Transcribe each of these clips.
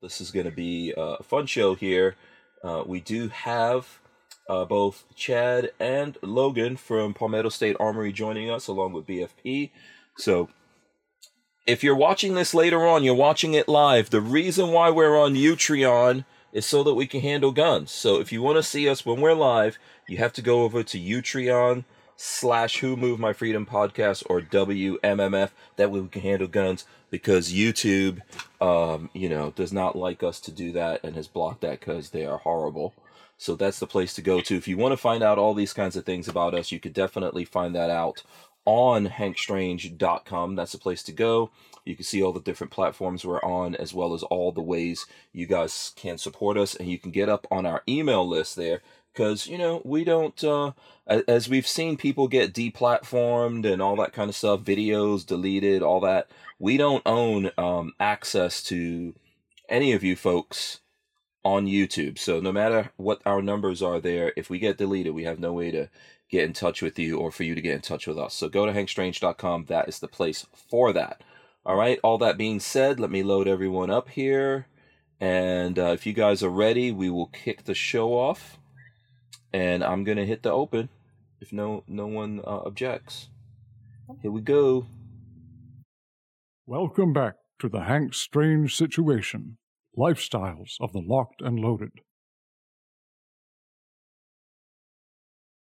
This is going to be a fun show here. Uh, we do have uh, both Chad and Logan from Palmetto State Armory joining us, along with BFP. So, if you're watching this later on, you're watching it live. The reason why we're on Utreon is so that we can handle guns. So, if you want to see us when we're live, you have to go over to Utreon slash Who Moved My Freedom podcast or WMMF. That we can handle guns because YouTube, um, you know, does not like us to do that and has blocked that because they are horrible. So that's the place to go to. If you want to find out all these kinds of things about us, you could definitely find that out on hankstrange.com. That's the place to go. You can see all the different platforms we're on, as well as all the ways you guys can support us. And you can get up on our email list there because, you know, we don't, uh, as we've seen people get deplatformed and all that kind of stuff, videos deleted, all that. We don't own um, access to any of you folks on YouTube. So no matter what our numbers are there, if we get deleted, we have no way to get in touch with you or for you to get in touch with us. So go to hankstrange.com. That is the place for that. All right. All that being said, let me load everyone up here. And uh, if you guys are ready, we will kick the show off. And I'm gonna hit the open if no no one uh, objects. Here we go. Welcome back to the Hank Strange Situation Lifestyles of the Locked and Loaded.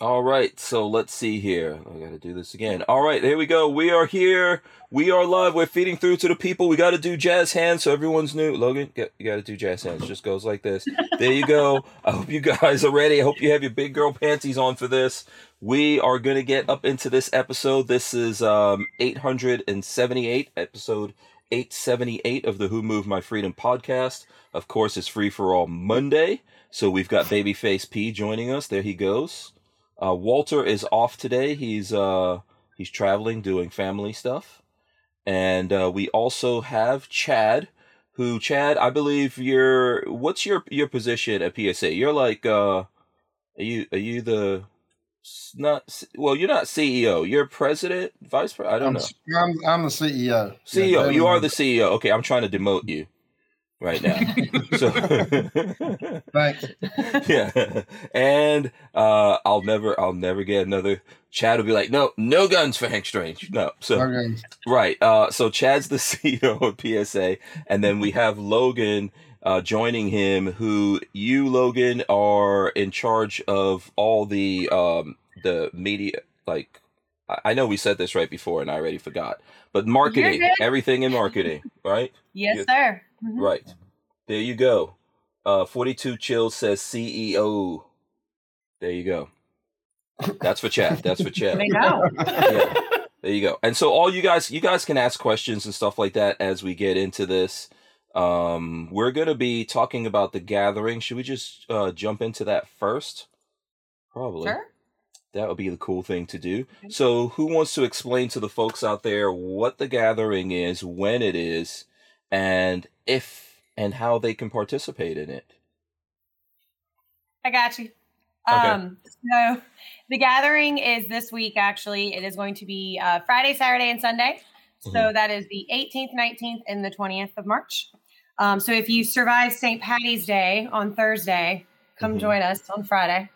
All right, so let's see here. I got to do this again. All right, here we go. We are here. We are live. We're feeding through to the people. We got to do jazz hands so everyone's new. Logan, get, you got to do jazz hands. Just goes like this. There you go. I hope you guys are ready. I hope you have your big girl panties on for this. We are going to get up into this episode. This is um 878, episode 878 of the Who Moved My Freedom podcast. Of course, it's free for all Monday. So we've got Babyface P joining us. There he goes. Uh, Walter is off today. He's uh, he's traveling, doing family stuff, and uh, we also have Chad. Who Chad? I believe you're. What's your your position at PSA? You're like. Uh, are you are you the not well? You're not CEO. You're president, vice president. I don't I'm, know. I'm I'm the CEO. CEO. Yeah, you are the CEO. Okay, I'm trying to demote you right now. so thanks. Yeah. And uh I'll never I'll never get another Chad will be like, no, no guns for Hank Strange. No. So Okay. right. Uh so Chad's the CEO of PSA, and then we have Logan uh joining him, who you, Logan, are in charge of all the um the media like I I know we said this right before and I already forgot. But marketing, everything in marketing, right? Yes, Yes. sir. Mhm. Right. There you go. Uh 42 Chill says CEO. There you go. That's for chat. That's for chat. They know. Yeah. There you go. And so all you guys you guys can ask questions and stuff like that as we get into this. Um we're going to be talking about the gathering. Should we just uh jump into that first? Probably. Sure. That would be the cool thing to do. So, who wants to explain to the folks out there what the gathering is, when it is, and if and how they can participate in it? I got you. Okay. Um, so the gathering is this week. Actually, it is going to be uh, Friday, Saturday, and Sunday. So Mhm. that is the 18th, 19th, and the 20th of March. Um, so if you survive St. Patty's Day on Thursday, come Mhm. join us on Friday.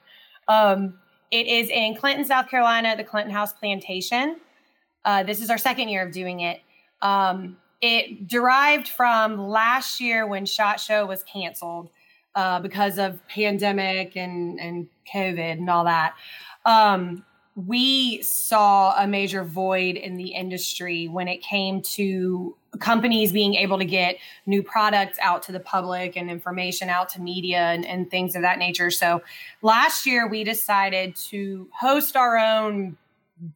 Um, it is in Clinton, South Carolina, the Clinton House Plantation. Uh, this is our second year of doing it. Um, it derived from last year when Shot Show was canceled uh, because of pandemic and and COVID and all that. Um, we saw a major void in the industry when it came to companies being able to get new products out to the public and information out to media and, and things of that nature. So last year we decided to host our own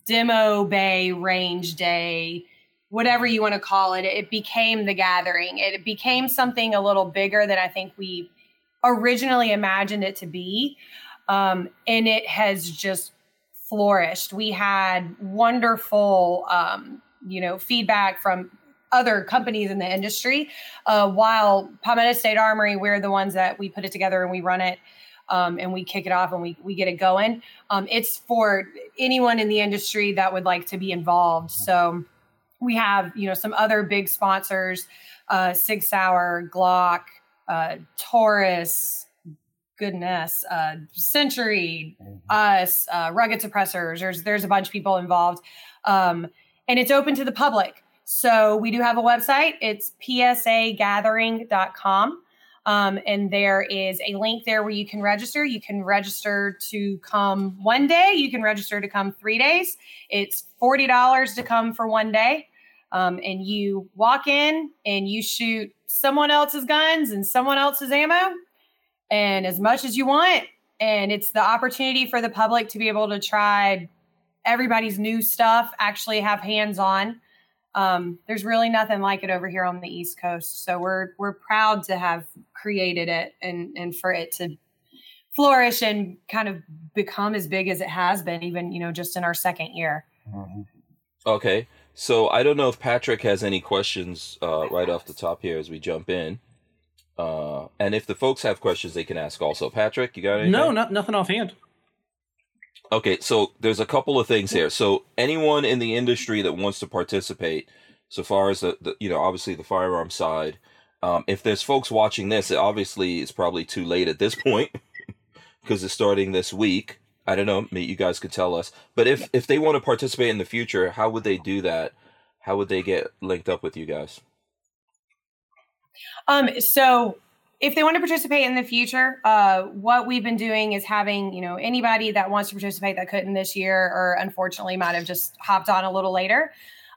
demo bay range day whatever you want to call it it became the gathering it became something a little bigger than i think we originally imagined it to be um, and it has just flourished. We had wonderful, um, you know, feedback from other companies in the industry. Uh, while Palmetto State Armory, we're the ones that we put it together and we run it. Um, and we kick it off and we, we get it going. Um, it's for anyone in the industry that would like to be involved. So we have, you know, some other big sponsors, uh, Sig Sauer, Glock, uh, Taurus, goodness, uh, Century, us, uh, Rugged Suppressors. There's there's a bunch of people involved, um, and it's open to the public. So we do have a website. It's psagathering.com. Um, and there is a link there where you can register. You can register to come one day. You can register to come three days. It's forty dollars to come for one day, um, and you walk in and you shoot someone else's guns and someone else's ammo, and as much as you want. And it's the opportunity for the public to be able to try everybody's new stuff, actually have hands on. Um, there's really nothing like it over here on the East Coast. So we're we're proud to have created it and and for it to flourish and kind of become as big as it has been, even you know just in our second year. Mhm. Okay. So I don't know if Patrick has any questions uh, right off the top here as we jump in. Uh, and if the folks have questions, they can ask also. Patrick, you got anything? No, not nothing offhand. Okay, so there's a couple of things here. So anyone in the industry that wants to participate, so far as the, the you know obviously the firearm side, um, if there's folks watching this, it obviously it's probably too late at this point because it's starting this week. I don't know. Maybe you guys could tell us. But if if they want to participate in the future, how would they do that? How would they get linked up with you guys? Um, so if they want to participate in the future, uh, what we've been doing is having, you know, anybody that wants to participate that couldn't this year or unfortunately might have just hopped on a little later.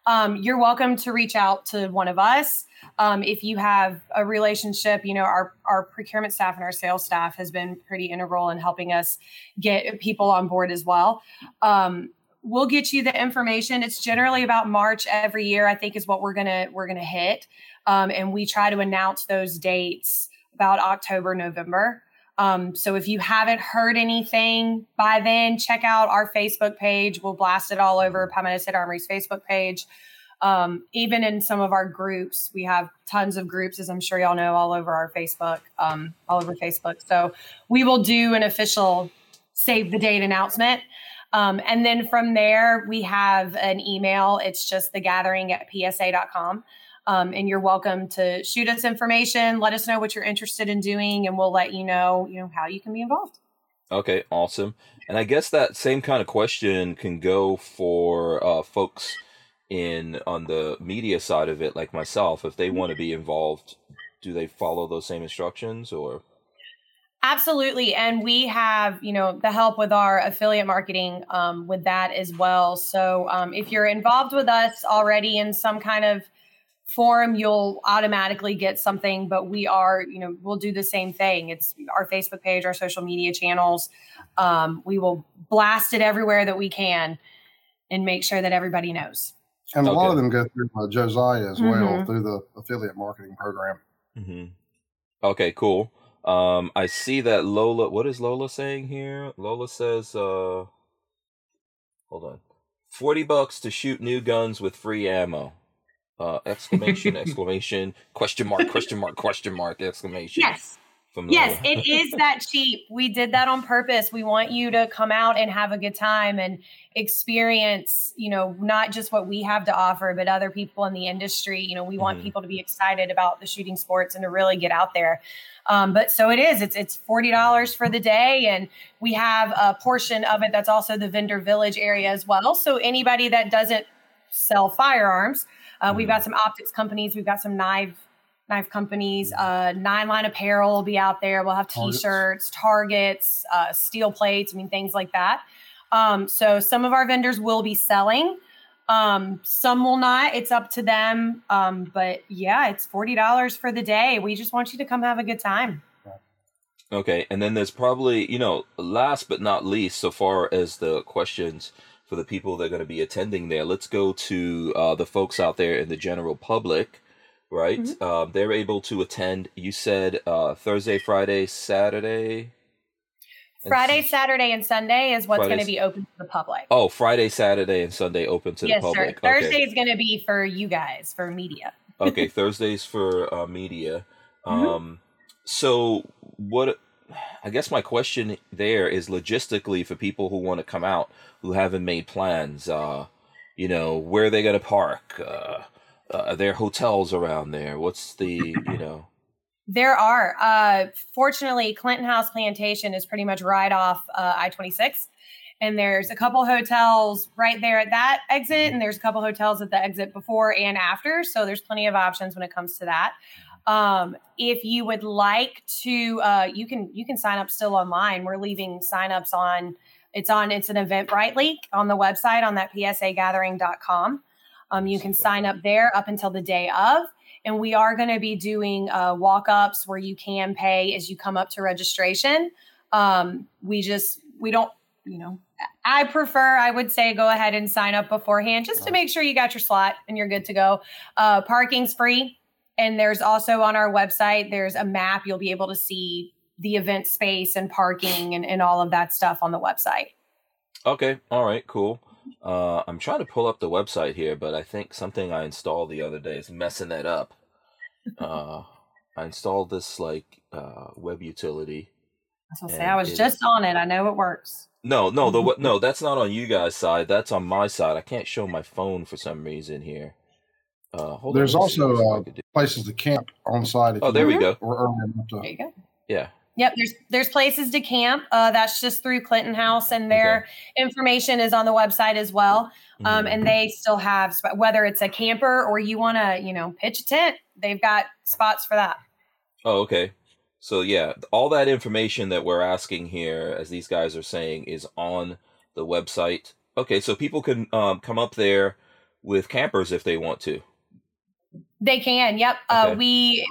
Um, you're welcome to reach out to one of us. Um, if you have a relationship, you know, our, our procurement staff and our sales staff has been pretty integral in helping us get people on board as well. Um, we'll get you the information. It's generally about March every year, I think is what we're gonna we're gonna hit. Um, and we try to announce those dates about October, November. Um, so if you haven't heard anything by then, check out our Facebook page. We'll blast it all over Palmetto State Armory's Facebook page. Um, even in some of our groups, we have tons of groups, as I'm sure y'all know, all over our Facebook, um, all over Facebook. So we will do an official save the date announcement. Um, and then from there, we have an email. It's just the gathering at psa.com. Um, and you're welcome to shoot us information, let us know what you're interested in doing, and we'll let you know, you know, how you can be involved. Okay, awesome. And I guess that same kind of question can go for uh, folks in on the media side of it, like myself. If they want to be involved, do they follow those same instructions or? Absolutely. And we have, you know, the help with our affiliate marketing um, with that as well. So um, if you're involved with us already in some kind of forum, you'll automatically get something. But we are, you know, we'll do the same thing. It's our Facebook page, our social media channels. Um, we will blast it everywhere that we can and make sure that everybody knows. And a lot Okay. of them go through uh, Josiah as well Mhm. through the affiliate marketing program. hmm Okay, cool. Um, I see that Lola. What is Lola saying here? Lola says, uh, hold on, forty bucks to shoot new guns with free ammo. Uh, exclamation! exclamation! Question mark! Question mark! Question mark! Exclamation! Yes. From Yes, it is that cheap. We did that on purpose. We want you to come out and have a good time and experience, you know, not just what we have to offer, but other people in the industry. You know, we want Mhm. people to be excited about the shooting sports and to really get out there. Um, but so it is. It's it's forty dollars for the day, and we have a portion of it that's also the vendor village area as well. So anybody that doesn't sell firearms, uh, we've Mhm. got some optics companies, we've got some knife knife companies. Uh, Nine Line Apparel will be out there. We'll have T-shirts, targets, uh, steel plates. I mean, things like that. Um, so some of our vendors will be selling. Um, some will not. It's up to them. Um, but yeah, it's forty dollars for the day. We just want you to come have a good time. Okay, and then there's probably, you know, last but not least, so far as the questions for the people that are going to be attending there, let's go to uh, the folks out there in the general public, right? Um, they're able to attend. You said uh, Thursday, Friday, Saturday. Friday, Saturday, and Sunday is what's going to be open to the public. Oh, Friday, Saturday, and Sunday open to yes, the sir. public. Thursday Okay. is going to be for you guys for media. okay, Thursdays for uh, media. Mhm. Um, so what? I guess my question there is logistically for people who want to come out who haven't made plans. Uh, you know, where are they going to park? Uh, uh, are there hotels around there? What's the you know? There are. Uh, fortunately, Clinton House Plantation is pretty much right off uh, I 26. And there's a couple hotels right there at that exit, and there's a couple hotels at the exit before and after. So there's plenty of options when it comes to that. Um, if you would like to, uh, you can you can sign up still online. We're leaving signups on. It's on. It's an Eventbrite link on the website on that psagathering.com. Um, you can sign up there up until the day of and we are going to be doing uh, walk-ups where you can pay as you come up to registration um, we just we don't you know i prefer i would say go ahead and sign up beforehand just to make sure you got your slot and you're good to go uh, parking's free and there's also on our website there's a map you'll be able to see the event space and parking and, and all of that stuff on the website Okay, all right, cool. Uh, I'm trying to pull up the website here, but I think something I installed the other day is messing that up. Uh, I installed this like uh, web utility. so say i was it- just on it i know it works No, no, the? No, that's not on you guys' side. That's on my side. I can't show my phone for some reason here. Uh, hold There's on. let me see also, uh. Places to camp on site. Oh, there we go. We're early there you go Yeah. Yep, there's there's places to camp. Uh, that's just through Clinton House, and their information is on the website as well. Um, Mhm. and they still have whether it's a camper or you want to, you know, pitch a tent. They've got spots for that. Oh, okay. So yeah, all that information that we're asking here, as these guys are saying, is on the website. Okay, so people can um, come up there with campers if they want to. They can. Yep. Uh, we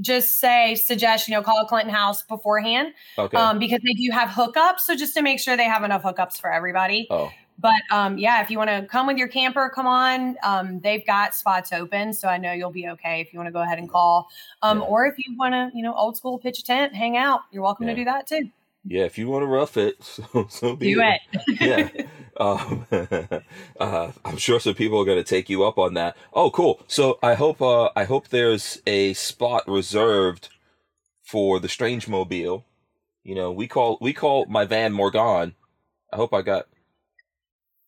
just say suggest you know call a Clinton House beforehand Okay. um, because they do have hookups. So just to make sure they have enough hookups for everybody. oh, But um, yeah, if you want to come with your camper, come on. Um, they've got spots open, so I know you'll be okay if you want to go ahead and call. Um, Yeah. Or if you want to, you know, old school pitch a tent, hang out. You're welcome Yeah. to do that too. yeah. If you want to rough it, so, so be Do it. yeah. Um, uh, I'm sure some people are going to take you up on that. Oh, cool. So I hope uh, I hope there's a spot reserved for the Strange Mobile. You know, we call we call my van Morgan. I hope I got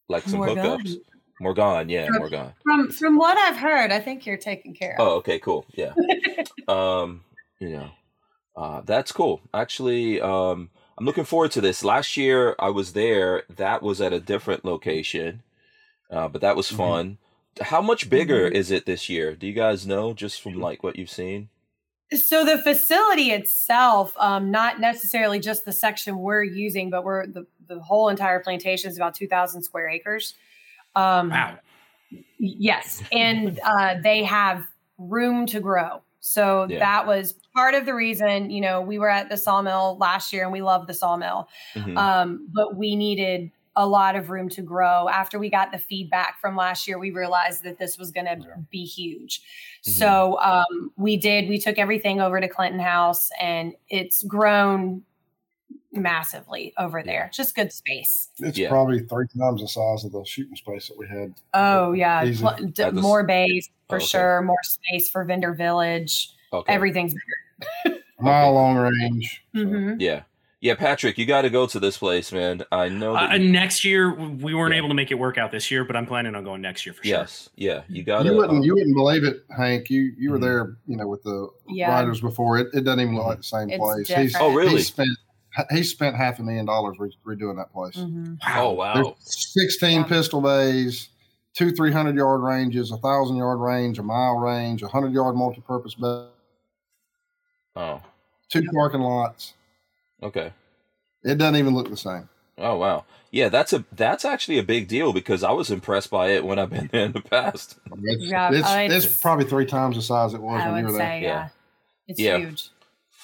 like some Morgan. hookups. Morgan, yeah, From- Morgan. From from what I've heard, I think you're taken care of. Oh, okay, cool. Yeah. um, you know, uh, that's cool. Actually, um, I'm looking forward to this. Last year I was there. That was at a different location, uh, but that was Mhm. fun. How much bigger Mhm. is it this year? Do you guys know just from like what you've seen? So the facility itself, um, not necessarily just the section we're using, but we're the, the whole entire plantation is about 2,000 square acres. Um, Wow. Yes, and uh, they have room to grow. So Yeah. that was part of the reason. You know, we were at the sawmill last year, and we love the sawmill, Mhm. um, but we needed a lot of room to grow. After we got the feedback from last year, we realized that this was going to be huge. Mhm. So um, we did. We took everything over to Clinton House, and it's grown massively over there. Just good space. It's Yeah. probably three times the size of the shooting space that we had. Oh yeah, pl- d- At the s- more bays Oh, for okay. sure. More space for vendor village. okay. Everything's bigger. Mile long range. so- Mhm. yeah. Yeah, Patrick, you got to go to this place, man. I know that. Uh, you- next year, we weren't Yeah. able to make it work out this year, but I'm planning on going next year for sure. yes. Yeah. You got to. You wouldn't you wouldn't believe it, Hank. You you were Mhm. there, you know, with the Yeah. riders before. It, it doesn't even look like the same It's place. He's. Oh, really? He spent he spent half a million dollars re- redoing that place. Mhm. Oh, There's wow. 16 Yeah. pistol bays, two 300 yard ranges, a thousand yard range, a mile range, a hundred yard multi-purpose bay, Oh, two parking lots. okay. It doesn't even look the same. Oh wow. Yeah, that's a that's actually a big deal because I was impressed by it when I've been there in the past. It's, Yeah, it's, I- it's probably three times the size it was I when you were say, there. yeah. Yeah. It's Yeah. huge.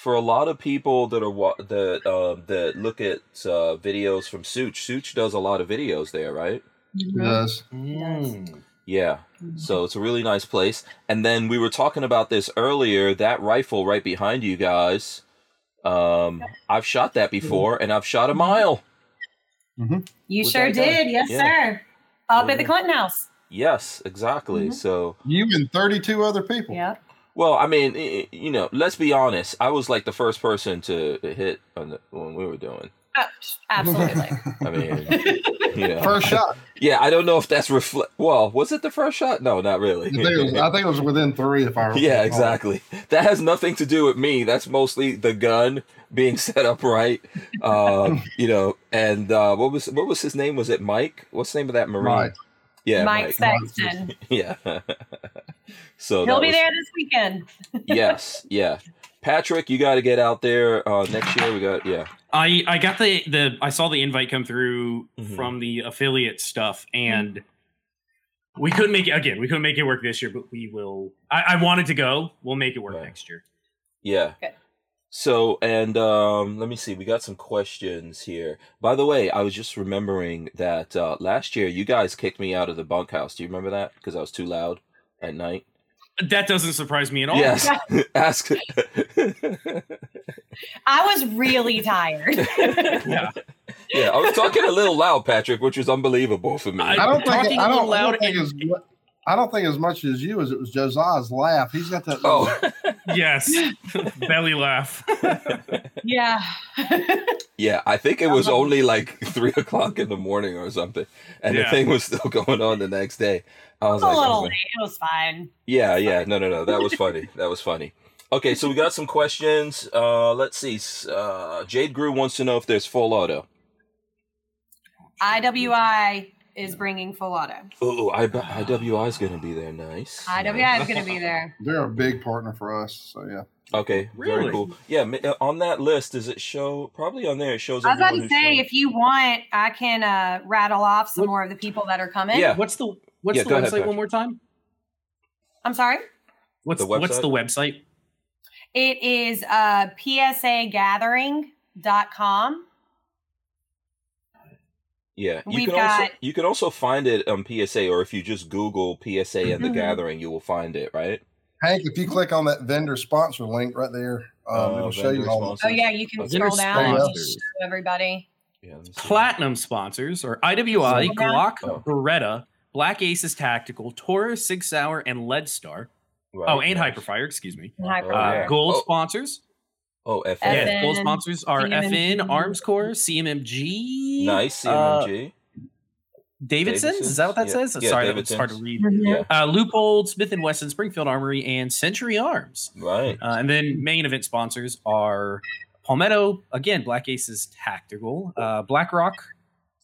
For a lot of people that are that um that look at uh, videos from Sootch, Sootch does a lot of videos there, right? It Mhm. does. Mm. Yeah. Mhm. So it's a really nice place. And then we were talking about this earlier. That rifle right behind you guys, Um, I've shot that before, and I've shot a mile. You With sure that guy. did. Yes, Yeah. sir. Up at the Clinton House. Yes, exactly. Mhm. So, You and 32 other people. Yep. Well, I mean, i- i- you know, let's be honest. I was like the first person to hit on the when we were doing. Oh, absolutely. I mean, you know, First shot. yeah. I don't know if that's reflect. Well, was it the first shot? No, not really. I think, it was, I think it was within three, if I remember. Yeah, exactly. That has nothing to do with me. That's mostly the gun being set up right. Um, you know, and uh, what was what was his name? Was it Mike? What's the name of that marine? Mike. Yeah, Mike Mike. Sexton. Yeah. so He'll be was- there this weekend. yes, yeah. Patrick, you got to get out there uh, next year. We got yeah. I I got the the I saw the invite come through Mhm. from the affiliate stuff, and we couldn't make it again. We couldn't make it work this year, but we will. I, I wanted to go. We'll make it work Right. next year. Yeah. Good. So, and um, let me see. We got some questions here. By the way, I was just remembering that uh, last year you guys kicked me out of the bunkhouse. Do you remember that? Because I was too loud at night. That doesn't surprise me at all. Yes. Ask. I was really tired. Yeah. yeah, I was talking a little loud, Patrick, which was unbelievable for me. I- I don't think Talking I a little don't, I loud don't think and- as mu- I don't think as much as you as it was Josiah's laugh. He's got that. oh, Yes. Belly laugh. yeah. yeah. I think it was only like three o'clock in the morning or something, and the thing was still going on the next day. I was a like, little oh, late. It was fine. Yeah, yeah. No, no, no. That was funny. That was funny. Okay, so we got some questions. Uh, let's see. Uh, Jade Grew wants to know if there's full auto. IWI is bringing full auto. Oh, I, IWI is going to be there. Nice. IWI is going to be there. They're a big partner for us. So yeah. Okay, very Really? cool. Yeah, uh, on that list, does it show? Probably on there, it shows. I was about to say, who's if you want, I can uh, rattle off some more of the people that are coming. Yeah. What's the What's Yeah, the website ahead, one more time? I'm sorry. What's The What's website? the website? It is uh, psagathering.com. Yeah, you We've can also you can also find it on PSA, or if you just Google PSA and the Mhm. Gathering, you will find it. Right? Hank, if you click on that vendor sponsor link right there, um, Uh, it'll show you vendor all. The, sponsors. Oh, yeah, you can Okay. scroll down and Sponsors. show everybody. Yeah. let me see. Platinum sponsors are IWI, Scroll. Glock, Oh. Beretta, Black Aces Tactical, Taurus, Sig Sauer, and Lead Star. Right, Oh, and nice. Hyperfire, excuse me. And Oh, Uh, yeah. Gold Oh. sponsors. Oh, FN. FN. Yeah, gold sponsors are CMMG. FN, Armscor, CMMG. Nice uh, CMMG. Davidson's? Is that what that Yeah. says? Yeah, Sorry, that was hard to Davidson's. read. yeah. Uh, Loophole, Smith and Wesson, Springfield Armory, and Century Arms. Right. Uh, and then main event sponsors are Palmetto, again, Black Aces Tactical, uh, BlackRock,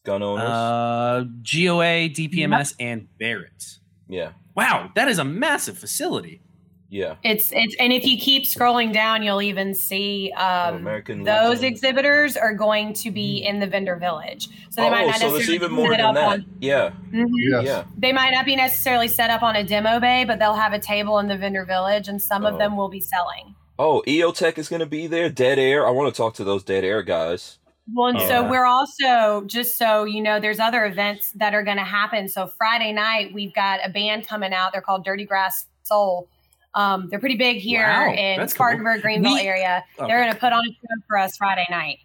Gun owners. uh, GOA, DPMS, and Barrett. yeah. Wow, that is a massive facility. Yeah. It's it's and if you keep scrolling down, you'll even see um, American those Legion. exhibitors are going to be in the vendor village. So they oh, might not so there's necessarily even more set than up that. on. Yeah. Mhm. Yes. Yeah. They might not be necessarily set up on a demo bay, but they'll have a table in the vendor village, and some Oh. of them will be selling. Oh, EOTech is going to be there. Dead Air. I want to talk to those Dead Air guys. Well, and so we're also just so you know, there's other events that are going to happen. So Friday night we've got a band coming out. They're called Dirty Grass Soul. Um, they're pretty big here Wow, in that's cool. Spartanburg, Greenville We- area. Okay. They're going to put on a show for us Friday night.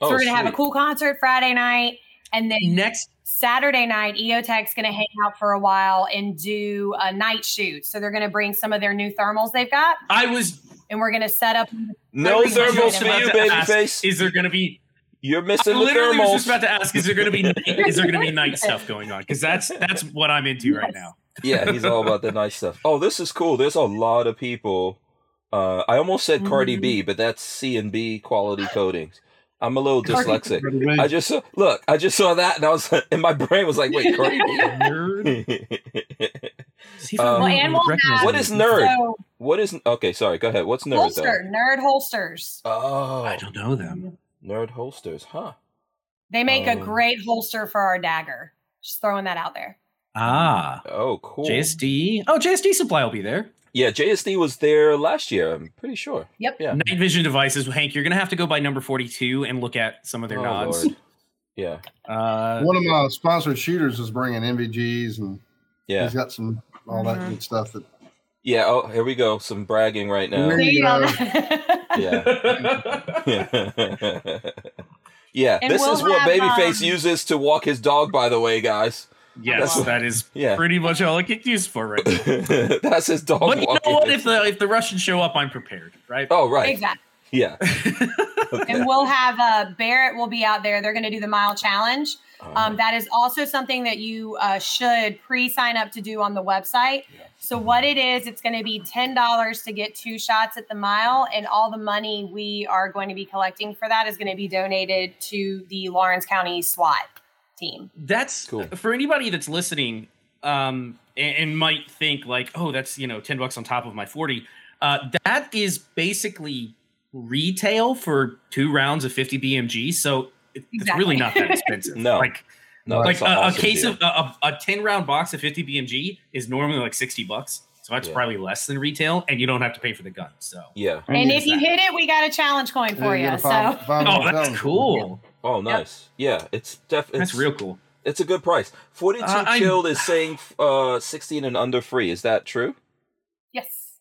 So Oh, we're going to have a cool concert Friday night, and then Next, Saturday night, EOTech's going to hang out for a while and do a night shoot. So they're going to bring some of their new thermals they've got, I was and we're going to set up. No thermals for about you, to ask, babyface. Is there going to be? You're I missing the literally was just about to ask: Is there going to be? Is there going to be night stuff going on? Because that's that's what I'm into right now. Yeah, he's all about the nice stuff. Oh, this is cool. There's a lot of people. Uh, I almost said Cardi Mm-hmm. B, but that's C and B quality coatings. I'm a little Cardi- dyslexic. I just saw, look. I just saw that, and I was, and my brain was like, "Wait, Cardi Nerd. B." See if I Um, Well, would and we'll recognize have- What it. is nerd? So what is? Okay, sorry. Go ahead. What's nerd holster, nerd holsters. Oh, I don't know them. nerd holsters, huh? They make a Um, great holster for our dagger. Just throwing that out there. Ah, Oh, cool. JSD. Oh, JSD supply will be there. Yeah, JSD was there last year. I'm pretty sure. Yep. Yeah. Night vision devices. Hank, you're going to have to go by number 42 and look at some of their Oh, nods. Lord. Yeah, Uh, One of my sponsored shooters is bringing NVGs, and yeah, he's got some all that Mhm. good stuff. That yeah. Oh, here we go. Some bragging right now. There you See, all go. that- Yeah. yeah, And this we'll is what have, Babyface um, uses to walk his dog. By the way, guys, yes, Wow. that is Yeah. pretty much all I gets used for right now. that's his dog. But you know what? If the if the Russians show up, I'm prepared, right? oh, right. Exactly. Yeah. Okay. And we'll have uh, Barrett will be out there. They're going to do the mile challenge. Uh, Um, that is also something that you uh, should pre-sign up to do on the website. So what it is, it's going to be ten dollars to get two shots at the mile, and all the money we are going to be collecting for that is going to be donated to the Laurens County SWAT team. That's Cool. for anybody that's listening um, and, and might think like, oh, that's you know ten bucks on top of my forty. Uh, that is basically retail for two rounds of fifty BMG. So it, it's Exactly. really not that expensive. No. like no, like a, an a case deal. of a, a, a ten round box of fifty BMG is normally like sixty bucks. So that's Yeah. probably less than retail, and you don't have to pay for the gun. So yeah. And use if you that. hit it, we got a challenge coin for Yeah, you. get a So five- five oh, dollar that's challenge. cool. Oh, nice. Yeah, it's definitely That's real cool. It's a good price. Forty-two Uh, I'm- is saying uh, sixteen and under free. Is that true? yes,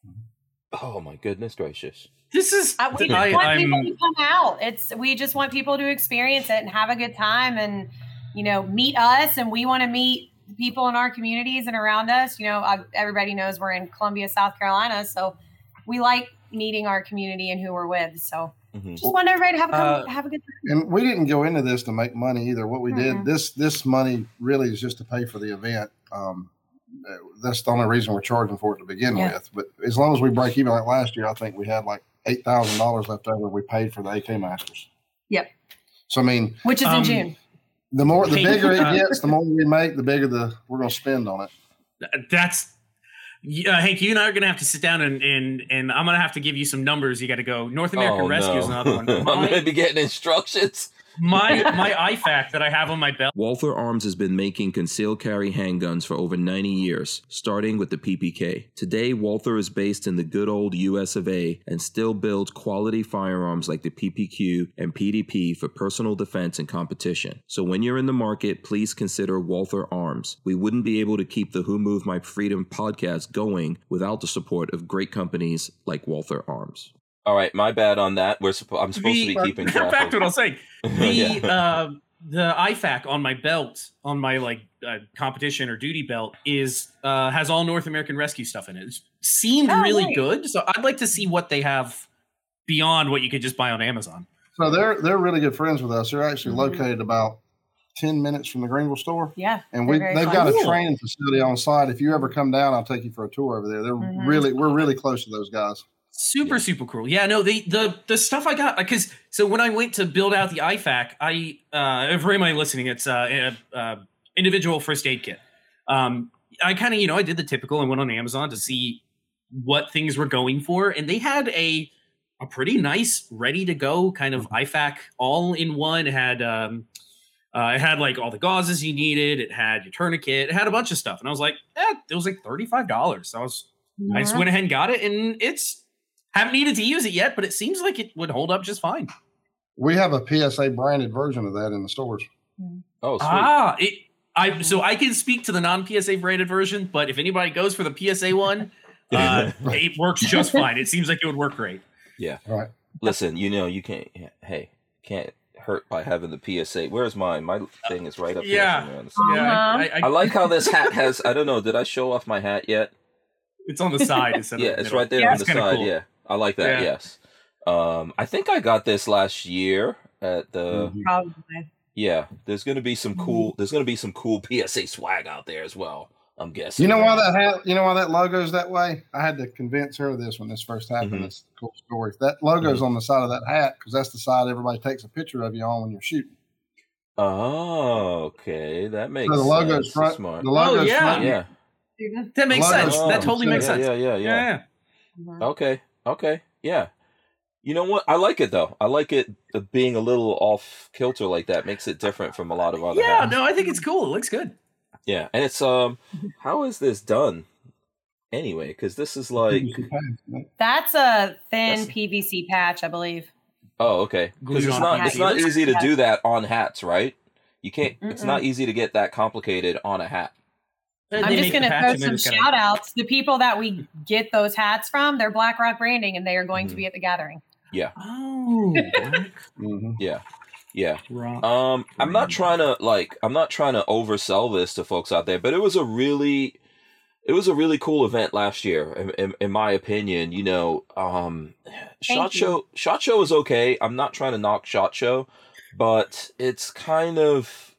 Oh my goodness gracious! This is uh, we I, want I'm people to come out. It's we just want people to experience it and have a good time, and you know, meet us. And we want to meet people in our communities and around us. You know, uh, everybody knows we're in Columbia, South Carolina, so we like meeting our community and who we're with. So Mhm. just want everybody to have a Uh, have a good time. And we didn't go into this to make money either. What we Mhm. did this this money really is just to pay for the event. Um, uh, that's the only reason we're charging for it to begin Yeah. with. But as long as we break even, like last year, I think we had like eight thousand dollars left over. We paid for the AK Masters. Yep. So I mean, Which is in um, June. the more the bigger it uh, gets, the more we make, the bigger the we're going to spend on it. That's uh, Hank. You and I are gonna have to sit down and and and I'm gonna have to give you some numbers. You got to go. North American oh, Rescue is another one. I'm gonna be getting instructions. My my IFAK that I have on my belt. Walther Arms has been making concealed carry handguns for over 90 years, starting with the PPK. Today, Walther is based in the good old US of A and still builds quality firearms like the PPQ and PDP for personal defense and competition. So when you're in the market, please consider Walther Arms. We wouldn't be able to keep the Who Moved My Freedom podcast going without the support of great companies like Walther Arms. All right, my bad on that. We're suppo- I'm supposed to be keeping track. back to of- what I was saying. The Yeah. uh, the IFAK on my belt, on my like uh, competition or duty belt, is uh, has all North American Rescue stuff in it. It seemed Oh, really nice. good, so I'd like to see what they have beyond what you could just buy on Amazon. So they're they're really good friends with us. They're actually Mhm. located about ten minutes from the Greenville store. Yeah, And They're we very they've close. got a training facility on site. If you ever come down, I'll take you for a tour over there. They're Mhm. really we're really close to those guys. Super, Yeah. super cool. Yeah, no, the the the stuff I got because so when I went to build out the IFAK, I uh for anybody listening, it's uh, a, a individual first aid kit. Um, I kind of you know I did the typical. I went on Amazon to see what things were going for, and they had a a pretty nice, ready to go kind of IFAK all in one. It had um, uh, it had like all the gauzes you needed. It had your tourniquet. It had a bunch of stuff, and I was like, eh, it was like thirty five dollars. So I was I just went ahead and got it, and it's haven't needed to use it yet, but it seems like it would hold up just fine. We have a PSA branded version of that in the stores. Oh, sweet. Ah, it. I so I can speak to the non PSA branded version, but if anybody goes for the PSA one, uh, it works just fine. It seems like it would work great. Yeah. Right. Listen, you know you can't. Hey, can't hurt by having the PSA. Where's mine? My thing is right up Yeah. here. somewhere on the side. Yeah, I, I, I like how this hat has. I don't know. Did I show off my hat yet? it's on the side instead Yeah, of the it's right there Yeah, on the side. cool. Yeah, I like that. Yeah. Yes. Um, I think I got this last year at the. Mhm. Probably. Yeah, there's gonna be some cool. There's gonna be some cool PSA swag out there as well. I'm guessing. You know why that hat? You know why that logo's that way? I had to convince her of this when this first happened. Mhm. It's a cool story. That logo's on the side of that hat because that's the side everybody takes a picture of you on when you're shooting. Oh, okay, that makes So the logo's sense. front. Smart. The logo's yeah. front. Yeah. That makes sense. Oh, that totally makes yeah, sense. Yeah, yeah, yeah. Yeah. Mhm. Okay. Okay. Yeah. You know what? I like it though. I like it uh, being a little off kilter like that. Makes it different from a lot of other. Yeah, hats. no, I think it's cool. It looks good. Yeah, and it's um, how is this done? Anyway, because this is like, That's a thin That's- PVC patch, I believe. oh, okay, because it's not it's not easy to do that on hats, right? You can't. It's Mm-mm. not easy to get that complicated on a hat. They I'm just going to throw some just gonna- shout outs. The people that we get those hats from, they're BlackRock branding and they are going to Mhm. be at the gathering. Yeah. Oh, black Mhm. Yeah, yeah. rock. Um, I'm not trying to like I'm not trying to oversell this to folks out there, but it was a really it was a really cool event last year, in, in, in my opinion. You know, um, shot you. show shot show is okay. I'm not trying to knock shot show, but it's kind of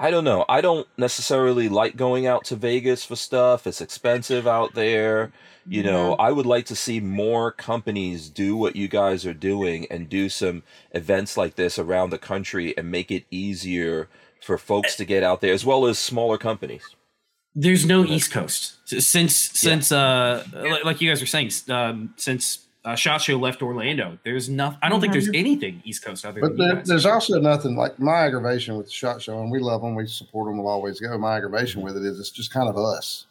I don't know. I don't necessarily like going out to Vegas for stuff. It's expensive out there. You know, I would like to see more companies do what you guys are doing and do some events like this around the country and make it easier for folks to get out there as well as smaller companies. There's no East Coast S- since since uh like you guys were saying um, since uh, Shot Show left Orlando. There's nothing. I don't think there's anything East Coast other But than there, there's also nothing like my aggravation with the shot show, and we love them, we support them, we'll always go. My aggravation with it is it's just kind of us,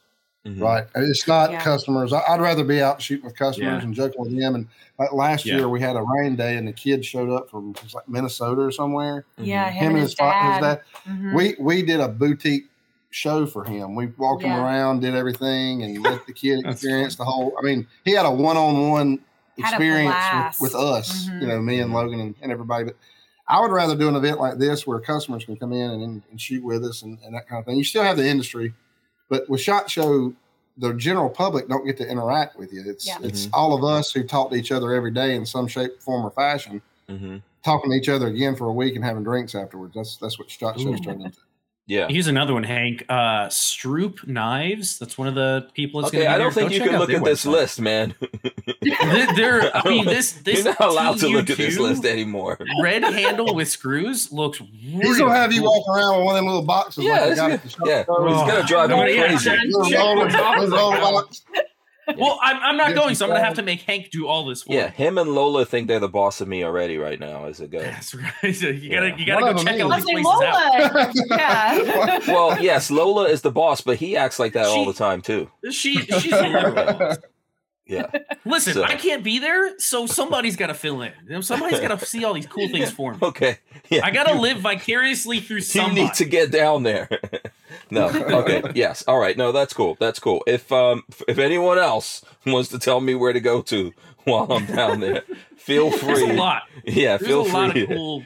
Mhm. right? It's not Yeah. customers. I, I'd rather be out shooting with customers Yeah. and joking with them. And like last Yeah. year, we had a rain day, and the kid showed up from was like Minnesota or somewhere. Yeah, Him, and his, fa- his dad. Mhm. We we did a boutique show for him. We walked him around, did everything, and let the kid experience the whole. I mean, he had a one-on-one Had a experience with, with us, Mhm. you know, me and Logan and, and everybody. But I would rather do an event like this where customers can come in and, and shoot with us and, and that kind of thing. You still have the industry, but with Shot Show, the general public don't get to interact with you. It's Yeah. it's Mhm. all of us who talk to each other every day in some shape, form, or fashion, Mhm. talking to each other again for a week and having drinks afterwards. That's that's what Shot Show's Ooh. turned into. Yeah. Here's another one, Hank. Uh, Stroup Knives. That's one of the people. That's Okay, gonna be I don't there. think Go you can look at this website. list, man. They're, they're- I mean, this this You're not allowed to look at this list anymore. Red handle with screws looks. He's gonna have you walk around with one of them little boxes. Yeah, like it's got good. at Yeah. Show. Oh. It's gonna drive Oh, me yeah, crazy. Check- Little check roller- what's off little the roller ground. box. Well, I'm, I'm not going, so I'm gonna have to make Hank do all this for Yeah, me. him and Lola think they're the boss of me already right now as it goes. That's right. So you gotta Yeah. you gotta One go check them all is. these I was like, places out. Lola. Yeah. Well, yes, Lola is the boss, but he acts like that all the time too. She she's a literal. Yeah. Listen, So- I can't be there, so somebody's got to fill in. Somebody's got to see all these cool things for me. Okay. Yeah. I got to live vicariously through You somebody. need to get down there. No. Okay. Yes. All right. No, that's cool. That's cool. If um if anyone else wants to tell me where to go to while I'm down there, feel There's free. a lot. Yeah, There's feel a lot free. of cool,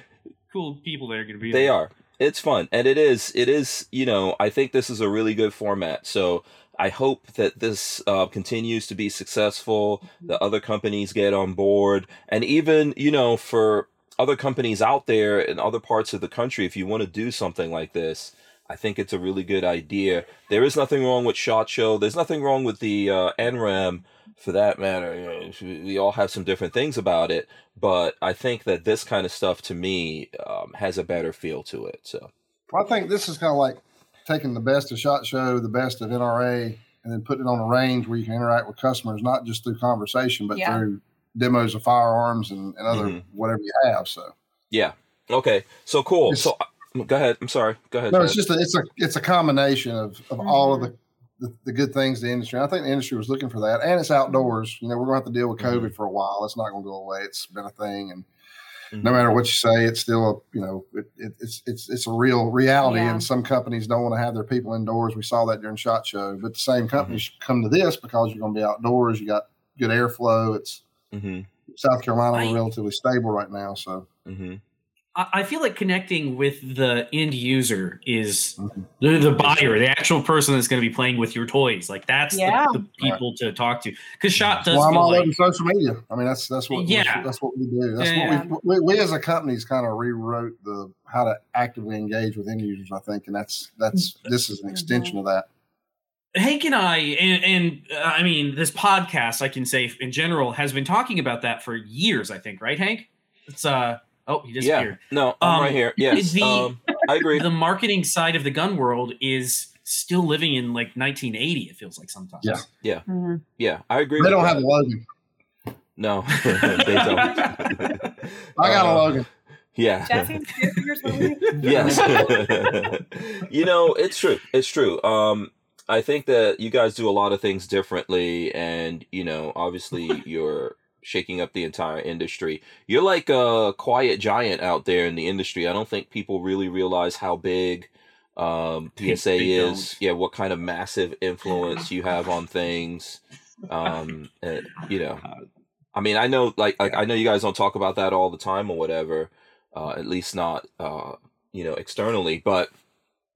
cool people that are going to be They there. are. It's fun, and it is. It is. You know, I think this is a really good format. So I hope that this uh, continues to be successful. The other companies get on board, and even you know, for other companies out there in other parts of the country, if you want to do something like this. I think it's a really good idea. There is nothing wrong with Shot Show. There's nothing wrong with the uh, NRAAM for that matter. You know, we all have some different things about it, but I think that this kind of stuff to me um, has a better feel to it. So Well, I think this is kind of like taking the best of Shot Show, the best of NRA, and then putting it on a range where you can interact with customers, not just through conversation, but Yeah. through demos of firearms and, and other Mhm. whatever you have. So yeah, okay, so cool. It's- So go ahead. I'm sorry. Go ahead. no, Chad. it's just a, it's a it's a combination of, of all of Mm-hmm. the, the the good things the industry. I think the industry was looking for that, and it's outdoors. You know, we're going to have to deal with Mhm. COVID for a while. It's not going to go away. It's been a thing, and Mhm. no matter what you say, it's still a you know it, it, it's it's it's a real reality. Yeah. And some companies don't want to have their people indoors. We saw that during Shot Show, but the same companies Mm-hmm. come to this because you're going to be outdoors. You got good airflow. It's South Carolina, I- we're relatively stable right now, so. I I feel like connecting with the end user is Mhm. the, the buyer, the actual person that's going to be playing with your toys. Like that's Yeah. the, the people to talk to. Because shop does well, I'm all like over social media. I mean, that's that's what Yeah. that's, that's what we do. That's Yeah, what we, we we as a company's kind of rewrote the how to actively engage with end users. I think, and that's that's this is an extension of that. Hank and I, and, and uh, I mean, this podcast, I can say in general, has been talking about that for years. I think, right, Hank? It's uh oh, he Yeah. disappeared. No, I'm Um, right here. Yes. the- um, I agree. The marketing side of the gun world is still living in like 1980. It feels like sometimes. Yeah. Mhm. Yeah, I agree. They with don't that. have a Logan. No, they don't. I got a Uh, Logan. Yeah. Jesse, your yes you know it's true it's true um i think that you guys do a lot of things differently and you know obviously you're shaking up the entire industry you're like a quiet giant out there in the industry i don't think people really realize how big um psa is yeah what kind of massive influence you have on things um uh, you know I mean, I know, like, like I know you guys don't talk about that all the time or whatever. Uh, at least not, uh, you know, externally. But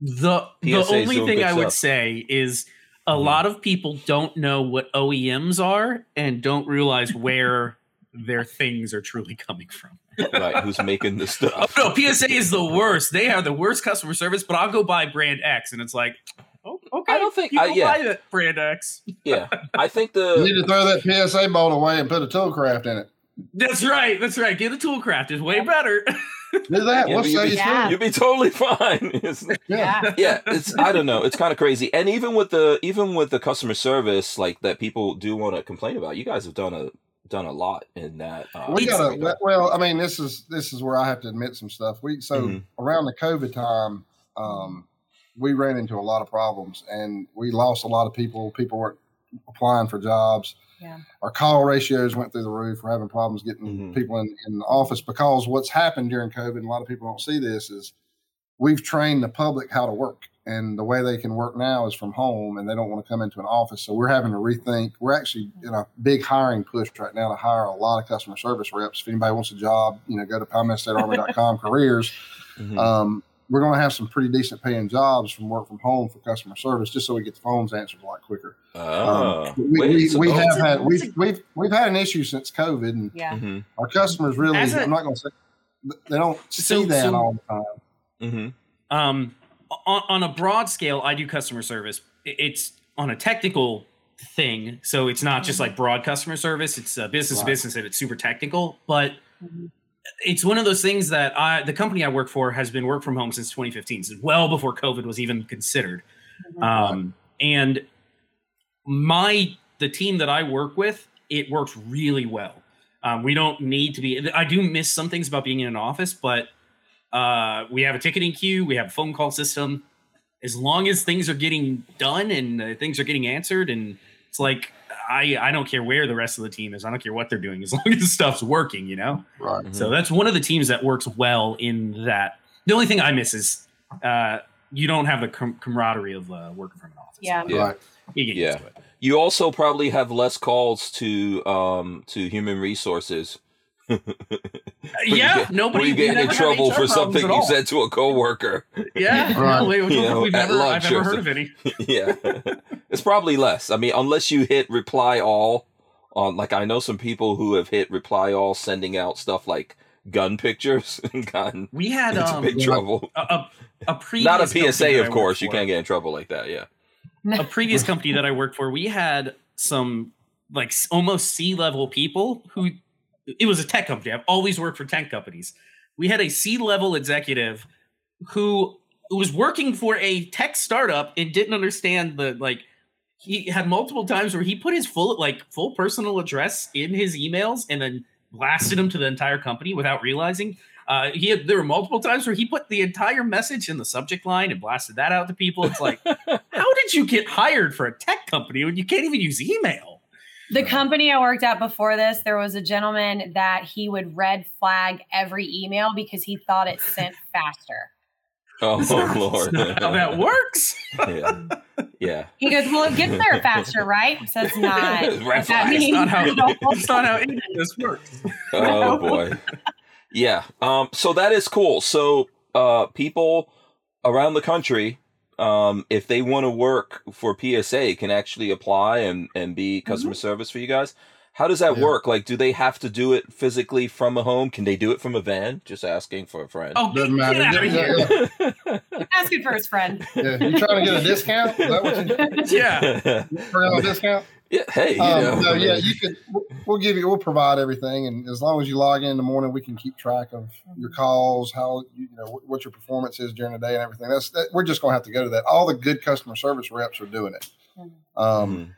The the only thing I would say is a Mhm. lot of people don't know what OEMs are and don't realize where their things are truly coming from. right, who's making this Oh stuff? no, PSA is the worst. They are the worst customer service, but I'll go buy brand X, and it's like, oh, okay, I don't think- you I- yeah. buy that brand X. Yeah, I think the You need to throw that PSA bolt away and put a toolcraft in it. That's right. That's right. Get a Toolcraft is way better. Do that. Yeah, we'll but you'd be- Yeah. you'd be totally fine. Yeah. yeah, it's I don't know. It's kind of crazy. And even with the even with the customer service like that people do want to complain about, you guys have done a done a lot in that. Uh, We got to well. I mean, this is this is where I have to admit some stuff. We so Mhm. around the COVID time, um, we ran into a lot of problems, and we lost a lot of people. People weren't applying for jobs. Yeah. Our call ratios went through the roof. We're having problems getting Mhm. people in, in the office because what's happened during COVID, and a lot of people don't see this, is we've trained the public how to work. And the way they can work now is from home and they don't want to come into an office. So we're having to rethink. We're actually in a big hiring push right now to hire a lot of customer service reps. If anybody wants a job, you know, go to PalmettoStateArmy.com careers. mhm. Um, we're going to have some pretty decent paying jobs from work from home for customer service, just so we get the phones answered a lot quicker. Ah, Um, we wait, we, so- we oh, have a- had we've, a- we've we've had an issue since COVID, and Yeah. mhm, our customers really As a- I'm not going to say they don't see So- that so- all the time. mhm. um, on, on a broad scale, I do customer service. It's on a technical thing, so it's not just like broad customer service. It's uh, business to Right. business, and it's super technical. But Mhm. It's one of those things that I, the company I work for, has been work from home since 2015, so well before COVID was even considered. Um, and my the team that I work with, it works really well. Um, we don't need to be. I do miss some things about being in an office, but uh, we have a ticketing queue, we have a phone call system. As long as things are getting done and uh, things are getting answered, and it's like I I don't care where the rest of the team is. I don't care what they're doing as long as stuff's working. You know. Right. Mm-hmm. So that's one of the teams that works well in that. The only thing I miss is uh, you don't have the com- camaraderie of uh, working from an office. Yeah. Yeah. Right. You get Yeah. used to it. You also probably have less calls to um to human resources. Yeah, get, nobody. When you we get in trouble for something you said to a coworker. Yeah, Right. no, we, You know, we've at never. lunch I've never or heard of any. yeah, it's probably less. I mean, unless you hit reply all on, like I know some people who have hit reply all, sending out stuff like gun pictures and gotten We had into um, big trouble. a, a, a previous Not a PSA, of course. You can't get in trouble like that. Yeah. a previous company that I worked for, we had some like almost C level people who it was a tech company. I've always worked for tech companies. We had a C level executive who was working for a tech startup and didn't understand the like he had multiple times where he put his full like full personal address in his emails and then blasted them to the entire company without realizing uh, he had, there were multiple times where he put the entire message in the subject line and blasted that out to people. It's like, how did you get hired for a tech company when you can't even use email? The company I worked at before this, there was a gentleman that he would red flag every email because he thought it sent faster. Oh That's not- lord. that's how that works. yeah. Yeah. He goes, Well, it gets there faster, right? So it's not. Red That. It's means not how it's not how any of this works. Oh boy. Yeah. Um. So that is cool. So, uh, people around the country, um, if they want to work for PSA, can actually apply and and be customer service for you guys. How does that Yeah. work? Like, do they have to do it physically from a home? Can they do it from a van? Just asking for a friend. Oh, Doesn't get matter. out of Yeah, here. yeah. Asking for his friend. Yeah, you trying to get a discount? Is that what you Yeah. for a discount? Yeah. Hey. You Um, know. no, yeah, you could. we'll- We'll give you. We'll provide everything, and as long as you log in in the morning, we can keep track of your calls, how you, you know what, what your performance is during the day, and everything. That's that, we're just going to have to go to that. All the good customer service reps are doing it. Mhm. Um, Mhm.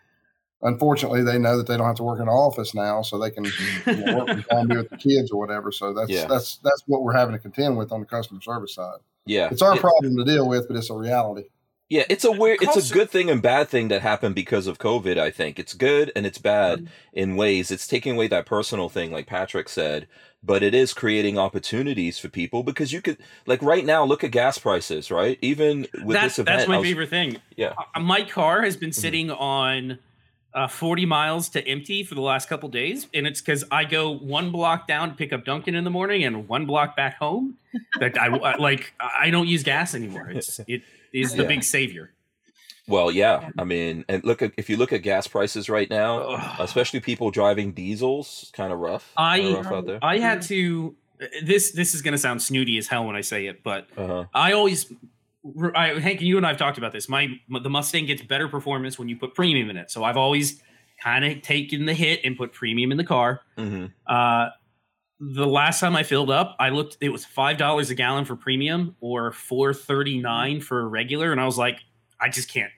unfortunately, they know that they don't have to work in an office now, so they can you know, work from home, be with the kids or whatever. So that's Yeah. that's that's what we're having to contend with on the customer service side. Yeah. It's our Yeah. problem to deal with, but it's a reality. Yeah, it's a weird, it's a good thing and bad thing that happened because of COVID. I think it's good and it's bad in ways. It's taking away that personal thing, like Patrick said, but it is creating opportunities for people because you could, like, right now, look at gas prices, right? Even with that's this event, that's my was- favorite thing. Yeah. Uh, my car has been Mhm. sitting on uh, 40 miles to empty for the last couple days, and it's because I go one block down to pick up Duncan in the morning and one block back home. That I I- like. I don't use gas anymore. It's it is the Yeah. big savior. Well, yeah. I mean, and look at if you look at gas prices right now, Ugh. especially people driving diesels, kind of rough. I- Kinda rough out there. I had to. This this is gonna sound snooty as hell when I say it, but Uh-huh. I always, I, Hank, you and I have talked about this. My the Mustang gets better performance when you put premium in it. So I've always kind of taken the hit and put premium in the car. hmm Uh, the last time I filled up, I looked. It was five dollars a gallon for premium or four thirty nine for regular, and I was like, I just can't.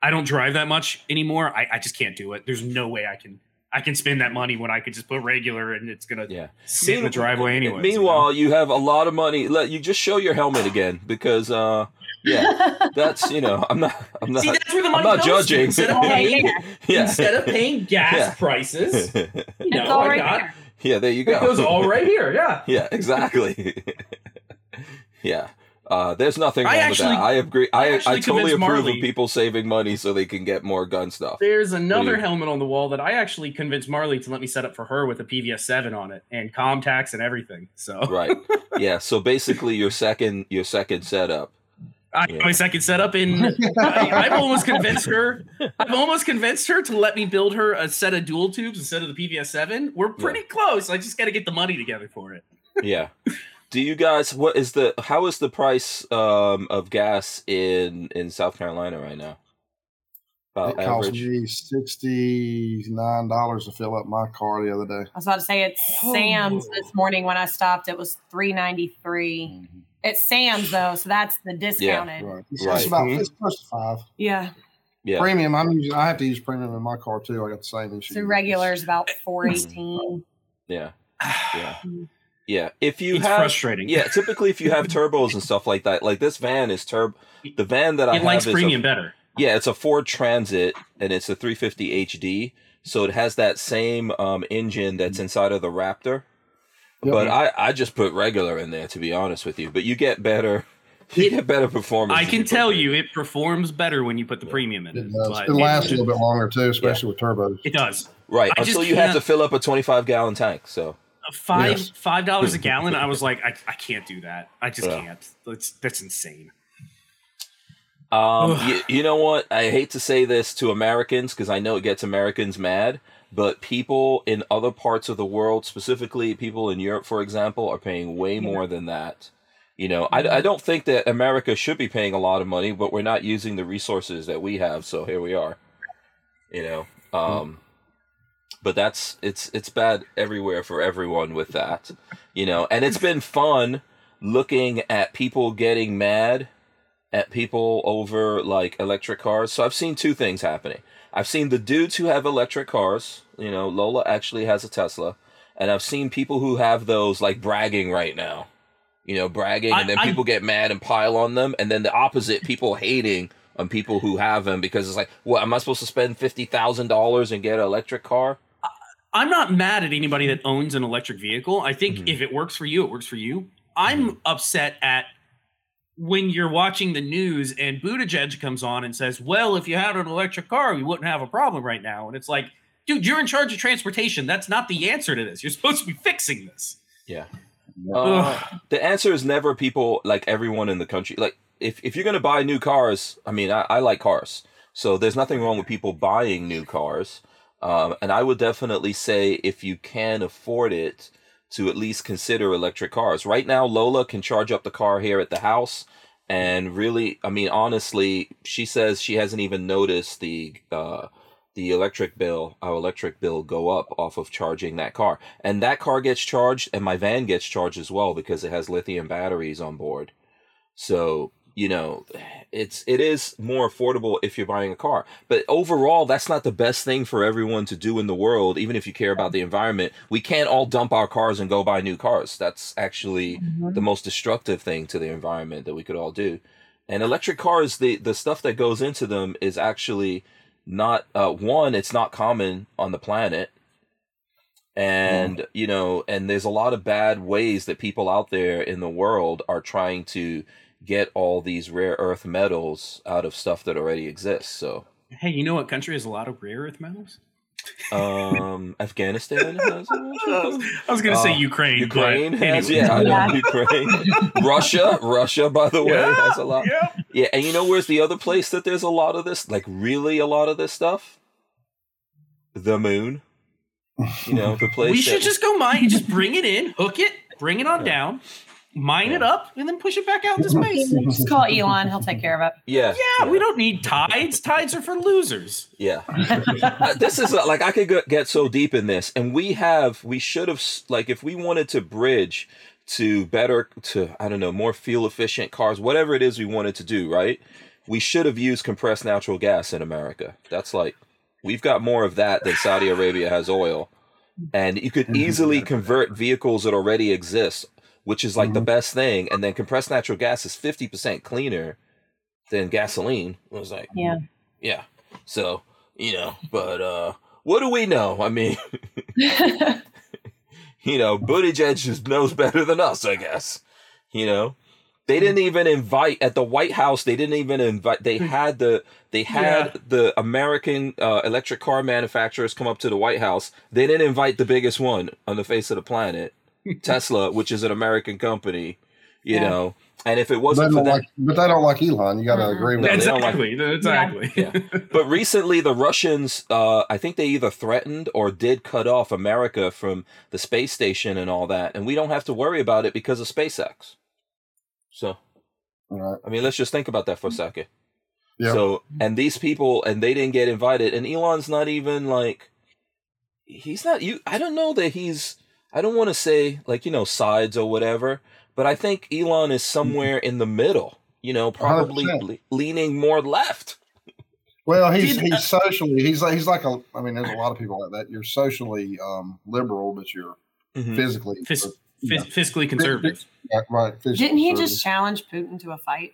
I don't drive that much anymore. I, I just can't do it. There's no way I can. I can spend that money when I could just put regular and it's gonna Yeah. sit in the driveway anyway. Meanwhile, you have a lot of money. Let you just show your helmet again because, uh, yeah, that's you know, I'm not, I'm not, See, that's where the I'm not goes judging. Instead of paying, yeah, instead of paying gas Yeah. prices, you It's know, I got there. Yeah. There you go. it go. goes all right here. Yeah. Yeah, exactly. yeah. Uh, there's nothing I wrong with that. actually- I agree. I I, I, totally approve Marley- of people saving money so they can get more gun stuff. There's another helmet on the wall that I actually convinced Marley to let me set up for her with a PVS seven on it and ComTacs and everything. So Right. Yeah. So basically, your second your second setup. I Yeah. my second setup in. I, I've almost convinced her. I've almost convinced her to let me build her a set of dual tubes instead of the PVS seven. We're pretty close. I just got to get the money together for it. Yeah. Do you guys? What is the? How is the price um, of gas in in South Carolina right now? It About cost average. me sixty nine dollars to fill up my car the other day. I was about to say it's Sam's this morning when I stopped. It was three ninety three. It's Sam's though, so that's the discounted. Right. It's, Right. it's about Mhm. it's close to five. Yeah. Yeah. Premium. I'm using. I have to use premium in my car too. I got the same issue. So regular is about four eighteen. Yeah. Yeah. Yeah. If you it's have frustrating. Yeah, typically if you have turbos and stuff like that, like this van is turb. The van that I it have likes is premium a, better. yeah, it's a Ford Transit and it's a 350 HD, so it has that same um, engine that's inside of the Raptor. Yep. But I, I just put regular in there to be honest with you. But you get better, you get better performance. I can put tell premium. you, it performs better when you put the premium in it. It does. but It lasts a little bit longer too, especially with turbos. it does. right I until you have to fill up a 25 gallon tank. So Five Yes. five dollars a gallon. I was like, I, I can't do that. I just Yeah. can't. That's that's insane. Um, you, you know what? I hate to say this to Americans because I know it gets Americans mad, but people in other parts of the world, specifically people in Europe, for example, are paying way more than that. You know, I, I don't think that America should be paying a lot of money, but we're not using the resources that we have, so here we are. You know, um, but that's it's it's bad everywhere for everyone with that. You know, and it's been fun looking at people getting mad at people over like electric cars. So I've seen two things happening. I've seen the dudes who have electric cars, you know, Lola actually has a Tesla, and I've seen people who have those like bragging right now. You know, bragging and then I- people get mad and pile on them and then the opposite, people hating on people who have them because it's like, what am I supposed to spend $50,000 and get an electric car? I'm not mad at anybody that owns an electric vehicle. I think Mhm. if it works for you, it works for you. I'm upset at when you're watching the news and Buttigieg comes on and says, "Well, if you had an electric car, we wouldn't have a problem right now." And it's like, dude, you're in charge of transportation. That's not the answer to this. You're supposed to be fixing this. Yeah. Uh, the answer is never people like everyone in the country. Like if if you're gonna buy new cars, I mean, I, I like cars, so there's nothing wrong with people buying new cars. Um, and I would definitely say if you can afford it, to at least consider electric cars. Right now, Lola can charge up the car here at the house, and really, I mean, honestly, she says she hasn't even noticed the uh, the electric bill, our electric bill, go up off of charging that car. And that car gets charged, and my van gets charged as well because it has lithium batteries on board. So you know, it's it is more affordable if you're buying a car. But overall, that's not the best thing for everyone to do in the world. Even if you care about the environment, we can't all dump our cars and go buy new cars. That's actually the most destructive thing to the environment that we could all do. And electric cars, the the stuff that goes into them is actually not uh, one. It's not common on the planet, and you know, and there's a lot of bad ways that people out there in the world are trying to get all these rare earth metals out of stuff that already exists. So Hey, you know what country has a lot of rare earth metals? Um, Afghanistan has a bunch of them. I was going to say Uh, Ukraine. Ukraine but has, anyway. yeah, I know, Yeah. Ukraine. Russia, Russia, by the way, Yeah, has a lot. yeah. Yeah, and you know where's the other place that there's a lot of this, like really a lot of this stuff? The moon. You know, the place. We should that- just go mine. Just bring it in, hook it, bring it on down, mine it up, and then push it back out into space. Just call Elon; he'll take care of it. Yeah, Yeah, we don't need tides. Tides are for losers. Yeah, Uh, this is uh, like I could get, get so deep in this, and we have, we should have, like, if we wanted to bridge to better, to I don't know, more fuel efficient cars, whatever it is we wanted to do, right? We should have used compressed natural gas in America. That's like, we've got more of that than Saudi Arabia has oil, and you could easily convert vehicles that already exist, which is like the best thing. And then compressed natural gas is fifty percent cleaner than gasoline. It was like, Yeah. yeah. So, you know, but uh what do we know? I mean, you know, Buttigieg just knows better than us, I guess. You know, they didn't even invite at the White House. They didn't even invite. They had the they had Yeah. the American uh, electric car manufacturers come up to the White House. They didn't invite the biggest one on the face of the planet, Tesla, which is an American company. You Yeah. know, and if it wasn't for that, like, but they don't like Elon. You got to Mhm. agree with No, that. like- exactly. Exactly. Yeah. but recently the Russians, uh, I think they either threatened or did cut off America from the space station and all that, and we don't have to worry about it because of SpaceX. So, Right. I mean, let's just think about that for a second. Yeah. So, and these people, and they didn't get invited, and Elon's not even like, he's not you. I don't know that he's. I don't want to say like you know sides or whatever, but I think Elon is somewhere in the middle. You know, probably le- leaning more left. Well, he's he's socially he's like he's like a. I mean, there's a lot of people like that. You're socially um, liberal, but you're Mhm. physically Fis- yeah, fis- fiscally conservative. right. right, physically Didn't he conservative. just challenge Putin to a fight?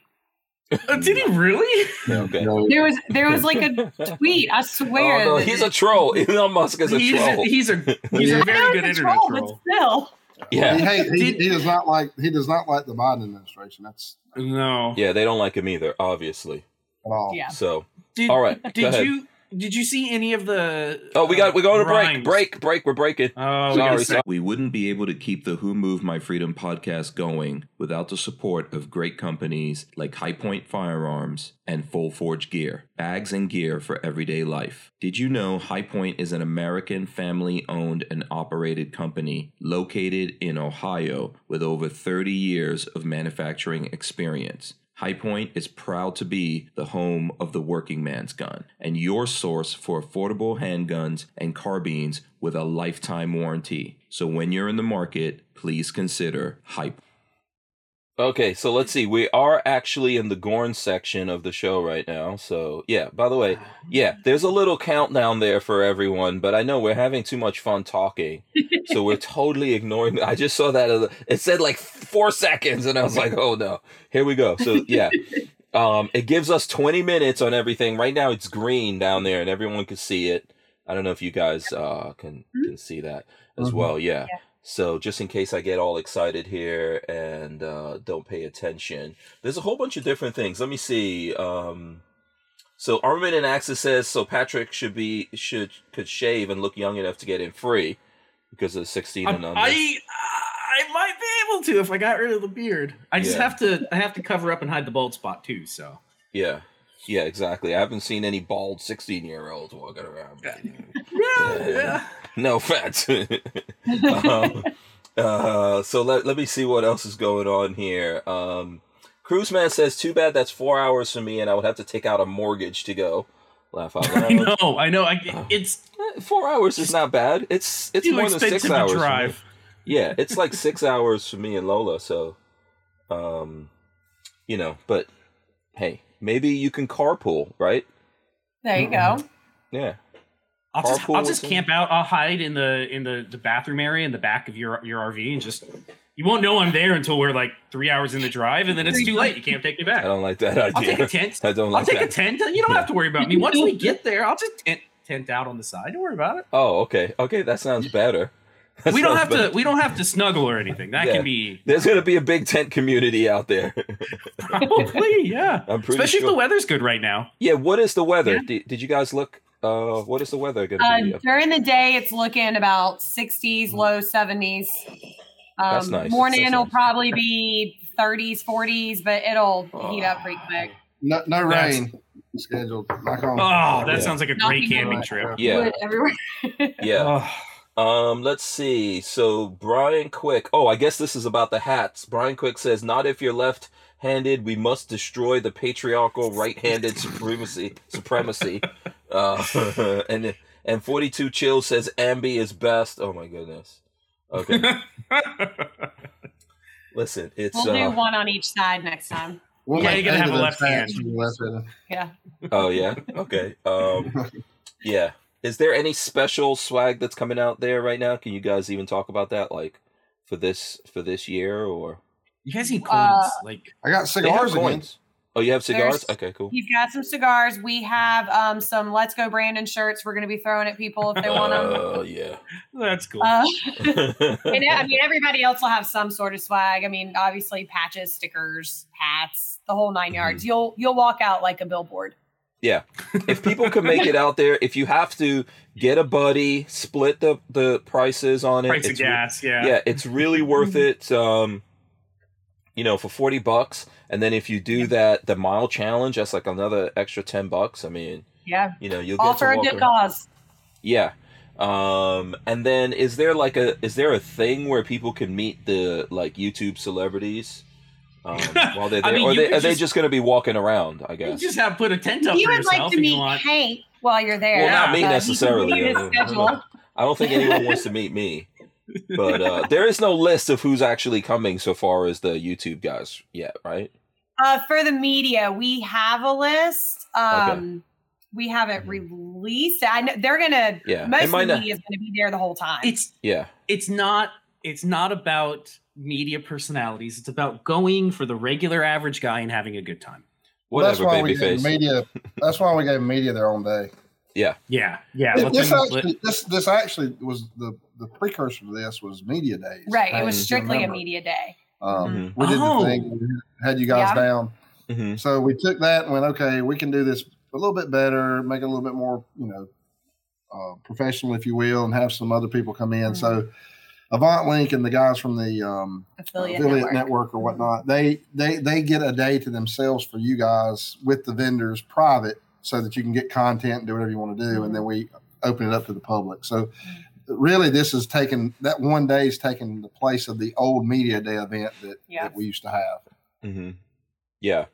Uh, did he really? Yeah, okay. There was there was like a tweet. I swear. Oh no, he's a troll. Elon Musk is a he's, troll. a, he's a he's I a know very good a internet troll, troll. but still. yeah, he, hate, he, he does not like he does not like the Biden administration. That's No. yeah, they don't like him either, obviously. at all. Yeah. So, Did, all right, go Did ahead. you did you see any of the? oh, we got we're going to break, break, break. We're breaking. Oh, Sorry, sorry. We wouldn't be able to keep the Who Moved My Freedom podcast going without the support of great companies like Hi-Point Firearms and Full Forge Gear, bags and gear for everyday life. Did you know Hi-Point is an American family owned and operated company located in Ohio with over 30 years of manufacturing experience? Hi-Point is proud to be the home of the working man's gun and your source for affordable handguns and carbines with a lifetime warranty. So when you're in the market, please consider High Okay, so let's see. We are actually in the Gorn section of the show right now. So, yeah, by the way, yeah, there's a little countdown there for everyone, but I know we're having too much fun talking. so we're totally ignoring. I just saw that. It said like four seconds, and I was like, oh no. Here we go. So, yeah. Um, it gives us 20 minutes on everything. Right now it's green down there and everyone can see it. I don't know if you guys uh can can see that as Mhm. well. Yeah. Yeah. So just in case I get all excited here and uh don't pay attention. There's a whole bunch of different things. Let me see. Um so Armament and Axis says so Patrick should be should could shave and look young enough to get in free because of 16 and under. I I might be able to if I got rid of the beard. I just Yeah. have to I have to cover up and hide the bald spot too. So Yeah. Yeah, exactly. I haven't seen any bald 16 year olds walking around. yeah, yeah. No offense. um, uh, so let, let me see what else is going on here. Um, Cruiseman says, Too bad that's four hours for me and I would have to take out a mortgage to go. Laugh out I loud. know, I know. I, it's Eh, Four hours is not bad. It's it's more than six hours. drive. Yeah, it's like six hours for me and Lola. So, um, you know, but hey, maybe you can carpool, right? There you go. Yeah. I'll just I'll just camp out. I'll hide in the in the, the bathroom area in the back of your your RV and just you won't know I'm there until we're like three hours in the drive and then it's too late. You can't take me back. I don't like that idea. I'll take a tent. I don't like I'll like take that. a tent. You don't have to worry about me. Once we get there, I'll just tent tent out on the side. Don't worry about it. Oh, okay. Okay, that sounds better. we don't have to. We don't have to snuggle or anything. That Yeah. can be There's gonna be a big tent community out there. probably yeah. I'm pretty Especially sure. if the weather's good right now. yeah. What is the weather? Yeah. Did, did you guys look? Uh, what is the weather gonna Uh, be? during the day, it's looking about 60s, low 70s. Um, That's nice. Morning That's will nice. probably be 30s, 40s, but it'll heat up pretty quick. No, no That's- rain scheduled. Oh, that Yeah. sounds like a Knocking great camping trip. Yeah. Wood. Yeah. Um, let's see. So Brian Quick. Oh, I guess this is about the hats. Brian Quick says, "Not if you're left-handed. We must destroy the patriarchal right-handed supremacy. Supremacy." Uh, and and 42 chill says, "Ambi is best." Oh my goodness. Okay, listen. It's We'll do uh, one on each side next time. We'll Yeah, make you gotta have of a left hand. left-handed. Yeah. oh yeah. Okay. Um, yeah. Is there any special swag that's coming out there right now? Can you guys even talk about that, like for this for this year or? you guys need coins. Uh, like I got cigars again. coins. Oh, you have cigars? There's- Okay, cool. He's got some cigars. We have um, some Let's Go Brandon shirts we're going to be throwing at people if they want them. Oh yeah. that's cool. Uh, and I mean, everybody else will have some sort of swag. I mean, obviously, patches, stickers, hats, the whole 9 yards. You'll you'll walk out like a billboard. Yeah. If people can make it out there, if you have to get a buddy, split the the prices on it. Price of it's re- gas. Yeah. yeah, it's really worth it. Um, you know, for forty bucks, and then if you do that the mile challenge, that's like another extra ten bucks. I mean, Yeah, you know, you'll all get to for a good cause. Yeah. Um, and then is there like a is there a thing where people can meet the like YouTube celebrities um, while they're I there, mean, or they, could are they just- just going to be walking around? I You guess. just have put a tent up If you for would like to meet want. Hank while you're there. Well, not me uh, he can necessarily, give you yeah. I don't think anyone wants to meet me, but uh, there is no list of who's actually coming so far as the YouTube guys yet, right? Uh, for the media, we have a list. Um, We haven't Mhm. released. I know they're gonna. Yeah, most of might the not- media is gonna be there the whole time. It's Yeah, it's not it's not about media personalities. It's about going for the regular average guy and having a good time. that's whatever, why we gave media. That's why we gave media their own day. Yeah, yeah. yeah. let this, actually, this this actually was the the precursor to this was media days. right. It was Things to strictly a media day. Um, Mhm. We did Oh. the thing, had you guys Yeah. down. hmm So we took that and went, okay, we can do this a little bit better, make it a little bit more, you know, uh, professional, if you will, and have some other people come in. So AvantLink and the guys from the um, Affiliate, affiliate network. network. or whatnot, they they they get a day to themselves for you guys with the vendors private, so that you can get content and do whatever you want to do, and then we open it up to the public. So really, this is taking that one day is taking the place of the old media day event that, Yeah. that we used to have. hmm Yeah.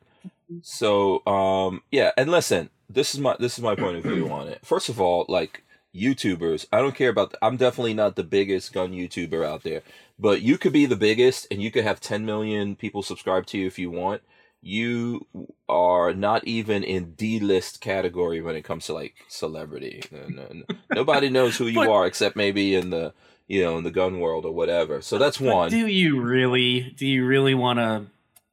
So, um, yeah, and listen, this is my this is my point of view on it. First of all, like YouTubers, I don't care about. I'm definitely not the biggest gun YouTuber out there, but you could be the biggest, and you could have 10 million people subscribe to you if you want. You are not even in D list category when it comes to like celebrity. No- no- no- Nobody knows who you But- are except maybe in the you know in the gun world or whatever. So that's But one. Do you really? Do you really want to?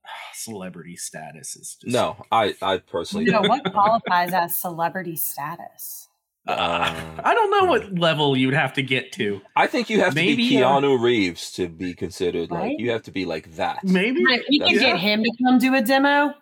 Ah, celebrity status is just No, I I personally You know what qualifies as celebrity status? Uh, I don't know what level you'd have to get to. I think you have to Maybe, be uh, Keanu Reeves to be considered like Right? you have to be like that. Maybe. If we could That's- get him to come do a demo,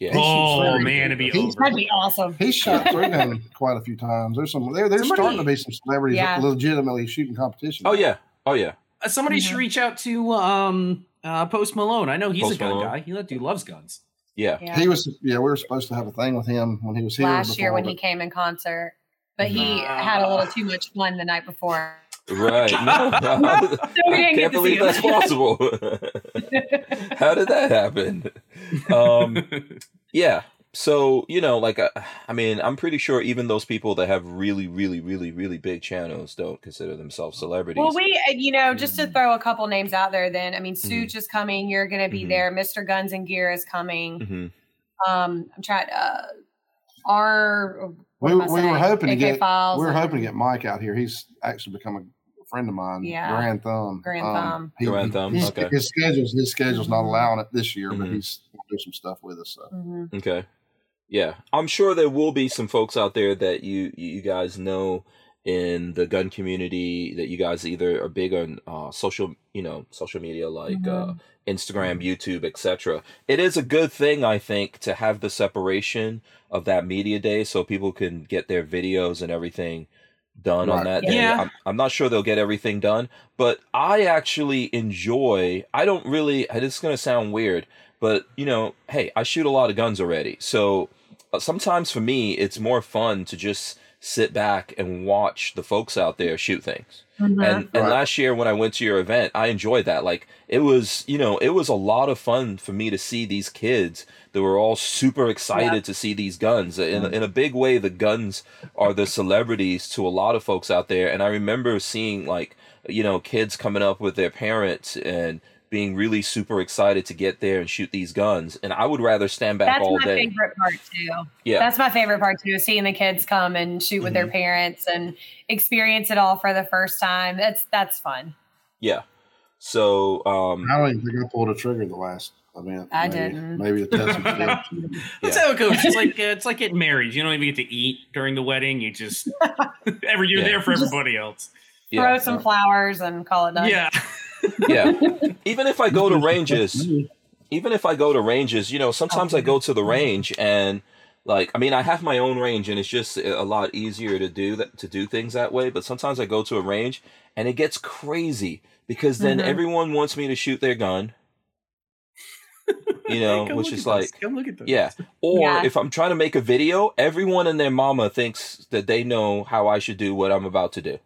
Yeah. Oh man, it'd be He's- over. that'd be awesome. He's shot through them quite a few times. There's some. There, there's Somebody- starting to be some celebrities Yeah. legitimately shooting competition. Oh yeah. Oh yeah. Uh, Somebody should Mhm. reach out to um uh Post Malone. I know he's Post a gun Malone. guy. He that dude loves guns. Yeah. Yeah. He was. Yeah, we were supposed to have a thing with him when he was here Last year before, when he came in concert, but he Ah. had a little too much fun the night before. Right. No, no. So we didn't Can't get to believe him. that's possible. How did that happen? Um, yeah. So you know, like, uh, I mean, I'm pretty sure even those people that have really, really, really, really big channels don't consider themselves celebrities. Well, we, uh, you know, just to throw a couple names out there, then I mean, Sootch is coming. You're going to be Mhm. there. Mr. Guns and Gear is coming. hmm Um, I'm trying. Uh, our we, we were hoping to get. Files we were and hoping to get Mike out here. He's actually become a friend of mine. Yeah. Garand Thumb. Garand Thumb. he- Garand Thumb, he's- okay. His schedule's his schedule's not allowing it this year, but Mhm. he's gonna do some stuff with us. So. Mhm. Okay. Yeah, I'm sure there will be some folks out there that you you guys know in the gun community that you guys either are big on uh, social, you know, social media like uh, Instagram, YouTube, etc. It is a good thing, I think, to have the separation of that media day so people can get their videos and everything done on Right. that day. Yeah. I'm, I'm not sure they'll get everything done, but I actually enjoy. I don't really. This is gonna sound weird, but you know, hey, I shoot a lot of guns already, so uh, sometimes for me, it's more fun to just sit back and watch the folks out there shoot things. Mhm. And and Right. last year when I went to your event, I enjoyed that. Like it was, you know, it was a lot of fun for me to see these kids that were all super excited Yeah. to see these guns. In in a big way, the guns are the celebrities to a lot of folks out there. And I remember seeing like, you know, kids coming up with their parents and being really super excited to get there and shoot these guns. And I would rather stand back That's all day. That's my favorite part too. Yeah. That's my favorite part too, seeing the kids come and shoot with their Mm-hmm. parents and experience it all for the first time. That's that's fun. yeah. So um I don't even think I pulled a trigger the last event. I maybe, didn't. Maybe to test some shit. That's Yeah. how it goes. It's like uh, it's like getting married. You don't even get to eat during the wedding. You just ever you're Yeah. there for everybody else. yeah. Throw some flowers and call it done. Yeah. Yeah even if i go to ranges even if i go to ranges you know sometimes i go to the range and like i mean i have my own range and it's just a lot easier to do that to do things that way but sometimes i go to a range and it gets crazy because then Mhm. everyone wants me to shoot their gun you know Come which is like come look at this. yeah or Yeah. if i'm trying to make a video everyone and their mama thinks that they know how i should do what i'm about to do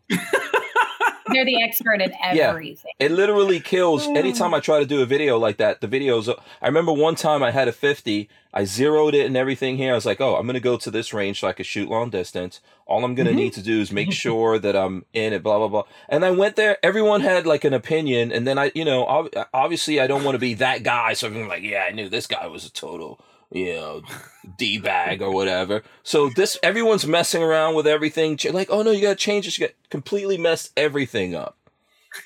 They're the expert at Yeah. everything. It literally kills anytime I try to do a video like that. The videos, I remember one time I had a 50, I zeroed it and everything here. I was like, oh, I'm going to go to this range so I could shoot long distance. All I'm going to Mhm. need to do is make sure that I'm in it, blah, blah, blah. And I went there, everyone had like an opinion. And then I, you know, ob- obviously I don't want to be that guy. So I'm like, yeah, I knew this guy was a total, you know, D bag or whatever. So this, everyone's messing around with everything. Like, oh no, you got to change this. You got completely messed everything up.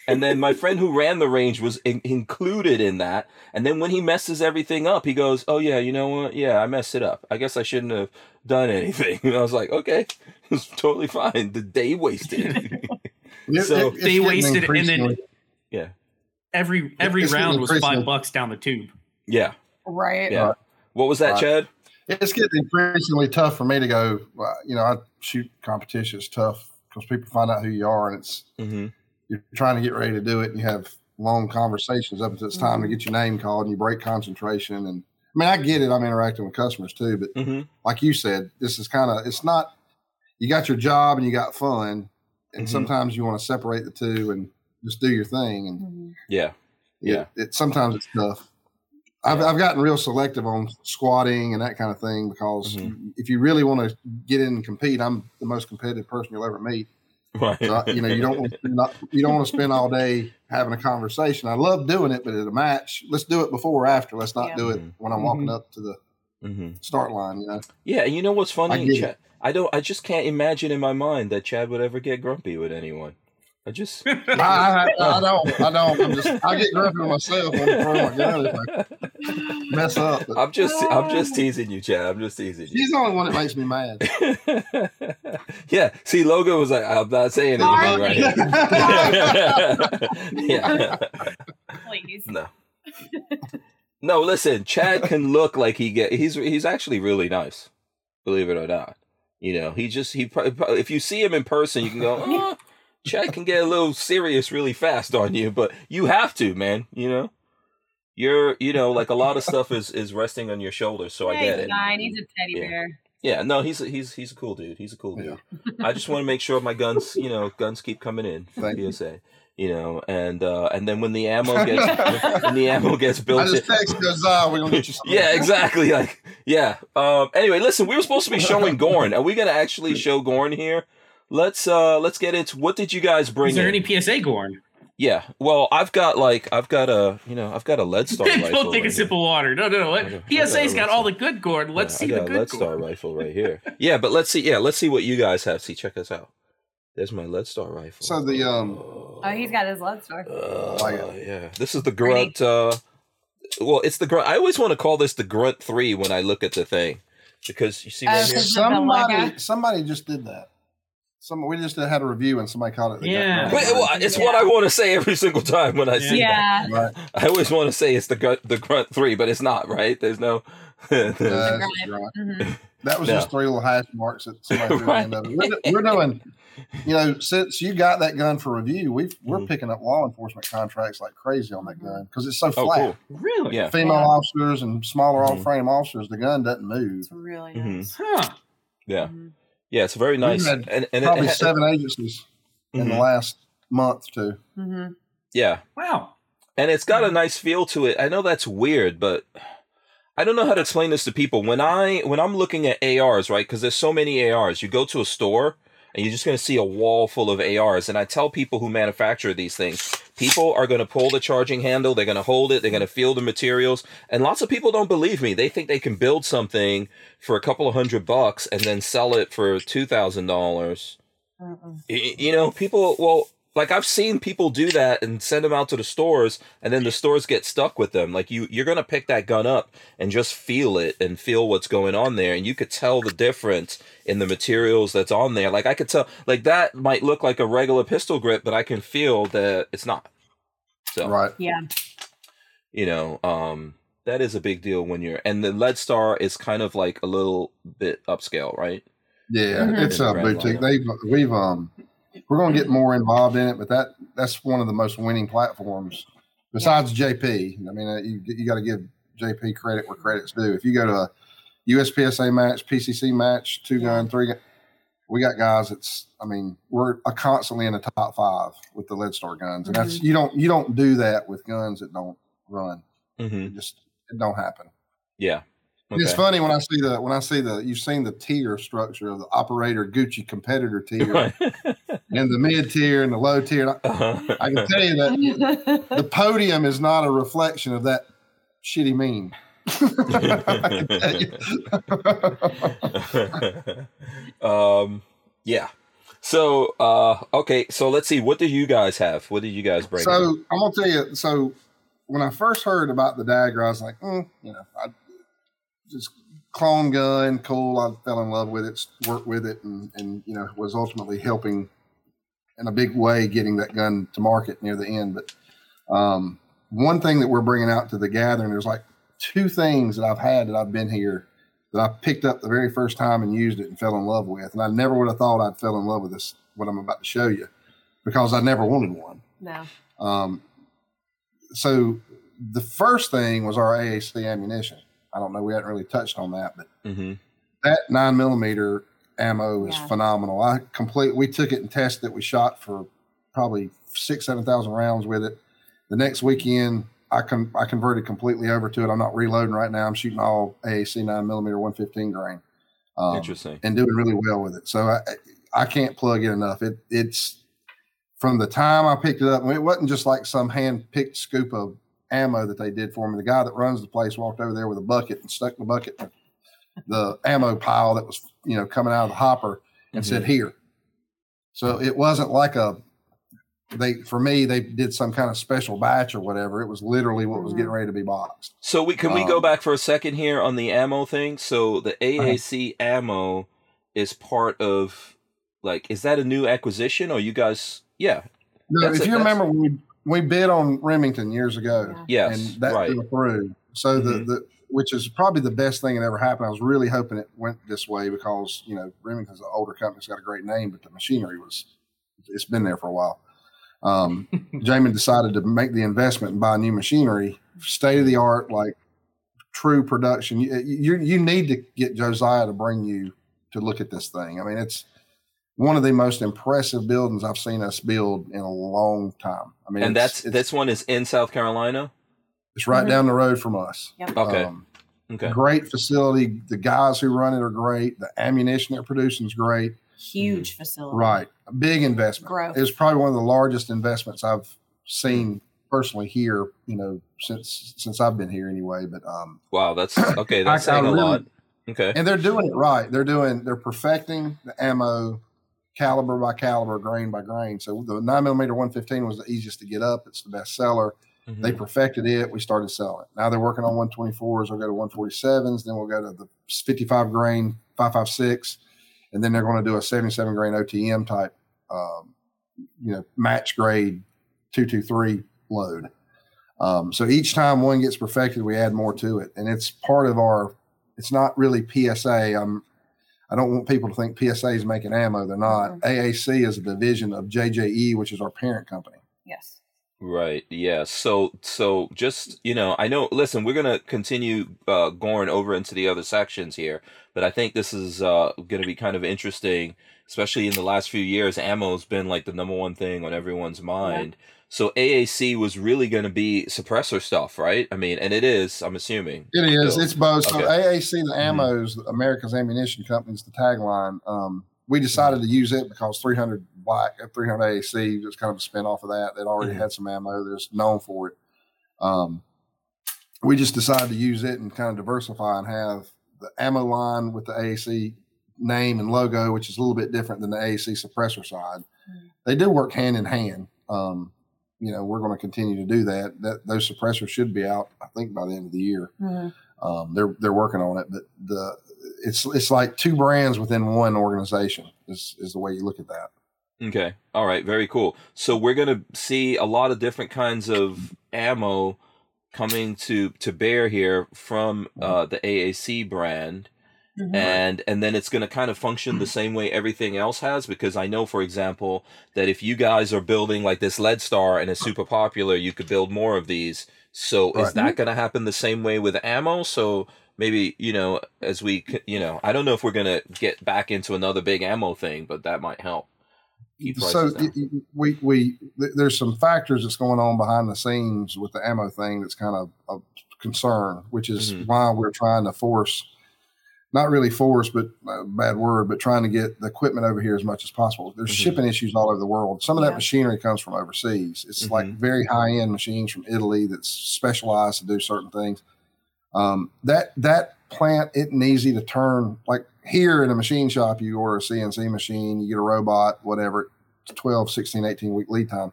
And then my friend who ran the range was in- included in that. And then when he messes everything up, he goes, "Oh yeah, you know what? Yeah, I messed it up. I guess I shouldn't have done anything." And I was like, "Okay, it's totally fine. The day wasted." So- it- They wasted it, and then- yeah, Every every It's round was five bucks down the tube. yeah, Right. yeah. What was that, Right. Chad? it's getting increasingly tough for me to go. You know, I shoot competition. It's tough because people find out who you are, and it's Mm-hmm. you're trying to get ready to do it, and you have long conversations up until it's time to get your name called, and you break concentration. And I mean, I get it. I'm interacting with customers too, but Mm-hmm. like you said, this is kind of it's not. You got your job and you got fun, and Mhm. sometimes you want to separate the two and just do your thing. And. Yeah, Yeah. it, it sometimes it's tough. I've, I've gotten real selective on squadding and that kind of thing because Mhm. if you really want to get in and compete, I'm the most competitive person you'll ever meet. right. So, you know, you don't want to spend, you don't want to spend all day having a conversation. I love doing it, but at a match, let's do it before or after. Let's not Yeah. do it when I'm walking up to the mm-hmm. start line. You know, Yeah, and you know what's funny? I get it. Chad, I don't. I just can't imagine in my mind that Chad would ever get grumpy with anyone. I just. I, I, I don't, I don't. I'm just, I get grumpy with myself on the front of my gun if I mess up. But I'm just. I'm just oh. teasing you, Chad. I'm just teasing you. she's the only one that makes me mad. yeah. See, Logan was like, I'm not saying anything right here. yeah. Please. No. No, listen, Chad can look like he get he's he's actually really nice. Believe it or not. You know, he just he pro- pro- if you see him in person, you can go, oh, Chad can get a little serious really fast on you, but you have to, man, you know. You're, you know, like a lot of stuff is is resting on your shoulders, so I get it. Fine. He's a teddy Yeah. bear. Yeah, no, he's a, he's he's a cool dude. He's a cool Yeah. dude. I just want to make sure my guns, you know, guns keep coming in. Thank you. PSA, you know, and uh and then when the ammo gets when the ammo gets built, I just in- text goes, "Ah, we're gonna get you." Yeah, exactly. Like, yeah. Um. Anyway, listen, we were supposed to be showing Gorn. Are we gonna actually show Gorn here? Let's uh let's get into what did you guys bring Is there in? any PSA Gorn? yeah. Well, I've got like I've got a you know I've got a lead star rifle. Don't take a right sip here. of water. No, no, no. I got- I got got all the good Gorn. Let's Yeah, see I the got a good lead star rifle right here. Yeah, but let's see. Yeah, let's see what you guys have. See, check us out. There's my lead star rifle. So the um, Oh, he's got his lead star. Uh, like it. yeah, this is the grunt. Uh, well, it's the grunt. I always want to call this the grunt three when I look at the thing because you see Oh, right here. 'cause- somebody somebody just did that. Some we just had a review and somebody called it. the Yeah. gut But gun. well, it's what I want to say every single time when I see Yeah. Right. that. I always want to say it's the gut, the grunt three, but it's not right. There's no. Uh, Right. right. Mhm. That was No. just three little hash marks that somebody threw Right. in there. We're, do- we're doing, you know, since you got that gun for review, we've we're Mhm. picking up law enforcement contracts like crazy on that gun because it's so oh, flat. cool. Really? Yeah. Female Yeah. officers and smaller Mhm. old frame officers, the gun doesn't move. It's really Mhm. nice. Huh. Yeah. Yeah. It's very nice. had And, and Probably it, seven agencies in the Mhm. last month too. Mhm. Yeah. Wow. and it's got a nice feel to it. I know that's weird, but I don't know how to explain this to people. When I when I'm looking at ARs, right? Because there's so many ARs. You go to a store and you're just going to see a wall full of ARs. And I tell people who manufacture these things, people are going to pull the charging handle, they're going to hold it, they're going to feel the materials, and lots of people don't believe me. They think they can build something for a couple of hundred bucks and then sell it for two thousand dollars. Mm-mm. You know, people, well, like I've seen people do that and send them out to the stores, and then the stores get stuck with them. Like you, you're gonna pick that gun up and just feel it and feel what's going on there, and you could tell the difference in the materials that's on there. Like I could tell, like that might look like a regular pistol grip, but I can feel that it's not. So Right. Yeah. you know, um, that is a big deal when you're, and the Lead Star is kind of like a little bit upscale, right? Yeah, Mhm. it's a Grand boutique. lineup. They've we've um we're gonna get more involved in it, but that that's one of the most winning platforms besides JP. I mean, uh, you you got to give JP credit where credit's due. If you go to a USPSA match, PCC match, two gun, three gun, we got guys. That's I mean, we're uh, constantly in the top five with the Lead Star guns, and that's you don't you don't do that with guns that don't run. Mm-hmm. It just it don't happen. Yeah. It's funny when I see the when I see the you've seen the tier structure of the operator Gucci competitor tier Right. and the mid tier and the low tier. I, Uh-huh. I can tell you that the podium is not a reflection of that shitty meme. I can tell you. um yeah so uh okay so let's see what do you guys have what do you guys bring so I'm gonna tell you. So when I first heard about the dagger, I was like, mm, you know, I just clone gun, cool. I fell in love with it, worked with it, and and you know was ultimately helping in a big way getting that gun to market near the end. But um, one thing that we're bringing out to the gathering, there's like two things that I've had that I've been here that I picked up the very first time and used it and fell in love with, and I never would have thought I'd fell in love with this what I'm about to show you because I never wanted one. no. Um, so the first thing was our AAC ammunition. I don't know, we hadn't really touched on that, but hmm that nine millimeter ammo is Yeah. phenomenal. I complete. We took it and tested it. We shot for probably six, seven thousand rounds with it. The next weekend, I con- I converted completely over to it. I'm not reloading right now. I'm shooting all AAC nine millimeter 115 grain. Um, interesting and doing really well with it. So I I can't plug it enough. It it's from the time I picked it up, it wasn't just like some hand picked scoop of ammo that they did for me. The guy that runs the place walked over there with a bucket and stuck the bucket in the ammo pile that was you know coming out of the hopper and said here. So it wasn't like a they for me they did some kind of special batch or whatever. It was literally what was getting ready to be boxed. so we can we go Um, back for a second here on the ammo thing so the aac ammo is part of like is that a new acquisition or you guys yeah No, if a- you that's- remember, we we bid on Remington years ago. Yeah. yes and that right fell through. So the Mhm. the which is probably the best thing that ever happened. I was really hoping it went this way because you know Remington's an older company, it's got a great name, but the machinery was it's been there for a while. Um, Jamin decided to make the investment and buy new machinery, state of the art, like true production. You, you you need to get Josiah to bring you to look at this thing. I mean, it's one of the most impressive buildings I've seen us build in a long time. I mean, and it's- that's it's, this one is in south carolina it's right Mhm. down the road from us. Yep. okay Um, okay Great facility. The guys who run it are great. The ammunition they're producing is great. Huge facility. Right. A big investment. Growth. It's probably one of the largest investments I've seen personally here, you know, since since I've been here anyway. But um wow that's okay that's I- I saying a really- lot okay and they're doing it right. They're doing they're perfecting the ammo caliber by caliber, grain by grain. So the nine millimeter one fifteen was the easiest to get up. It's the best seller. Mhm. They perfected it. We started selling it. Now they're working on 124s. We'll go to 147s. Then we'll go to the 55 grain 556. and then they're going to do a 77 grain OTM type, um, you know, match grade 223 load. Um, so each time one gets perfected, we add more to it, and it's part of our. It's not really PSA. I'm. I don't want people to think PSA is making ammo. They're not. Mhm. AAC is a division of JJE, which is our parent company. Yes. Right. Yeah. So so just you know, I know. Listen, we're gonna continue uh, going over into the other sections here, but I think this is uh, gonna be kind of interesting, especially in the last few years. Ammo's been like the number one thing on everyone's mind. So AAC was really gonna be suppressor stuff, right? I mean, and it is. I'm assuming. It is. Still. It's both. So Okay. AAC, the Mhm. Ammos, America's Ammunition Company, is the tagline. Um, we decided to use it because 300 Black, uh, 300 AAC was kind of a spin off of that. They'd already Mhm. had some ammo. They're known for it. Um, we just decided to use it and kind of diversify and have the ammo line with the AAC name and logo, which is a little bit different than the AAC suppressor side. Mhm. They do work hand in hand. Um, you know, we're going to continue to do that. That those suppressors should be out, I think, by the end of the year. Mhm. Um, they're they're working on it, but the it's it's like two brands within one organization is is the way you look at that. Okay. All right. Very cool. So we're gonna see a lot of different kinds of ammo coming to to bear here from uh, the AAC brand, Mhm. and and then it's gonna kind of function the same way everything else has. Because I know, for example, that if you guys are building like this Lead Star and it's super popular, you could build more of these. So is Right. that gonna happen the same way with ammo? So maybe you know as we you know I don't know if we're gonna get back into another big ammo thing, but that might help. so prices down. y- y- we we th- there's some factors that's going on behind the scenes with the ammo thing that's kind of a concern, which is Mhm. why we're trying to force, not really force, but uh, bad word, but trying to get the equipment over here as much as possible. There's Mhm. shipping issues all over the world. Some of that Yeah. machinery comes from overseas. It's like Mhm. very high end machines from Italy that's specialized to do certain things. Um, that that plant isn't easy to turn. Like here in a machine shop, you order a CNC machine, you get a robot, whatever, it's 12, 16, 18 week lead time.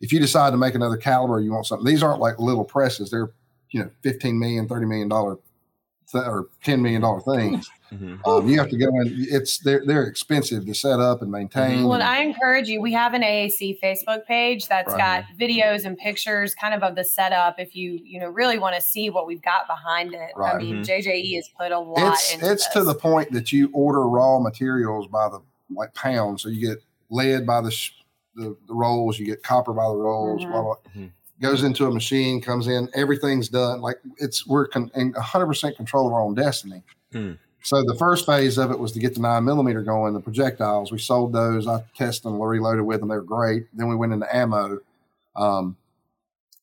If you decide to make another caliber, you want something. These aren't like little presses. They're, you know, 15 million, 30 million dollar th- or 10 million dollar things. Mhm. Um, you have to go in. It's they're they're expensive to set up and maintain. Well, and I encourage you. We have an AAC Facebook page that's Right. got videos and pictures, kind of of the setup. If you you know really want to see what we've got behind it, I Right. mean, Mhm. JJE has put a lot. it's into it's to the point that you order raw materials by the like pound. So you get lead by the sh- the, the rolls, you get copper by the rolls. Mhm. Blah, blah. Goes into a machine, comes in, everything's done. Like it's we're con- in 100% control of our own destiny. Hmm. So the first phase of it was to get the nine millimeter going, the projectiles. We sold those. I tested them, reloaded with them. They were great. Then we went into ammo. Um,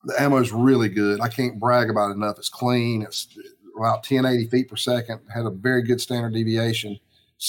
the ammo is really good. I can't brag about it enough. It's clean. It's about 1080 feet per second. Had a very good standard deviation.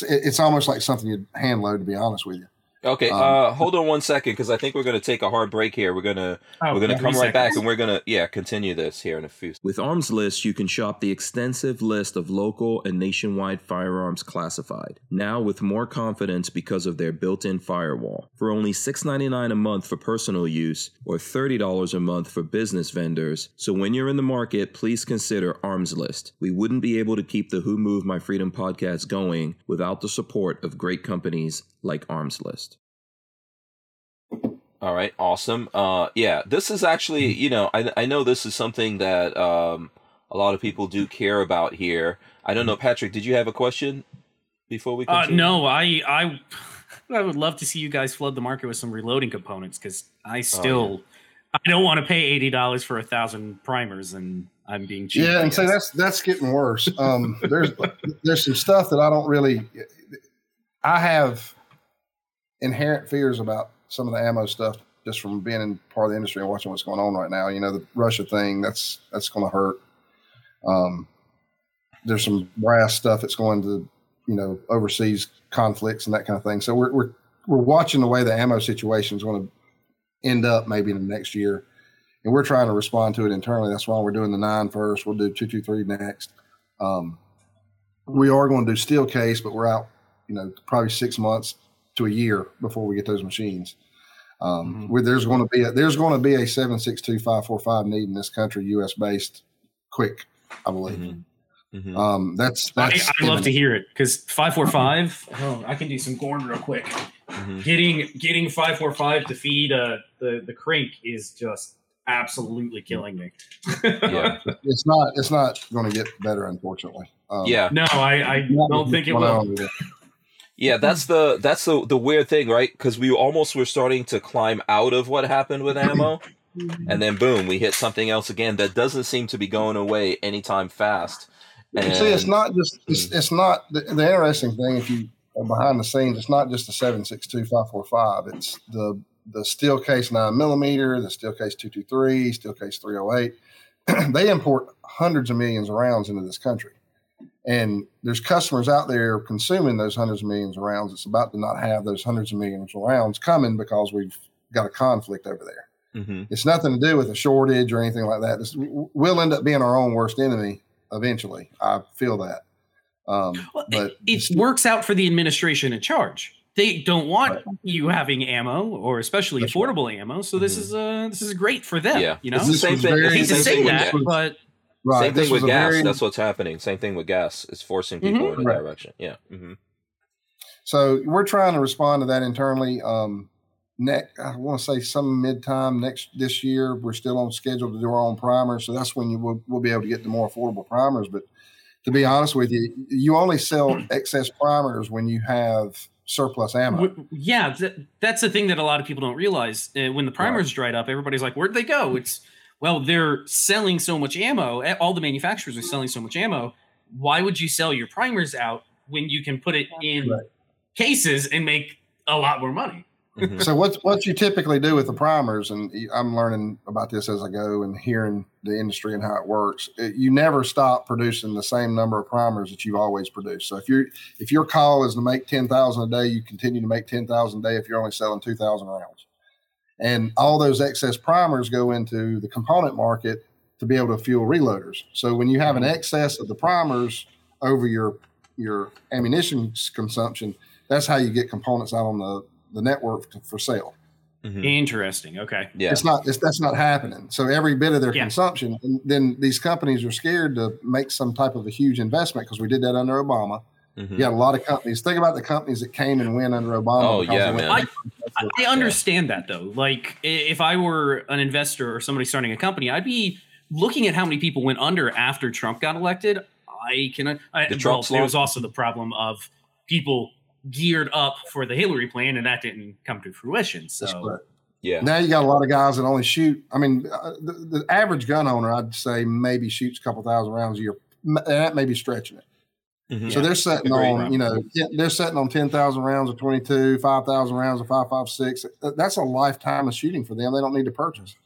It's almost like something you'd hand load, to be honest with you. Okay, Um, uh, hold on one second because I think we're going to take a hard break here. We're gonna Oh, we're gonna come right back and we're gonna yeah continue this here in a few. With Armslist, you can shop the extensive list of local and nationwide firearms classified. Now with more confidence because of their built-in firewall. For only $6.99 a month for personal use or $30 a month for business vendors. So when you're in the market, please consider Armslist. We wouldn't be able to keep the Who Moved My Freedom podcast going without the support of great companies like Armslist. All right, awesome. Uh, yeah, this is actually, you know, I I know this is something that um a lot of people do care about here. I don't know, Patrick. Did you have a question before we? Uh, no, I I I would love to see you guys flood the market with some reloading components because I still I don't want to pay eighty dollars for a thousand primers and I'm being cheap. Yeah, and so that's that's getting worse. Um, there's there's some stuff that I don't really. I have inherent fears about some of the ammo stuff just from being in part of the industry and watching what's going on right now. You know, the Russia thing that's that's going to hurt. Um, there's some brass stuff that's going to you know overseas conflicts and that kind of thing. So we're we're we're watching the way the ammo situation is going to end up maybe in the next year and we're trying to respond to it internally. That's why we're doing the nine first. We'll do two, two, three next. Um, we are going to do steel case, but we're out, you know, probably six months to a year before we get those machines. Um, Mhm. where there's going to be a, there's going to be a seven six two five four five need in this country, U.S. based, quick, I believe. Mhm. Mhm. Um, that's I, that's. I love to hear it because five four five. Oh, I can do some corn real quick. Mhm. Getting getting five four five to feed uh, the the Krink is just absolutely killing me. Yeah. It's not. It's not going to get better, unfortunately. Um, Yeah. no, I, I don't think it will. On with it. Yeah, that's the that's the the weird thing, right? Because we almost were starting to climb out of what happened with ammo, and then boom, we hit something else again that doesn't seem to be going away anytime fast. You see, it's not just. It's, hmm. it's not the, the interesting thing. If you are behind the scenes, it's not just the seven six two five four five. It's the the steel case nine millimeter, the steel case two two three, steel case three hundred eight. They import hundreds of millions of rounds into this country, and there's customers out there consuming those hundreds of millions of rounds. It's about to not have those hundreds of millions of rounds coming because we've got a conflict over there. Mhm. It's nothing to do with a shortage or anything like that. This, we'll end up being our own worst enemy eventually. I feel that. Um, Well, but it, it works out for the administration in charge. They don't want Right. you having ammo or especially That's right. affordable ammo. So this Mhm. is uh this is great for them. Yeah. you know. It's the same thing. I hate It's to the same say that, gas. but right, Same this thing with gas. very- That's what's happening. Same thing with gas. It's forcing people Mhm. in a Right. direction. Yeah. hmm so we're trying to respond to that internally. Um, next, I want to say some mid-time next this year. We're still on schedule to do our own primers, so that's when you will we'll be able to get the more affordable primers. But to be honest with you, you only sell excess primers when you have surplus ammo. W- yeah, th- that's the thing that a lot of people don't realize. Uh, when the primers dried up, everybody's like, "Where'd they go?" It's well, they're selling so much ammo. eh, All the manufacturers are selling so much ammo. Why would you sell your primers out when you can put it in Right. cases and make a lot more money? hmm So what what you typically do with the primers, and I'm learning about this as I go and hearing the industry and how it works. It, you never stop producing the same number of primers that you've always produced. So if you if your call is to make ten thousand a day, you continue to make ten thousand a day. If you're only selling two thousand rounds, and all those excess primers go into the component market to be able to fuel reloaders. So when you have an excess of the primers over your your ammunition consumption, that's how you get components out on the the network to, for sale. hmm Interesting. Okay. Yeah. It's not. It's, that's not happening. So every bit of their Yeah. consumption, and then these companies are scared to make some type of a huge investment because we did that under Obama. Mhm. You got a lot of companies. Think about the companies that came and went under Obama. Oh, yeah, man. I, I understand that though. Like if I were an investor or somebody starting a company, I'd be looking at how many people went under after Trump got elected. I can. I, The well, Trump there was also the problem of people geared up for the Hillary plan, and that didn't come to fruition. That's So correct. Yeah. Now you got a lot of guys that only shoot. I mean, uh, the, the average gun owner, I'd say, maybe shoots a couple thousand rounds a year. M- That may be stretching it. Mhm. So they're setting Agreed. on, you know, they're setting on 10,000 rounds of 22, 5,000 rounds of 5.56. That's a lifetime of shooting for them. They don't need to purchase.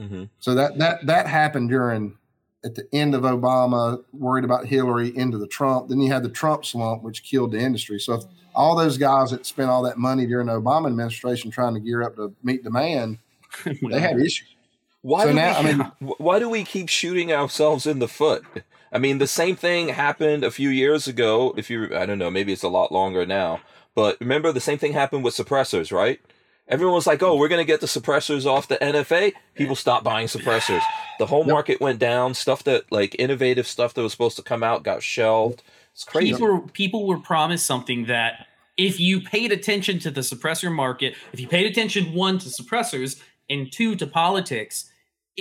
Mhm. So that that that happened during at the end of Obama, worried about Hillary, into the Trump. Then you had the Trump slump, which killed the industry. So if all those guys that spent all that money during the Obama administration trying to gear up to meet demand, they had issues. Why So do now, we, I mean- why do we keep shooting ourselves in the foot? I mean, the same thing happened a few years ago. If you, I don't know, maybe it's a lot longer now. But remember, the same thing happened with suppressors, right? Everyone was like, "Oh, we're gonna get the suppressors off the NFA." People stopped buying suppressors. The whole market went down. Stuff that, like, innovative stuff that was supposed to come out, got shelved. It's crazy. people were, people were promised something that if you paid attention to the suppressor market, if you paid attention one to suppressors and two to politics,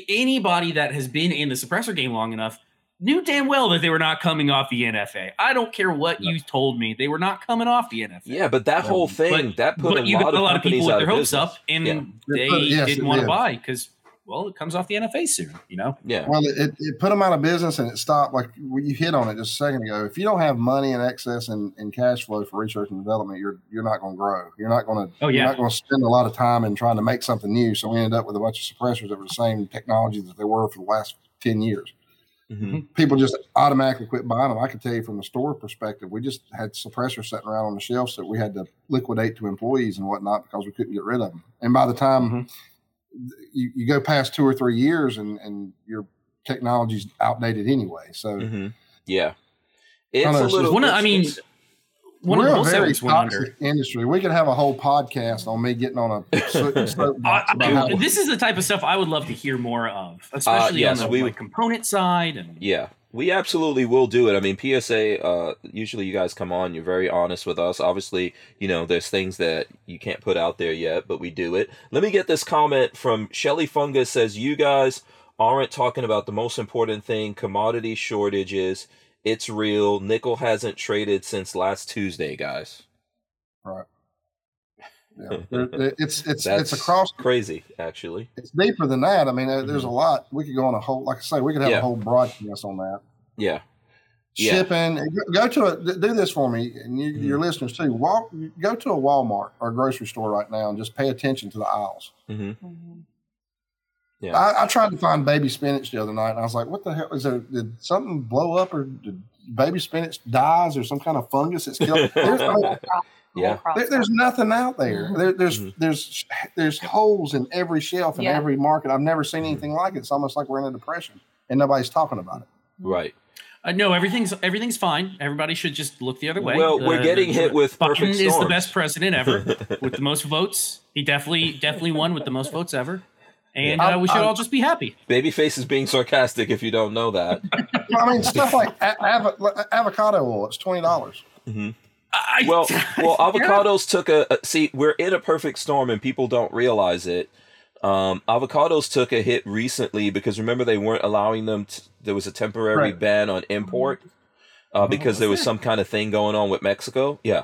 anybody that has been in the suppressor game long enough knew damn well that they were not coming off the NFA. I don't care what you told me; they were not coming off the NFA. yeah, but that whole thing But- that put but a you lot got of a lot of people with their hopes business. up, and Yeah. they Yes, didn't want to did. buy because well, it comes off the NFA soon. You know, Yeah. Well, it, it put them out of business and it stopped. Like you hit on it just a second ago. If you don't have money and excess and, and cash flow for research and development, you're you're not going to grow. You're not going to. Oh, yeah. You're not going to spend a lot of time in trying to make something new. So we ended up with a bunch of suppressors that were the same technology that they were for the last ten years. Hmm People just automatically quit buying them. I can tell you from the store perspective, we just had suppressors sitting around on the shelves that we had to liquidate to employees and whatnot because we couldn't get rid of them. And by the time Mhm. you, you go past two or three years and, and your technology's outdated anyway. So hmm Yeah. It's know, a it's little. One I mean, it's- one we're of the a very wholesalers under. toxic industry. We could have a whole podcast on me getting on a so- soapbox I- about I- this is the type of stuff I would love to hear more of, uh, especially yes, on the we- like, component side. And Yeah, we absolutely will do it. I mean, PSA. Uh, usually, you guys come on. You're very honest with us. Obviously, you know there's things that you can't put out there yet, but we do it. Let me get this comment from Shelly Fungus. Says you guys aren't talking about the most important thing: commodity shortages. It's real. Nickel hasn't traded since last Tuesday, guys. Right. Yeah. There- there- it's it's That's it's across. crazy, actually. It's deeper than that. I mean, uh, there's a lot. We could go on a whole. Like I say, we could have Yeah. a whole broadcast on that. Yeah. Yeah. Shipping. Go- Go to a. Do this for me, and you, your Mm-hmm. listeners too. Walk. Go to a Walmart or a grocery store right now, and just pay attention to the aisles. hmm Mhm. Yeah. I, I tried to find baby spinach the other night, and I was like, "What the hell is there? Did something blow up, or did baby spinach dies, or some kind of fungus that's killed?" There's, I mean, Yeah. there- there's nothing out there. there there's Mhm. there's there's holes in every shelf in Yeah. every market. I've never seen anything like it. It's almost like we're in a depression, and nobody's talking about it. Right. Uh, no, everything's everything's fine. Everybody should just look the other way. Well, we're Uh, getting hit with Biden perfect is the best president ever with the most votes. He definitely definitely won with the most votes ever, and Yeah. uh, we should I'm- all just be happy. Babyface is being sarcastic if you don't know that. I mean, stuff like a- avo- avocado oil. It's twenty dollars. I, Well, well, Yeah. avocados took a, a see. We're in a perfect storm, and people don't realize it. Um, avocados took a hit recently because remember they weren't allowing them. To, there was a temporary Right. ban on import uh, because there was some kind of thing going on with Mexico. Yeah,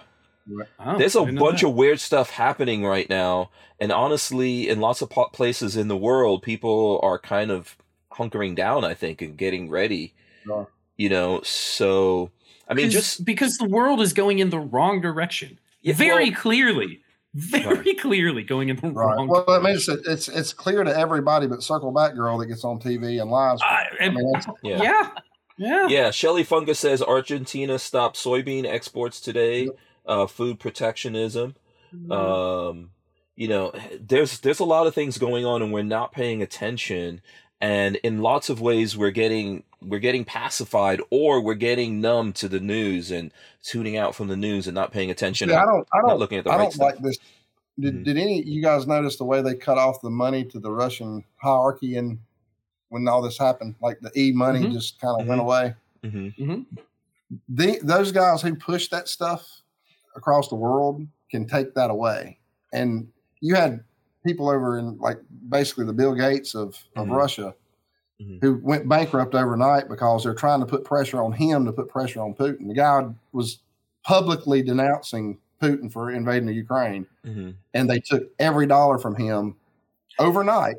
Oh, there's a bunch that. of weird stuff happening right now, and honestly, in lots of places in the world, people are kind of hunkering down. I think and getting ready. Sure. You know, so I mean, just because the world is going in the wrong direction. Yeah, very well- clearly, very clearly going in the Right. wrong. Well, I mean, it's, it's it's clear to everybody, but circle back girl that gets on TV and lives. I- I mean, yeah. yeah, yeah. Yeah, Shelly Fungus says Argentina stopped soybean exports today. Uh, food protectionism. Um, you know, there's there's a lot of things going on, and we're not paying attention. And in lots of ways, we're getting we're getting pacified, or we're getting numb to the news and tuning out from the news and not paying attention. Yeah, I don't. I don't. looking at the I right don't stuff. like this. Did, Mhm. did any you guys notice the way they cut off the money to the Russian hierarchy and when all this happened, like the e money Mhm. just kind of went away. hmm The, those guys who push that stuff across the world can take that away. And you had people over in like basically the Bill Gates of, of Mhm. Russia Mhm. who went bankrupt overnight because they're trying to put pressure on him to put pressure on Putin. The guy was publicly denouncing Putin for invading the Ukraine, hmm and they took every dollar from him overnight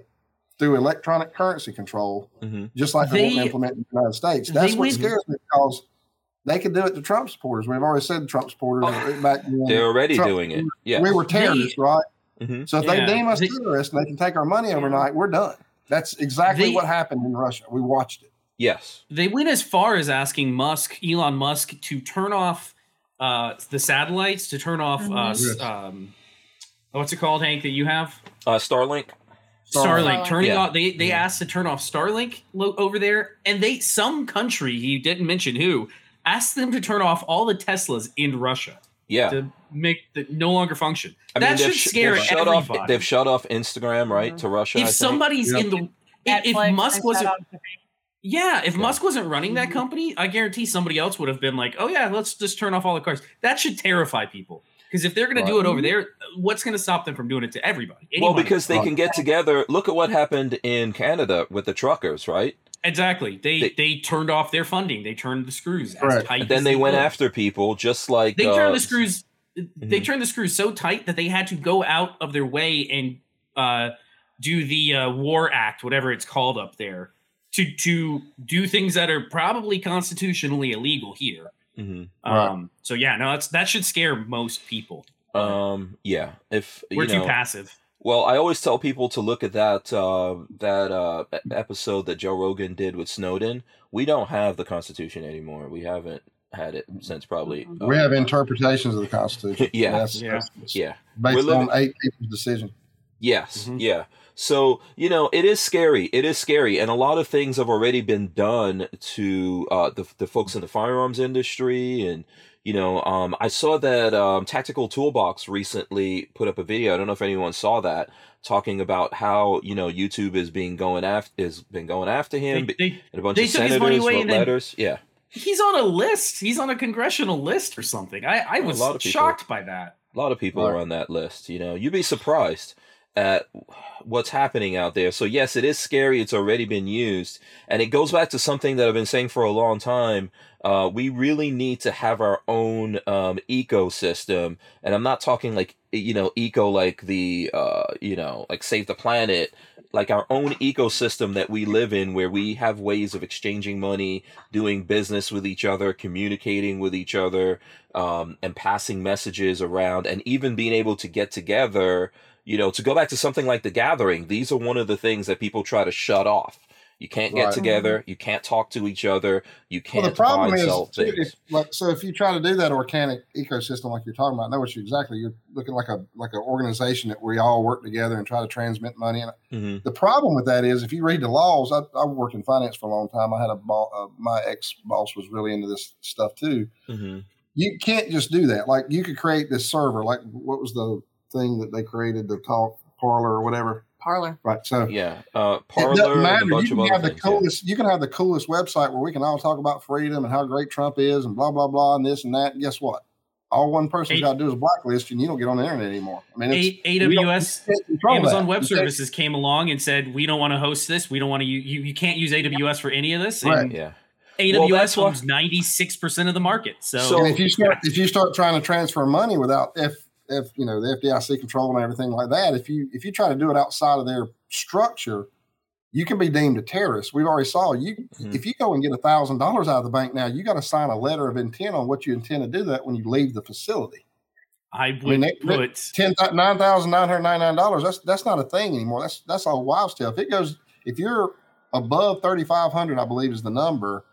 through electronic currency control, hmm just like they, want to They- implement in the United States. That's what went- scares me because they can do it to Trump supporters. We've already said Trump supporters Oh, back when They're already Trump- doing it. Yeah. we were terrorists, right? hmm So if Yeah, they deem us they- terrorists and they can take our money overnight, we're done. That's exactly They- what happened in Russia. We watched it. Yes. They went as far as asking Musk, Elon Musk, to turn off uh, the satellites, to turn off uh, s- Yes. um, what's it called, Hank? That you have Uh, Starlink. Starlink. Starlink. Turning Yeah. off. They they Yeah. asked to turn off Starlink lo- over there, and they some country he didn't mention who asked them to turn off all the Teslas in Russia Yeah. to make the no longer function. I that they've should scare they've shut everybody. off. They've shut off Instagram, right, to Russia. I if think. somebody's Yep. in the if, if Musk wasn't Yeah, if Yeah. Musk wasn't running that Mhm. company, I guarantee somebody else would have been like, "Oh yeah, let's just turn off all the cars." That should terrify people because if they're going to do it over there, what's going to stop them from doing it to everybody? well, because they can get together. Look at what happened in Canada with the truckers, right? Exactly, they, They- they turned off their funding. They turned the screws as tight. And then as they went could. after people, just like They uh, turned the screws. They Mhm. turned the screws so tight that they had to go out of their way and uh, do the uh, War Act, whatever it's called up there, to to do things that are probably constitutionally illegal here. Mhm. Right. Um, so yeah, no, that's that should scare most people. Um, yeah. If We're you too know, passive. Well, I always tell people to look at that uh, that uh, episode that Joe Rogan did with Snowden. We don't have the Constitution anymore. We haven't had it since probably. uh, We have interpretations of the Constitution. Yeah. That's, Yeah. that's yeah. based We're living- on eight people's decision. Yes. Mhm. Yeah. So you know, it is scary. It is scary, and a lot of things have already been done to uh, the the folks in the firearms industry, and You know, um, I saw that um, Tactical Toolbox recently put up a video. I don't know if anyone saw that, talking about how you know YouTube is being going after is been going after him They- they- and a bunch of took his money senators wrote then- letters. Yeah, he's on a list. He's on a congressional list or something. I, I was people. shocked by that. a lot of people are on that list. You know, you'd be surprised at what's happening out there. So yes, it is scary. It's already been used, and it goes back to something that I've been saying for a long time. Uh, we really need to have our own um, ecosystem, and I'm not talking like you know eco like the uh, you know like save the planet, like our own ecosystem that we live in, where we have ways of exchanging money, doing business with each other, communicating with each other, um, and passing messages around, and even being able to get together. You know, to go back to something like the gathering, these are one of the things that people try to shut off. You can't get Right. together. You can't talk to each other. You can't the problem buy is, too, if, like, so if you try to do that organic ecosystem like you're talking about, I know what you exactly. You're looking like a like an organization that we all work together and try to transmit money. And hmm the problem with that is, if you read the laws, I, I worked in finance for a long time. I had a ball, uh, my ex boss was really into this stuff too. hmm You can't just do that. Like you could create this server. Like what was the thing that they created, the talk Parler or whatever. Parler. Right. So Yeah. Uh, it Parler doesn't and matter. a bunch You can other have the things. yeah. coolest. You can have the coolest website where we can all talk about freedom and how great Trump is and blah blah blah and this and that. And guess what? All one person's Eight- got to do is blacklist you, and you don't get on the internet anymore. I mean, it's, A- AWS, you can't control Amazon that. Web You can't- Services came along and said, "We don't want to host this. We don't want to. You, you, you can't use AWS for any of this." Right. And Yeah. AWS Well, owns ninety six percent of the market. So, So- And if you start if you start trying to transfer money without F F you know the FDIC control and everything like that, if you if you try to do it outside of their structure, you can be deemed a terrorist. We've already saw you Mhm. if you go and get a thousand dollars out of the bank now, you got to sign a letter of intent on what you intend to do that when you leave the facility. I would mean, they- put ten nine thousand nine hundred ninety nine dollars. That's that's not a thing anymore. That's that's all wild stuff. If it goes if you're above thirty five hundred, I believe is the number,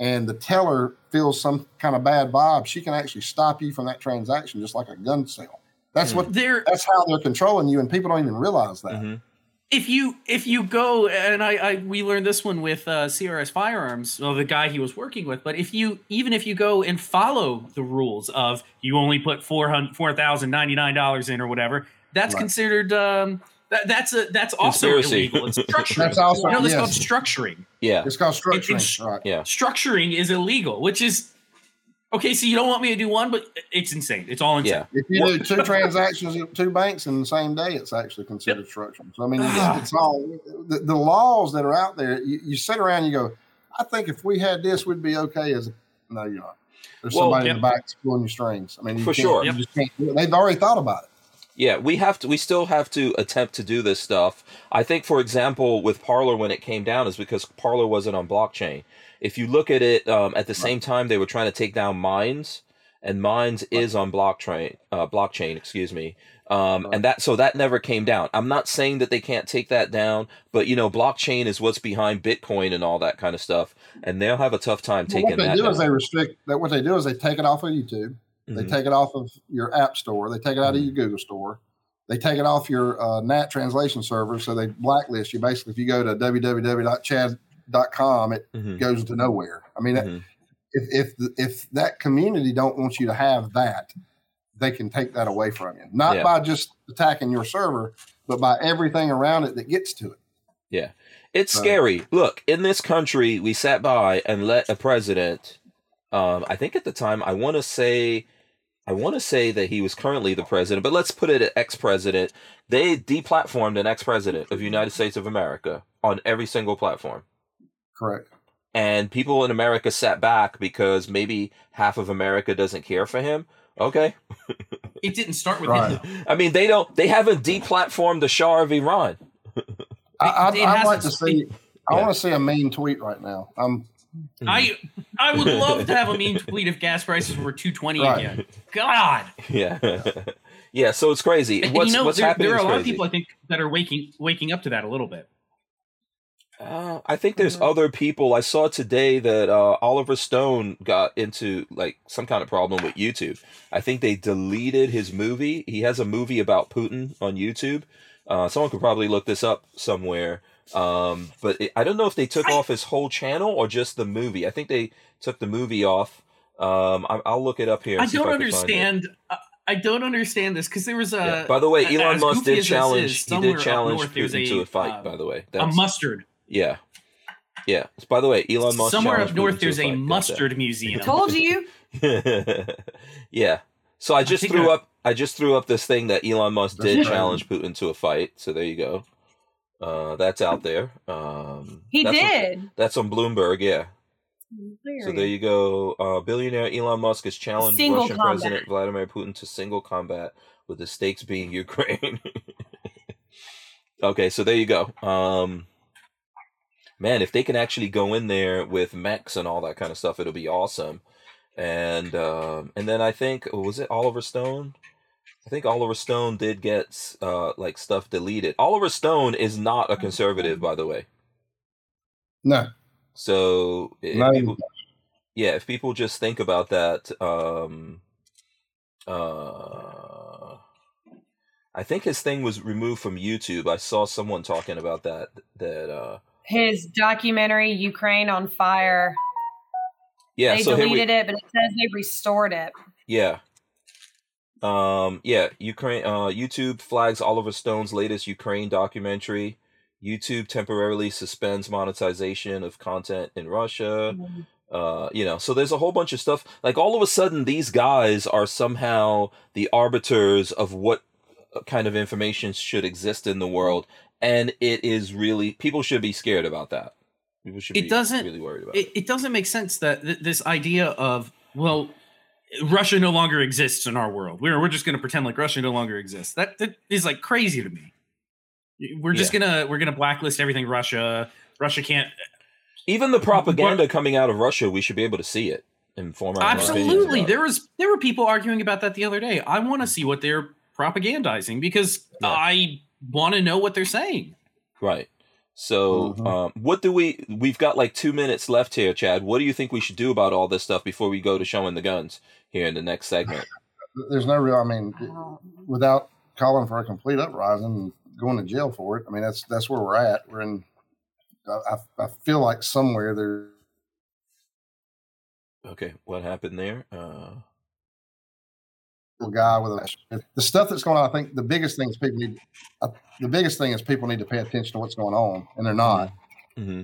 and the teller feels some kind of bad vibe, she can actually stop you from that transaction just like a gun sale. That's Hmm. what there. that's how they're controlling you, and people don't even realize that. hmm if you if you go and I, I we learned this one with uh, CRS Firearms, well, the guy he was working with. But if you even if you go and follow the rules of you only put four hundred four thousand ninety nine dollars in or whatever, that's Right. considered um, that, that's a that's also Conspiracy. illegal. It's structuring. That's also you know, yes. called structuring. Yeah. It's called It's- structuring, it's- right? Yeah. Structuring is illegal, which is okay. So you don't want me to do one, but it's insane. It's all insane. Yeah. If you do two transactions at two banks in the same day, it's actually considered structuring. So I mean, Ah. it's, it's all the, the laws that are out there. You, you sit around, and you go, I think if we had this, we'd be okay. As a, no, you're not. There's Well, somebody yep. in the back pulling your strings. I mean, you For can't- sure. You Yep. just can't do it. They've already thought about it. Yeah, we have to. We still have to attempt to do this stuff. I think, for example, with Parler when it came down, is because Parler wasn't on blockchain. If you look at it, um, at the same time they were trying to take down Minds, and Minds is on blockchain. Uh, blockchain, excuse me. Um, and that so that never came down. I'm not saying that they can't take that down, but you know, blockchain is what's behind Bitcoin and all that kind of stuff, and they'll have a tough time Well, taking what they that do down. is they restrict that. What they do is they take it off of YouTube. They Mhm. take it off of your app store. They take it out of your Google store. They take it off your uh, NAT translation server. So they blacklist you. Basically, if you go to www.chad.com, it Mhm. goes to nowhere. I mean, Mhm. if if if that community don't want you to have that, they can take that away from you. Not Yeah. by just attacking your server, but by everything around it that gets to it. Yeah. It's So- scary. Look, in this country, we sat by and let a president, um, I think at the time, I want to say, I want to say that he was currently the president, but let's put it at ex-president. They deplatformed an ex-president of the United States of America on every single platform. Correct. And people in America sat back because maybe half of America doesn't care for him. Okay. It didn't start with Right. him. I mean, they don't, they haven't deplatformed the Shah of Iran. I, I'd, I'd like to see. I Yeah. want to see a mean tweet right now. Um, I I would love to have a mean tweet if gas prices were two twenty Right. again. God. Yeah. yeah. So it's crazy. What's, you know, what's there, happening there are a lot of people I think that are waking waking up to that a little bit. Uh, I think there's other people. I saw today that uh, Oliver Stone got into like some kind of problem with YouTube. I think they deleted his movie. He has a movie about Putin on YouTube. Uh, someone could probably look this up somewhere. Um, but it, I don't know if they took I- off his whole channel or just the movie. I think they took the movie off. Um, I, I'll look it up here. I and see if don't it. understand. I, I don't understand this because there was a. Yeah. By the way, Elon Musk did challenge. is, he did challenge north, Putin to a, a fight. uh, by the way, a mustard. Yeah, yeah. By the way, Elon Musk Somewhere up north, there's a fight. Mustard museum. I told you. yeah. So I just think threw I- up. I just threw up this thing that Elon Musk did right. challenge Putin to a fight. So there you go. Uh, that's out there. Um, He that's on- did. that's on Bloomberg. Yeah. So there you go. Uh, billionaire Elon Musk has challenged Single Russian combat. President Vladimir Putin to single combat, with the stakes being Ukraine. okay, so there you go. Um, man, if they can actually go in there with mechs and all that kind of stuff, it'll be awesome. And um, and then I think oh, was it Oliver Stone? I think Oliver Stone did get uh, like stuff deleted. Oliver Stone is not a conservative, by the way. No, So if people, yeah, if people just think about that, um, uh, I think his thing was removed from YouTube. I saw someone talking about that. That uh, His documentary Ukraine on Fire. yeah, they so here we, deleted it, but it says they restored it. yeah, um, yeah, Ukraine. Uh, YouTube flags Oliver Stone's latest Ukraine documentary. YouTube temporarily suspends monetization of content in Russia. uh you know so there's a whole bunch of stuff like all of a sudden these guys are somehow the arbiters of what kind of information should exist in the world and it is really people should be scared about that. People should It be doesn't- really worried about it, it. doesn't make sense that th- this idea of well russia no longer exists in our world. We're, we're just going to pretend like russia no longer exists. That, that is like crazy to me. We're just gonna we're gonna blacklist everything russia. Russia can't even the propaganda coming out of russia we should be able to see it and form our absolutely. there was there were people arguing about that the other day. I want to mm. see what they're propagandizing because Yeah. i want to know what they're saying right so Mhm. um, what do we we've got like two minutes left here chad what do you think we should do about all this stuff before we go to showing the guns here in the next segment There's no real. I mean, without calling for a complete uprising and going to jail for it. I mean, that's that's where we're at. We're in. I, I- I feel like somewhere there. Okay, what happened there? Uh, a guy with a the stuff that's going on. I think the biggest thing is people need. Uh, the biggest thing is people need to pay attention to what's going on, and they're not. hmm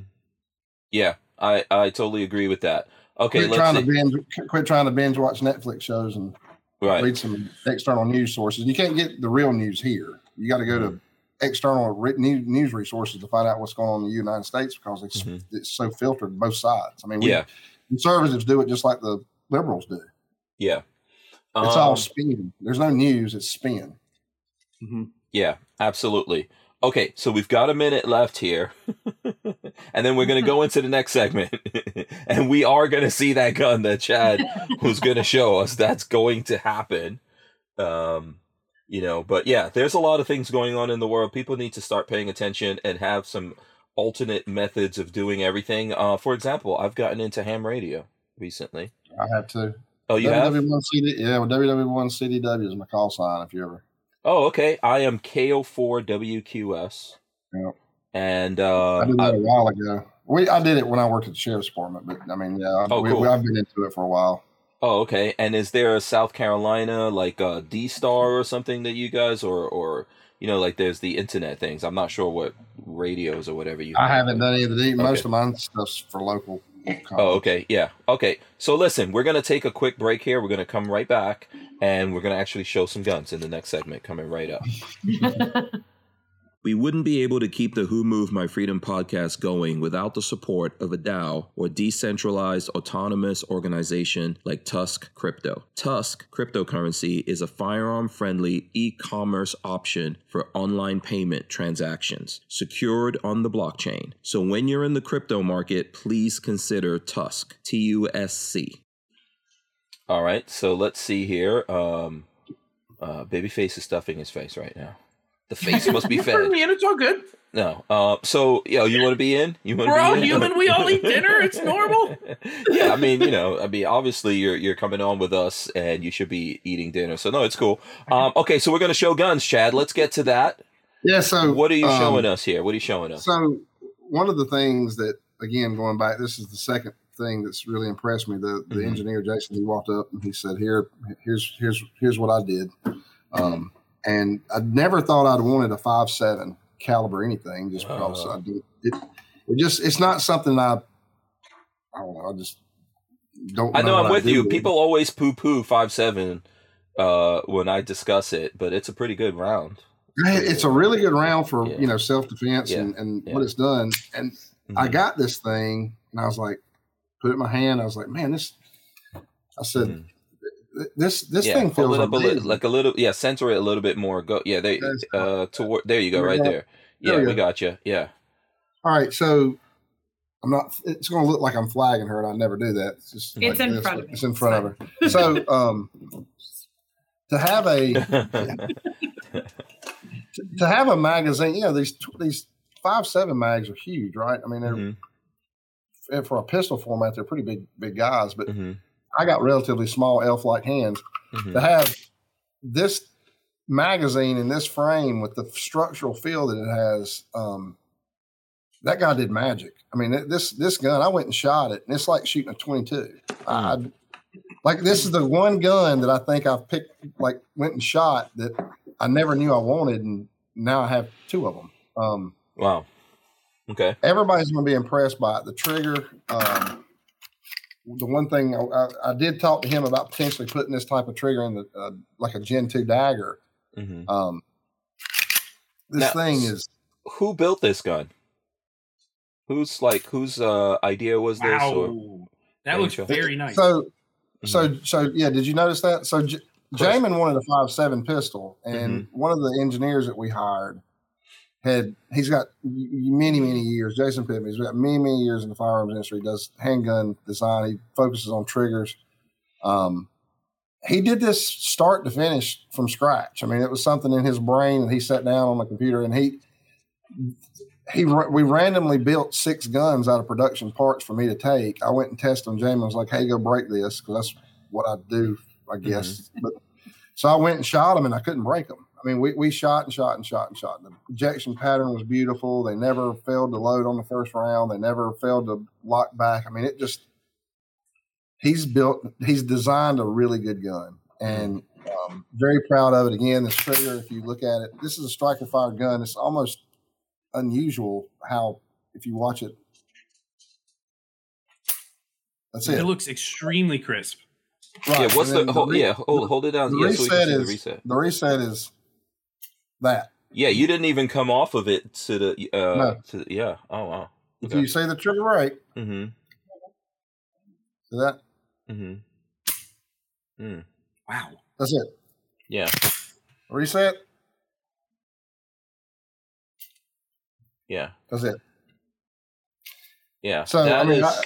Yeah, I I totally agree with that. Okay, quit let's trying to see. binge. Quit trying to binge watch Netflix shows and Right, read some external news sources. You can't get the real news here. You got to go to external re- news resources to find out what's going on in the United States because it's Mhm. it's so filtered both sides. I mean, we, yeah, conservatives do it just like the liberals do. yeah. It's all Um, spin. There's no news. It's spin. Yeah, absolutely. Okay, so we've got a minute left here, and then we're gonna go into the next segment, and we are gonna see that gun that Chad was gonna show us. That's going to happen. Um, you know, but yeah, there's a lot of things going on in the world. People need to start paying attention and have some alternate methods of doing everything. Uh, for example, I've gotten into ham radio recently. I have to. Oh, you have? WW1 CD. Yeah, well, WW1 CDW is my call sign. If you ever. Oh, okay. I am KO4WQS. Yep. And uh, I did that a while ago. We I did it when I worked at the sheriff's department, but I mean, yeah, Oh, we, cool. we, I've been into it for a while. oh, okay. And is there a South Carolina like uh, D Star or something that you guys or or you know like there's the internet things? I'm not sure what radios or whatever you. I have. haven't done any of the deep. Most Okay. of mine stuff's for local. Oh, okay. Yeah. Okay. So listen, we're gonna take a quick break here. We're gonna come right back, and we're gonna actually show some guns in the next segment coming right up. We wouldn't be able to keep the Who Moved My Freedom podcast going without the support of a DAO or decentralized autonomous organization like TUSC Crypto. TUSC cryptocurrency is a firearm friendly e commerce option for online payment transactions secured on the blockchain. So when you're in the crypto market, please consider TUSC, T U S C. All right, so let's see here. Um, uh, Babyface is stuffing his face right now. The face must be For fed. me, and it's all good. No. Uh, so, yo, you want to be in? You want We're be all in? human. We all eat dinner. It's normal. yeah, I mean, you know, I mean, obviously you're you're coming on with us, and you should be eating dinner. So no, it's cool. Um, okay, so we're gonna show guns, Chad. Let's get to that. Yeah. So What are you um, showing us here? What are you showing us? So one of the things that again going back, this is the second thing that's really impressed me. The the Mhm. engineer Jason, he walked up and he said, "Here, here's here's here's what I did." Um, and I never thought I'd wanted a five seven caliber anything just because Uh. I did it. It just it's not something I I don't know. I just don't. I know I'm with you. with. People always poo poo five seven uh, when I discuss it, but it's a pretty good round. It's a really good round for Yeah. you know self defense Yeah. and, and Yeah. what it's done. And I Mhm. got this thing and I was like, put it in my hand. I was like, man, this. I said, Mhm. "Th- this this yeah, thing hold feels it up a little, like a little, yeah, center it a little bit more. Go, yeah, they, uh, toward there you go, right there. There Yeah, we we go. got you. Yeah, All right, so I'm not. It's going to look like I'm flagging her, and I never do that. It's just It's like in this, front of It's in front of her. So um, to have a to have a magazine, you know these these five seven mags are huge, right? I mean, they're Mhm, and for a pistol format, they're pretty big big guys. But mhm, I got relatively small elf like hands. mhm. To have this magazine in this frame with the structural feel that it has, um, that guy did magic. I mean, this this gun, I went and shot it, and it's like shooting a twenty two. I, like this is the one gun that I think I've picked, like went and shot that I never knew I wanted, and now I have two of them. Um, Wow. Okay. everybody's going to be impressed by it. The trigger. Um, the one thing I, I, I did talk to him about potentially putting this type of trigger in the uh, like a Gen two dagger. hmm Um, this Now, thing is Who built this gun? Who's like whose uh idea was this? Or that looks very nice. so Mhm. so so yeah. Did you notice that? So J- Jamin wanted a five seven pistol, and Mm-hmm. one of the engineers that we hired had he's got many many years. Jason Pittman, he's got many many years in the firearms industry. He does handgun design. He focuses on triggers. Um, he did this start to finish from scratch. I mean, it was something in his brain, and he sat down on the computer and he he we randomly built six guns out of production parts for me to take. I went and tested them. Jamin was like, "Hey, go break this," because that's what I do, I guess. But so I went and shot them, and I couldn't break them. I mean, we, we shot and shot and shot and shot. The ejection pattern was beautiful. They never failed to load on the first round. They never failed to lock back. I mean, it just he's built, he's designed a really good gun, and um, very proud of it. Again, this trigger, if you look at it, this is a striker fired gun. It's almost unusual how if you watch it. That's it. it looks extremely crisp. Right. yeah, what's and the, hold, re- yeah hold hold it down the yeah so we can reset the is reset. the reset is that. Yeah, you didn't even come off of it to the uh No. to the, yeah. Oh wow. If Okay. you say the trigger right, Mm-hmm. so that Mm-hmm. Mm. Wow. that's it. Yeah. Reset. Yeah. That's it. Yeah. So I mean, is- I,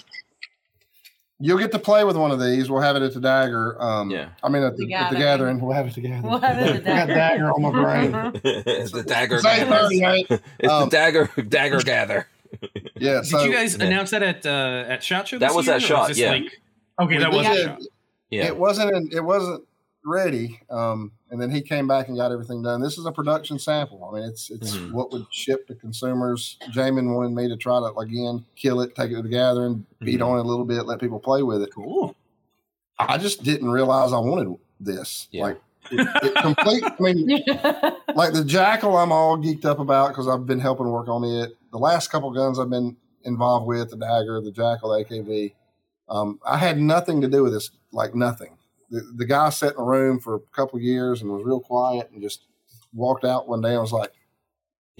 you'll get to play with one of these. We'll have it at the dagger. Um, Yeah. I mean, at the, The at the gathering. gathering, we'll have it together. We'll have it at the I got dagger. dagger on my brain. it's the dagger. It's eight gather. It's Um, the dagger dagger gather. Yeah. Did you guys yeah. announce that at uh, at Shot Show? That this was year, at Shot, this yeah. Like, okay, we that was did- at Shot. Yeah. it wasn't. In, it wasn't ready. Um, and then he came back and got everything done. This is a production sample. I mean, it's it's Mhm. what would ship to consumers. Jamin wanted me to try to again kill it, take it to the gathering, beat Mhm. on it a little bit, let people play with it. Cool. I just didn't realize I wanted this. Yeah. Like it, it complete. I mean, like the jackal, I'm all geeked up about because I've been helping work on it. The last couple guns I've been involved with, the dagger, the jackal, AKV. Um, I had nothing to do with this, like nothing. The, the guy sat in a room for a couple years and was real quiet and just walked out one day and was like,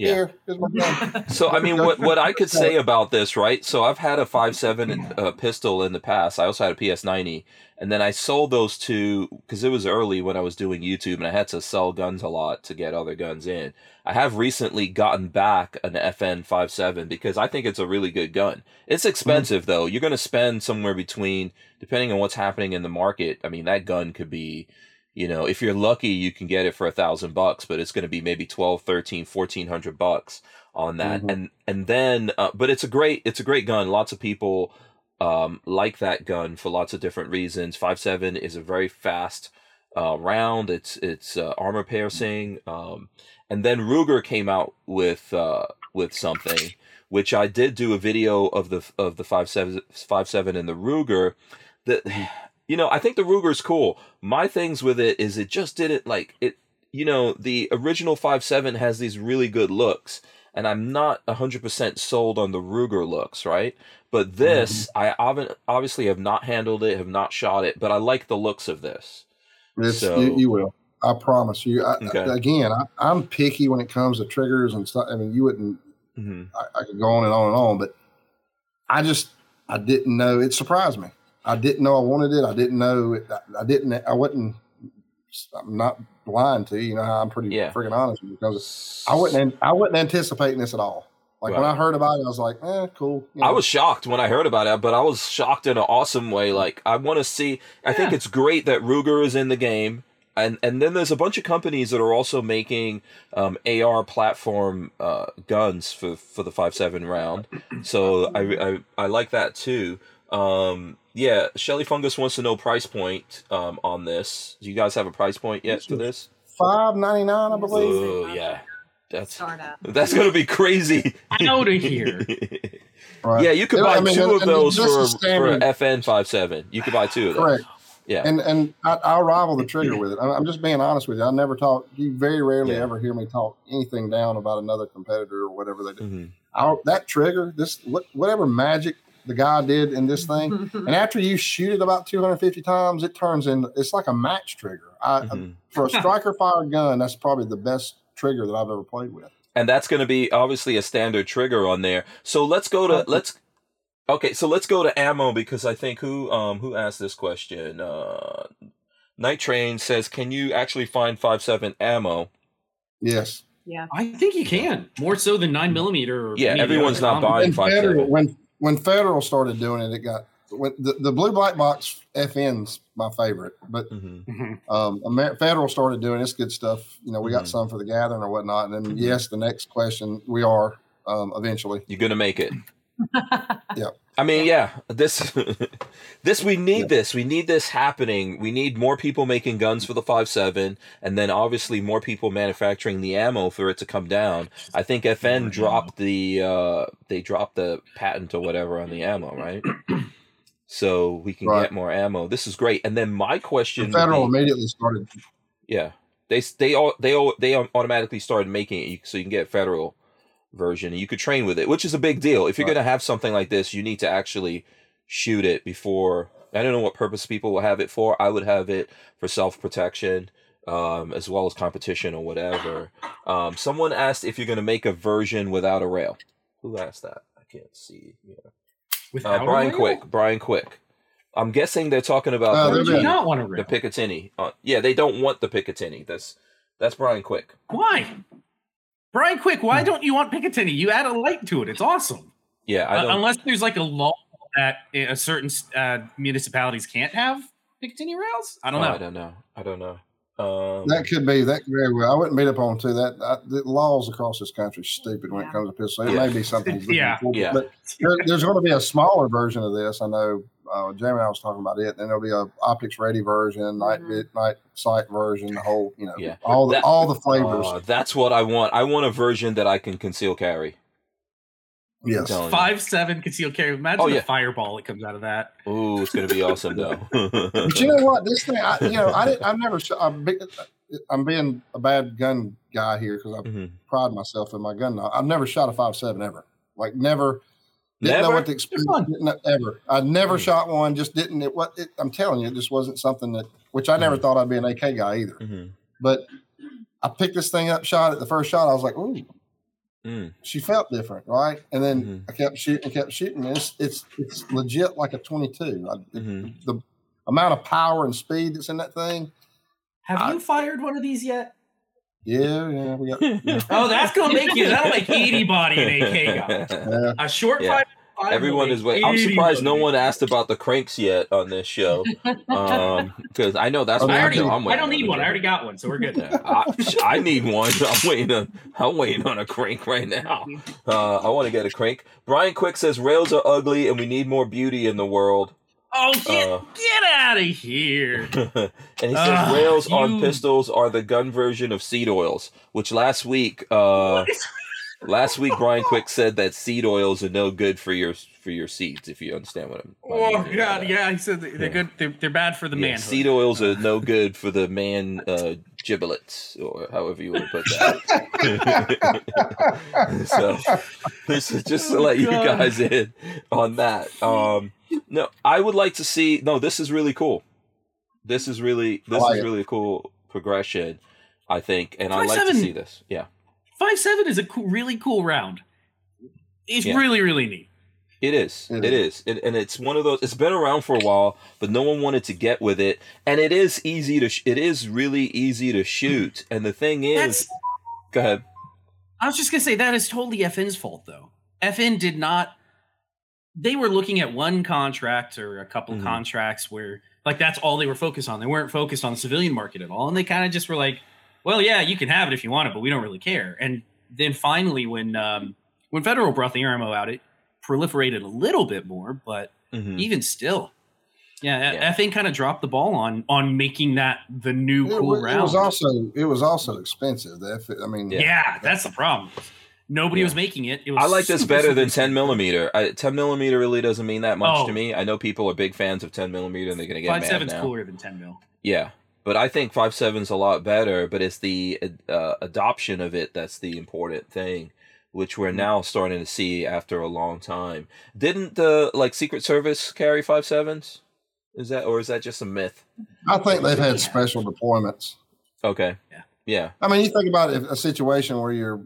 Yeah. "Here, here's my gun." So I mean, what what I could say about this, right? So I've had a five seven uh, pistol in the past. I also had a PS ninety, and then I sold those two because it was early when I was doing YouTube, and I had to sell guns a lot to get other guns in. I have recently gotten back an FN five seven because I think it's a really good gun. It's expensive though. You're going to spend somewhere between, depending on what's happening in the market. I mean, that gun could be you know if you're lucky you can get it for a thousand bucks but it's going to be maybe 12 13 1400 bucks on that. Mhm. and and then uh, but it's a great it's a great gun. Lots of people um like that gun for lots of different reasons. 5.7 is a very fast uh round. It's it's uh, armor piercing um and then ruger came out with uh with something, which I did do a video of the of the five seven five seven and the Ruger. That you know, I think the Ruger is cool. My things with it is it just didn't like it. You know, the original five seven has these really good looks, and I'm not hundred percent sold on the Ruger looks, right? But this, I obviously have not handled it, have not shot it, but I like the looks of this. It's, So- you, you will. I promise you. I, Okay. Again, I, I'm picky when it comes to triggers and stuff. I mean, you wouldn't. hmm I, I could go on and on and on, but I just I didn't know. It surprised me. I didn't know I wanted it. I didn't know. It, I, I didn't. I wasn't. I'm not blind to you. You know how I'm pretty Yeah. freaking honest with you because I wasn't. I wasn't anticipating this at all. Like when I heard about it, I was like, "Eh, cool." you I was shocked when I heard about it, but I was shocked in an awesome way. Like I want to see. I think it's great that Ruger is in the game, and and then there's a bunch of companies that are also making um, AR platform uh, guns for for the five seven round. So I, I I like that too. Um, yeah, Shelly Fungus wants to know price point um, on this. Do you guys have a price point yet for this? five ninety nine, I believe. Oh yeah, that's Startup. that's gonna be crazy. Out of here. Right. Yeah, you could buy I mean, two and- of and those for, is for standard. FN 57. You could buy two of those. Correct. Yeah. And and I, I'll rival the trigger with it. I'm I'm just being honest with you. I never talk. You very rarely Yeah. ever hear me talk anything down about another competitor or whatever they do. Mhm. I'll, that trigger, this what- whatever magic the guy did in this thing, and after you shoot it about 250 times, it turns in. It's like a match trigger. I, Mhm. For a striker fire gun, that's probably the best trigger that I've ever played with. And that's going to be obviously a standard trigger on there. So let's go to let's Okay, so let's go to ammo because I think who um who asked this question? Uh Night Train says, "Can you actually find 57 ammo?" Yes. Yeah. I think you can more so than nine millimeter. Or Yeah, any of the everyone's not common- buying five federal, seven. when when federal started doing it, it got when the, the blue black box FN's my favorite, but Mhm. Mhm. um, Amer- federal started doing this good stuff. You know, we got Mhm. some for the gathering or whatnot. And then Mhm. yes, the next question we are um, eventually. You're going to make it. Yeah. I mean, yeah, this this we need this. We need this happening. We need more people making guns for the 57 and then obviously more people manufacturing the ammo for it to come down. I think FN dropped the uh they dropped the patent or whatever on the ammo, right? so we can Right. get more ammo. This is great. And then my question The federal be- immediately started. yeah. They they all they all they automatically started making it so you can get federal version and you could train with it, which is a big deal. If you're Right. going to have something like this, you need to actually shoot it before I don't know what purpose people will have it for. I would have it for self-protection um, as well as competition or whatever. Um, someone asked if you're going to make a version without a rail. Who asked that? I can't see. Yeah. Without Uh, a Brian rail? Quick. Brian Quick. I'm guessing they're talking about Uh, the they're Why would you being- not want a rail. the? Picatinny. Uh, yeah, they don't want the Picatinny. That's that's Brian Quick. Why? Brian Quick, why don't you want Picatinny? You add a light to it. It's awesome. Yeah, I Uh, don't. unless there's like a law that a certain uh, municipalities can't have Picatinny rails. I don't oh, know. I don't know. I don't know. Um, That could be that could very well. I wouldn't beat up on too. That I, the laws across this country are stupid when it comes to pistol. It Yeah. may be something. Yeah. for, Yeah. But there, there's going to be a smaller version of this. I know. Uh, Jamie and I was talking about it. Then there'll be a optics ready version, night Mhm. bit, night sight version, the whole, you know, Yeah. all the That- all the flavors. uh, that's what I want. I want a version that I can conceal carry. I'm yes. telling you. Five seven concealed carry. Imagine Oh, the fireball that comes out of that. Ooh, it's gonna be awesome though. But you know what? This thing, I, you know, I didn't. I've never. Shot, I'm, be, I'm being a bad gun guy here because I Mhm. pride myself in my gun. Now. I've never shot a five seven ever. Like never. Didn't know what to expect. fun. Ever. I never Hmm. shot one. Just didn't. It what? It, I'm telling you, it just wasn't something that. Which I never Mhm. thought I'd be an AK guy either. Mhm. But I picked this thing up, shot it. The first shot, I was like, ooh. Mm. She felt different, right? And then Mhm. I kept shooting, kept shooting. It's it's it's legit like a 22. I, it- Mhm. the amount of power and speed that's in that thing. Have I- you fired one of these yet? Yeah, yeah, we got. Yeah. Oh, that's gonna make you. That'll make anybody an AK guy. yeah. A short Yeah. Five. five Everyone is waiting. I'm surprised no one asked about the cranks yet on this show, because I know that's I what I I'm already. doing. I'm I don't need it. one. I already got one, so we're good. Yeah, I, I need one. I'm waiting on. I'm waiting on a crank right now. Uh, I want to get a crank. Brian Quick says rails are ugly and we need more beauty in the world. Oh, get Uh, get out of here! and he says Ah, rails on pistols are the gun version of seed oils, which last week uh, Last week, Brian Quick said that seed oils are no good for your for your seeds. If you understand what I'm. what I Oh mean god, yeah, he said they're Yeah. good. They're, they're bad for the Yeah, man. seed oils are no good for the man uh, giblets, or however you want to put that. so, this is just to let you guys in on that. Um, no, I would like to see. No, this is really cool. This is really this like is it. really a cool progression, I think, and I like to see this. Yeah, Five seven is a cool, really cool round. It's Yeah. really really neat. It is. It It is. It, and it's one of those. It's been around for a while, but no one wanted to get with it. And it is easy to. Sh- it is really easy to shoot. And the thing is, That's. go ahead. I was just gonna say that is totally FN's fault though. FN did not. They were looking at one contract or a couple Mhm. contracts where like that's all they were focused on. They weren't focused on the civilian market at all, and they kind of just were like, "Well, yeah, you can have it if you want it, but we don't really care." And then finally, when um, when federal brought the ammo out, it proliferated a little bit more, but Mhm. even still, yeah, Yeah. FN kind of dropped the ball on on making that the new It, cool was, it round. was also it was also expensive. The F- I mean, yeah. that's the problem. Nobody Yeah. was making it. it was I like this better than 10 millimeter. I, 10 millimeter really doesn't mean that much Oh. to me. I know people are big fans of 10 millimeter and they're gonna get Five mad seven's now. cooler than ten mil. Yeah, but I think five seven's a lot better. But it's the uh, adoption of it that's the important thing, which Mm-hmm. we're now starting to see after a long time. Didn't the like Secret Service carry five sevens? Is that or is that just a myth? I think they've had special deployments. Okay. Yeah. Yeah. I mean, you think about it, a situation where you're,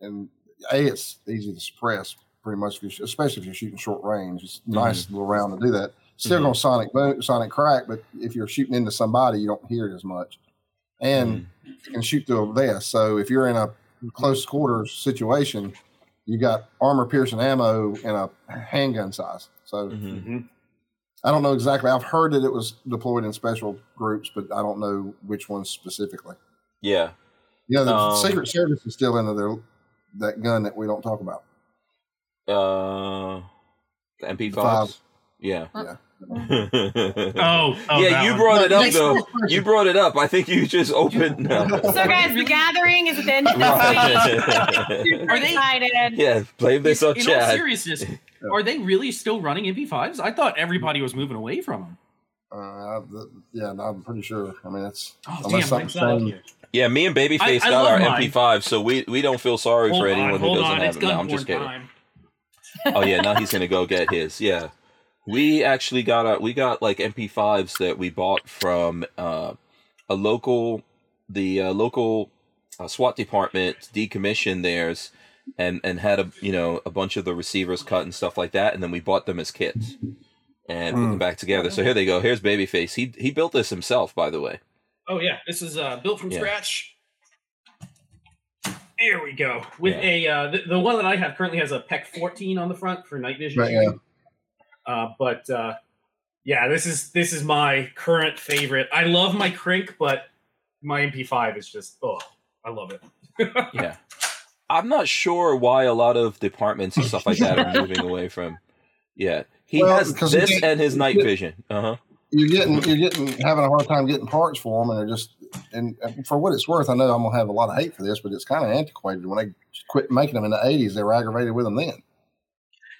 and a it's easy to suppress pretty much, if you're, especially if you're shooting short range. It's Mm-hmm. nice little round to do that. Still Mhm. going to sonic boom, sonic crack, but if you're shooting into somebody, you don't hear it as much, and Mm-hmm. you can shoot through a vest. So if you're in a close quarters situation, you got armor piercing ammo in a handgun size. So Mhm. I don't know exactly. I've heard that it was deployed in special groups, but I don't know which ones specifically. Yeah. Yeah, the Um, Secret Service is still into their that gun that we don't talk about. Uh, the MP Five. fives. Yeah. Yeah. Oh, oh yeah, that you one. brought it up Next though. question. You brought it up. I think you just opened. No. So, guys, the gathering is at the end of this week. Are they- excited. yeah, blame this on in all seriousness, are they really still running MP5s? I thought everybody was moving away from them. Uh, the, yeah, no, I'm pretty sure. I mean, it's Oh, unless damn, something's Mike's not up changed. here. Yeah, me and Babyface I- I got love our mine. MP5, so we we don't feel sorry Hold for on, anyone who hold doesn't on, have it's them. No, I'm just kidding. time. Oh yeah, now he's gonna go get his. Yeah, we actually got a, we got like MP5s that we bought from uh, a local the uh, local uh, SWAT department decommissioned theirs and and had a you know a bunch of the receivers cut and stuff like that, and then we bought them as kits and put Hmm. them back together. So here they go. Here's Babyface. He he built this himself, by the way. Oh yeah, this is uh, built from Yeah. scratch. There we go. With Yeah. a uh, the, the one that I have currently has a PVS 14 on the front for night vision. Right, yeah. Shooting. Uh, but uh, yeah, this is this is my current favorite. I love my crank, but my MP5 is just oh, I love it. Yeah. I'm not sure why a lot of departments and stuff like that are moving away from. Yeah, he Well, has this he- and his night he- vision. Uh huh. You're getting, you're getting, having a hard time getting parts for them, and they're just. And and for what it's worth, I know I'm gonna have a lot of hate for this, but it's kind of antiquated. When they quit making them in the '80s, they were aggravated with them then.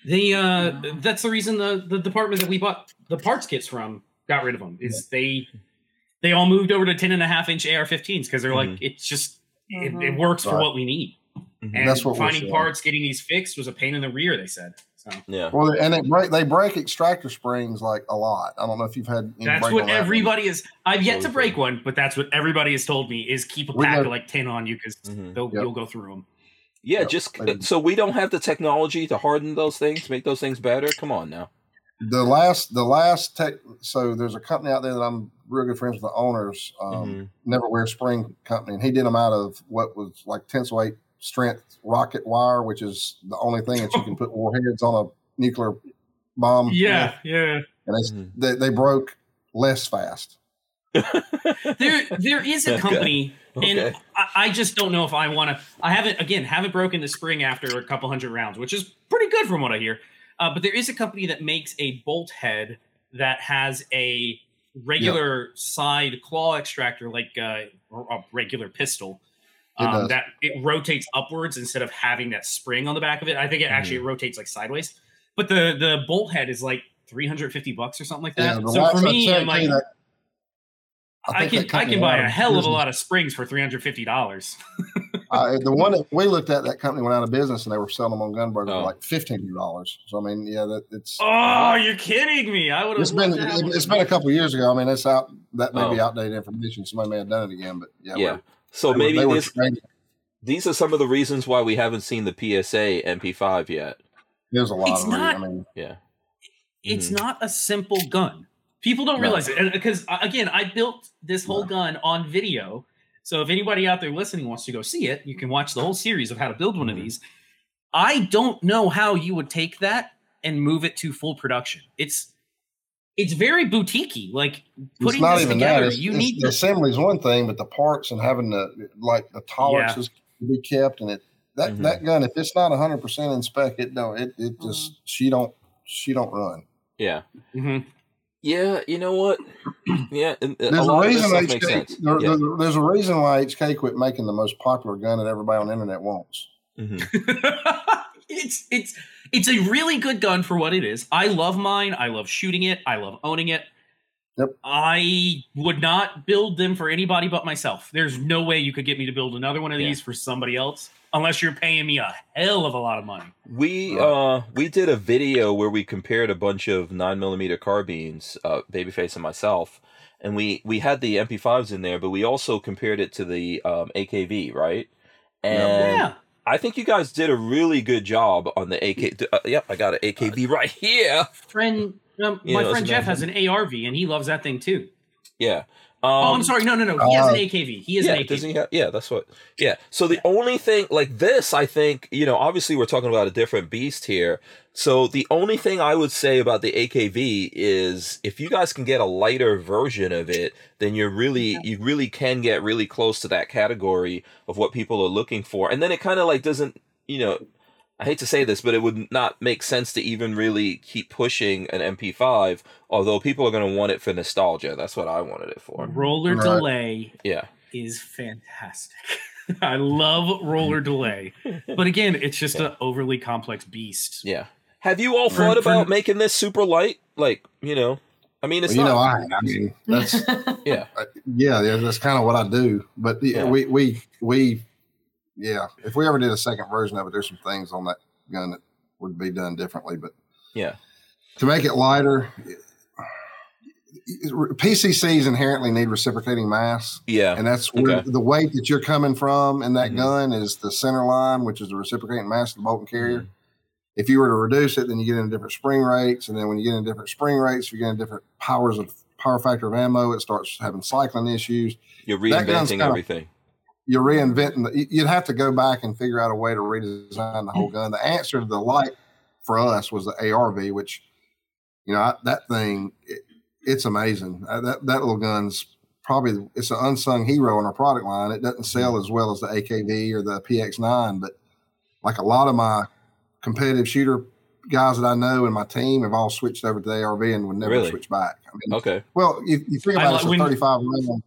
The uh, that's the reason the the department that we bought the parts kits from got rid of them. Is they they all moved over to 10 and a half inch AR-15s because they're like it's just it, it works for what we need. Mhm. And That's what we're finding parts, getting these fixed was a pain in the rear. They said so. Yeah. Well, and they break, they break extractor springs like a lot. I don't know if you've had. any That's what on one. everybody is. I've yet to break one, but that's what everybody has told me is keep a pack of like ten on you because Mhm. they'll Yep. you'll go through them. Yeah, Yep. just Maybe. so we don't have the technology to harden those things, make those things better. Come on now. the last the last tech so there's a company out there that i'm real good friends with the owners um Mhm. neverwhere spring company and he did them out of what was like tensile eight strength rocket wire which is the only thing that you can put warheads on a nuclear bomb with. yeah. and it's, Mhm. they, they broke less fast There there is a company, Okay. And I, I just don't know if I want to. I haven't again haven't broken the spring after a couple hundred rounds, which is pretty good from what I hear. Uh, but there is a company that makes a bolt head that has a regular side claw extractor, like uh, a regular pistol, um, does. that it rotates upwards instead of having that spring on the back of it. I think it actually Mm-hmm. it rotates like sideways. But the the bolt head is like 350 bucks or something like that. the so for me, I'm like, that- I, think can I can buy a out of hell of a lot of springs for 350 dollars. Uh, the one that we looked at, that company went out of business, and they were selling them on GunBroker Oh. for like fifteen dollars. So I mean, yeah, that it's Oh, you're kidding me! I would have. it's been it's been a couple of years ago. I mean, it's out that may be Oh. outdated information. Somebody may have done it again, but yeah, Yeah. So they were- maybe they were this, trading. these are some of the reasons why we haven't seen the PSA MP5 yet. There's a lot It's of reasons. not- I mean, Yeah. it's Mhm. not a simple gun. People don't No. realize it because again, I built this whole No. gun on video. So if anybody out there listening wants to go see it, you can watch the whole series of how to build one of Mhm. these. I don't know how you would take that and move it to full production. It's it's very boutiquey. Like it's putting not this even together, that. It's, you it's- need the to assembly is one thing, but the parts and having the like the tolerances to be kept, and it that Mhm. that gun, if it's not hundred percent in spec, it don't it it just she don't she don't run. Yeah. Mhm. Yeah. You know what? Yeah. and- and There's a a, lot of this reason stuff HK, there- Yeah. there- there's a reason why HK quit making the most popular gun that everybody on the internet wants. Mhm. it's it's it's a really good gun for what it is. I love mine. I love shooting it. I love owning it. Yep. I would not build them for anybody but myself. There's no way you could get me to build another one of Yeah. these for somebody else unless you're paying me a hell of a lot of money. We uh we did a video where we compared a bunch of nine millimeter carbines, uh, Babyface and myself, and we we had the MP5s in there, but we also compared it to the um, AKV, right? And yeah. I think you guys did a really good job on the AK. Uh, yep, I got an AKV right here. Friend um, my know, friend Jeff has an ARV and he loves that thing too. Yeah. Um, oh, I'm sorry. No, no, no. He has uh, an AKV. He is yeah, an doesn't AKV. he have, yeah, that's what. Yeah. So the only thing like this, I think, you know, obviously we're talking about a different beast here. So the only thing I would say about the AKV is if you guys can get a lighter version of it, then you're really you really can get really close to that category of what people are looking for. And then it kind of like doesn't, you know, I hate to say this, but it would not make sense to even really keep pushing an MP5, although people are going to want it for nostalgia. That's what I wanted it for. Roller Right. delay Yeah. is fantastic. I love roller delay, but again, it's just an overly complex beast. Yeah. Have you all For- thought for- about making this super light? Like, you know, I mean, it's Well, you know. I, I mean, that's yeah. yeah, yeah, that's kind of what I do. But yeah, Yeah. we we we yeah, if we ever did a second version of it, there's some things on that gun that would be done differently. But Yeah. to make it lighter, PCCs inherently need reciprocating mass, Yeah. and that's where Okay. the weight that you're coming from in that Mhm. gun is the center line, which is the reciprocating mass of the bolt and carrier. Mhm. If you were to reduce it, then you get into different spring rates, and then when you get into different spring rates, you get into different powers of power factor of ammo. It starts having cycling issues. You're reinventing everything. You're reinventing the, you- you'd have to go back and figure out a way to redesign the whole gun. The answer to the light for us was the ARV, which, you know, I, that thing, it, it's amazing. Uh, that, that little gun's probably, it's an unsung hero in our product line. It doesn't sell as well as the AKV or the PX9, but like a lot of my competitive shooter guys that I know and my team have all switched over to the ARV and would never Really? switch back. I mean, Okay. well, you, you think I about it, like it's a 35 round.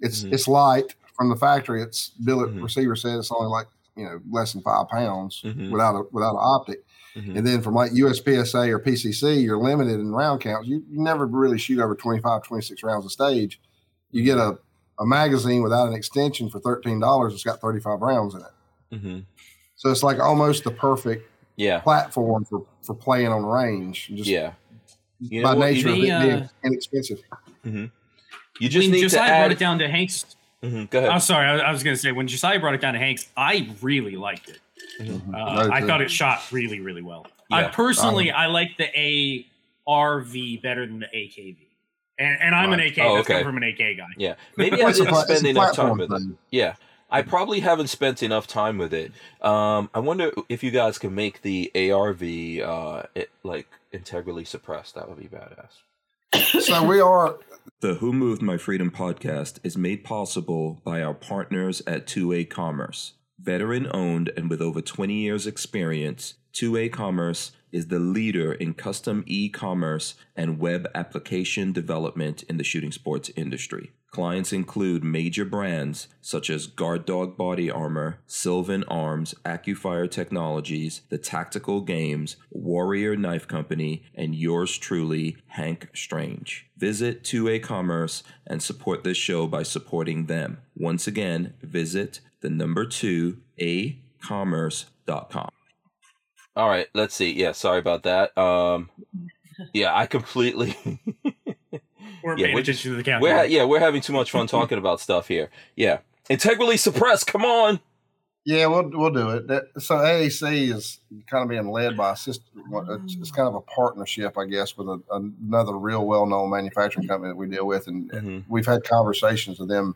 It's Mhm. it's light from the factory. It's billet Mhm. receiver said it's only like you know less than five pounds Mhm. without a without an optic. Mhm. And then from like USPSA or PCC, you're limited in round counts. You, you never really shoot over 25, 26 rounds a stage. You get a, a magazine without an extension for $13. It's got 35 rounds in it. Mhm. So it's like almost the perfect Yeah. platform for, for playing on range. Just Yeah. You by know what? nature You, of They, it being uh, inexpensive. you just when need to add. brought it down to Hank's, Mhm, Go ahead. I'm sorry, I, I was going to say when Josiah brought it down to Hank's, I really liked it. Mhm. Uh, Me I thought it shot really, really well. I Yeah. personally, I like the ARV better than the AKV, and, and I'm an AK. Oh, that's coming okay. from an AK guy. Yeah. Maybe I It's a didn't pla- spend enough time platform with it. Yeah. I probably haven't spent enough time with it. Um, I wonder if you guys can make the ARV uh, it, like integrally suppressed. That would be badass. So we are The Who Moved My Freedom podcast is made possible by our partners at 2A Commerce. Veteran owned and with over 20 years experience, 2A Commerce is the leader in custom e commerce and web application development in the shooting sports industry. Clients include major brands such as Guard Dog Body Armor, Sylvan Arms, AccuFire Technologies, The Tactical Games, Warrior Knife Company, and yours truly, Hank Strange. Visit 2A Commerce and support this show by supporting them. Once again, visit the number 2 acommerce.com. All right, let's see. Yeah, sorry about that. Um yeah, I completely We're Yeah, paying we're attention to the countdown. We're yeah, we're having too much fun talking about stuff here. Yeah. Integrally suppressed. Come on. Yeah, we'll we'll do it. That, so AAC is kind of being led by a system. It's, it's kind of a partnership, I guess, with a, another real well-known manufacturing company that we deal with, and Mhm. we've had conversations with them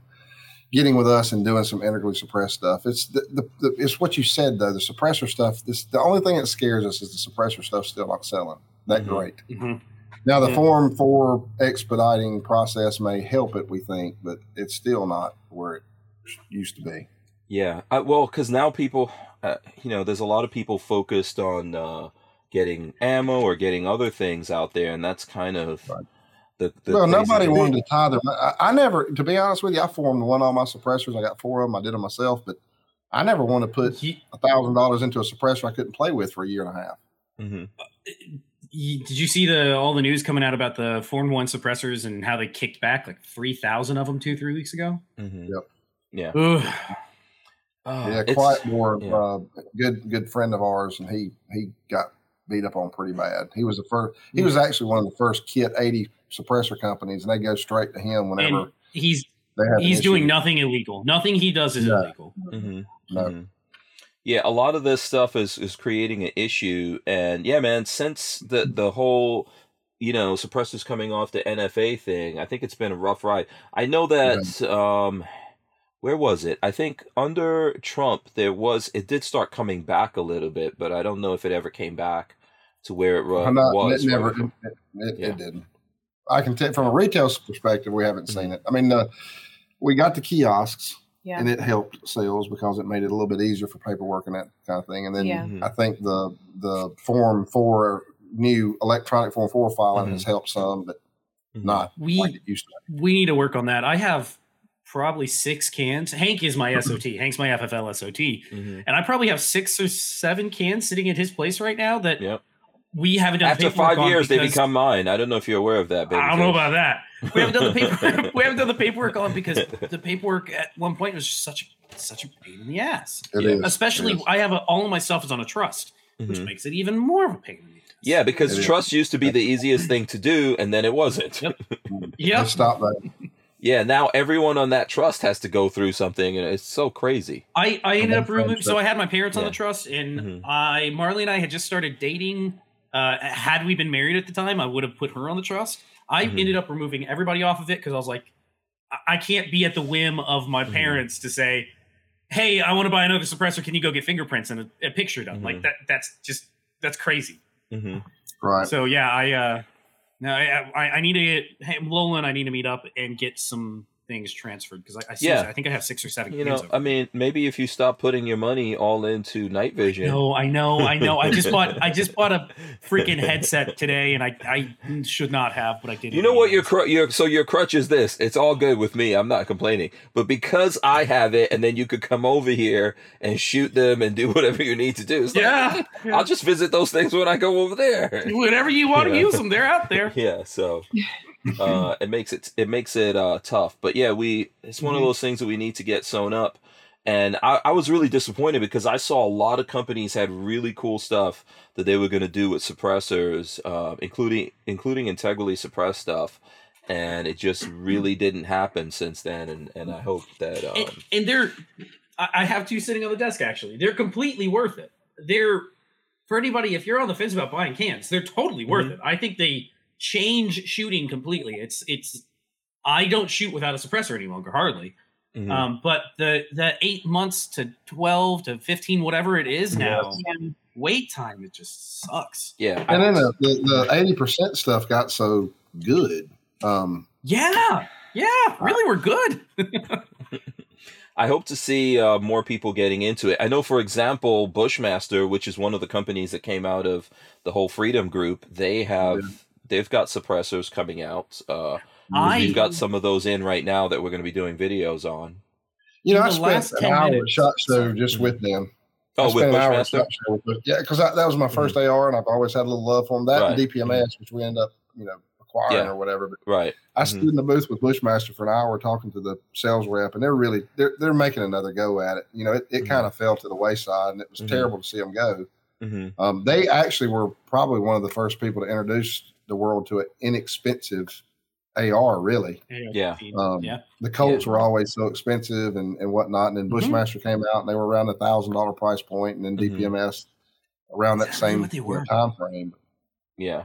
getting with us and doing some integrally suppressed stuff. It's the, the, the it's what you said though. The suppressor stuff. This the only thing that scares us is the suppressor stuff still not selling that Mhm. great. Mhm. Now the Yeah. Form Four expediting process may help it, we think, but it's still not where it used to be. Yeah. I, well, because now people, uh, you know, there's a lot of people focused on uh, getting ammo or getting other things out there, and that's kind of Right. The, the well, nobody thing. wanted to tie them. I, I never, to be honest with you, I formed one on my suppressors. I got four of them. I did them myself, but I never wanted to put a thousand dollars into a suppressor I couldn't play with for a year and a half. Mhm. ye- did you see the all the news coming out about the Form One suppressors and how they kicked back like three thousand of them two three weeks ago? Mhm. Yep. Yeah. Ugh. Oh, yeah, it's- Quiet War, yeah. uh, good good friend of ours, and he he got beat up on pretty bad. He was the first. He was actually one of the first Kit eighty suppressor companies, and they go straight to him whenever and he's they have. he's doing nothing illegal. Nothing he does is No. illegal. Mhm. No. Mhm. Yeah, a lot of this stuff is is creating an issue, and yeah, man, since the the whole you know suppressors coming off the NFA thing, I think it's been a rough ride. I know that um, where was it? I think under Trump there was it did start coming back a little bit, but I don't know if it ever came back to where it wa- not- was. It never. right? It, it, Yeah. it didn't. I can tell from a retail perspective, we haven't seen it. I mean, uh, we got the kiosks, Yeah. and it helped sales because it made it a little bit easier for paperwork and that kind of thing. And then Yeah. Mhm. I think the the Form Four new electronic Form Four filing Mhm. has helped some, but Mhm. not We like it used to. we need to work on that. I have probably six cans. Hank is my SOT. Hank's my FFL SOT, Mhm. and I probably have six or seven cans sitting at his place right now that Yep. We haven't done. After paperwork five years, they because- become mine. I don't know if you're aware of that, baby. I don't know about that. We haven't done the paperwork. we haven't done the paperwork on because the paperwork at one point was just such such a pain in the ass. It Yeah. is. Especially, It is. I have a, all of my stuff is on a trust, which Mhm. makes it even more of a pain in the ass. Yeah, because It is. trust used to be the easiest thing to do, and then it wasn't. Yep. They Yep. stopped that. Yeah, now everyone on that trust has to go through something, and it's so crazy. I, I ended up Okay, removing. So I had my parents on the trust, and Mhm. I Marley and I had just started dating. Uh, had we been married at the time, I would have put her on the trust. I Mhm. ended up removing everybody off of it because I was like, I- I can't be at the whim of my Mhm. parents to say, "Hey, I want to buy another suppressor. Can you go get fingerprints and a, a picture done?" Mhm. Like that. That's just that's crazy. hmm Right. So yeah, I uh, no, I, I, I need to get hey, Lola and I need to meet up and get some things transferred because I, I, Yeah. yeah. I think I have six or seven. You know, of I mean, maybe if you stop putting your money all into night vision. No, I know, I know. I just bought I just bought a freaking headset today, and I I should not have, but I did. You know what your cru- your so your crutch is this. It's all good with me. I'm not complaining. But because I have it, and then you could come over here and shoot them and do whatever you need to do. It's like, Yeah, ah, I'll just visit those things when I go over there. whenever you want to Yeah. use them, they're out there. yeah so uh it makes it it makes it uh tough but yeah we it's one of Mhm. those things that we need to get sewn up and I, I was really disappointed because I saw a lot of companies had really cool stuff that they were going to do with suppressors, uh, including including integrally suppressed stuff, and it just really didn't happen since then. And, and I hope that um, and, and they're I have two sitting on the desk actually. They're completely worth it. They're for anybody if you're on the fence about buying cans, they're totally worth Mhm. it. I think they change shooting completely. It's it's I don't shoot without a suppressor any longer, hardly. mhm. Um, but the the eight months to twelve to fifteen, whatever it is now, Yeah. wait time it just sucks. yeah, And then the the eighty percent stuff got so good. Um, Yeah, yeah, really, we're good. I hope to see uh, more people getting into it. I know, for example, Bushmaster, which is one of the companies that came out of the whole Freedom Group, they have they've got suppressors coming out. Uh, I we've got some of those in right now that we're going to be doing videos on. You know, In I spent an 10 hour at minutes- Shot Show just with them. I Oh, spent with an hour at Bushmaster. SHOT Show with- yeah, because that was my 1st AR, and I've always had a little love for them. That and Right. DPMS, which we end up, you know, acquiring Yeah. or whatever. But Right. I Mhm. stood in the booth with Bushmaster for an hour talking to the sales rep, and they're really they're they're making another go at it. You know, it, it Mhm. kind of fell to the wayside, and it was terrible to see them go. Um, they actually were probably one of the first people to introduce the world to an inexpensive AR. Really, Yeah. um, Yeah. the Colts were always so expensive and, and whatnot, and then Mhm. Bushmaster came out, and they were around a thousand dollar price point, and then. DPMS around that Exactly same what they were. time frame. Yeah.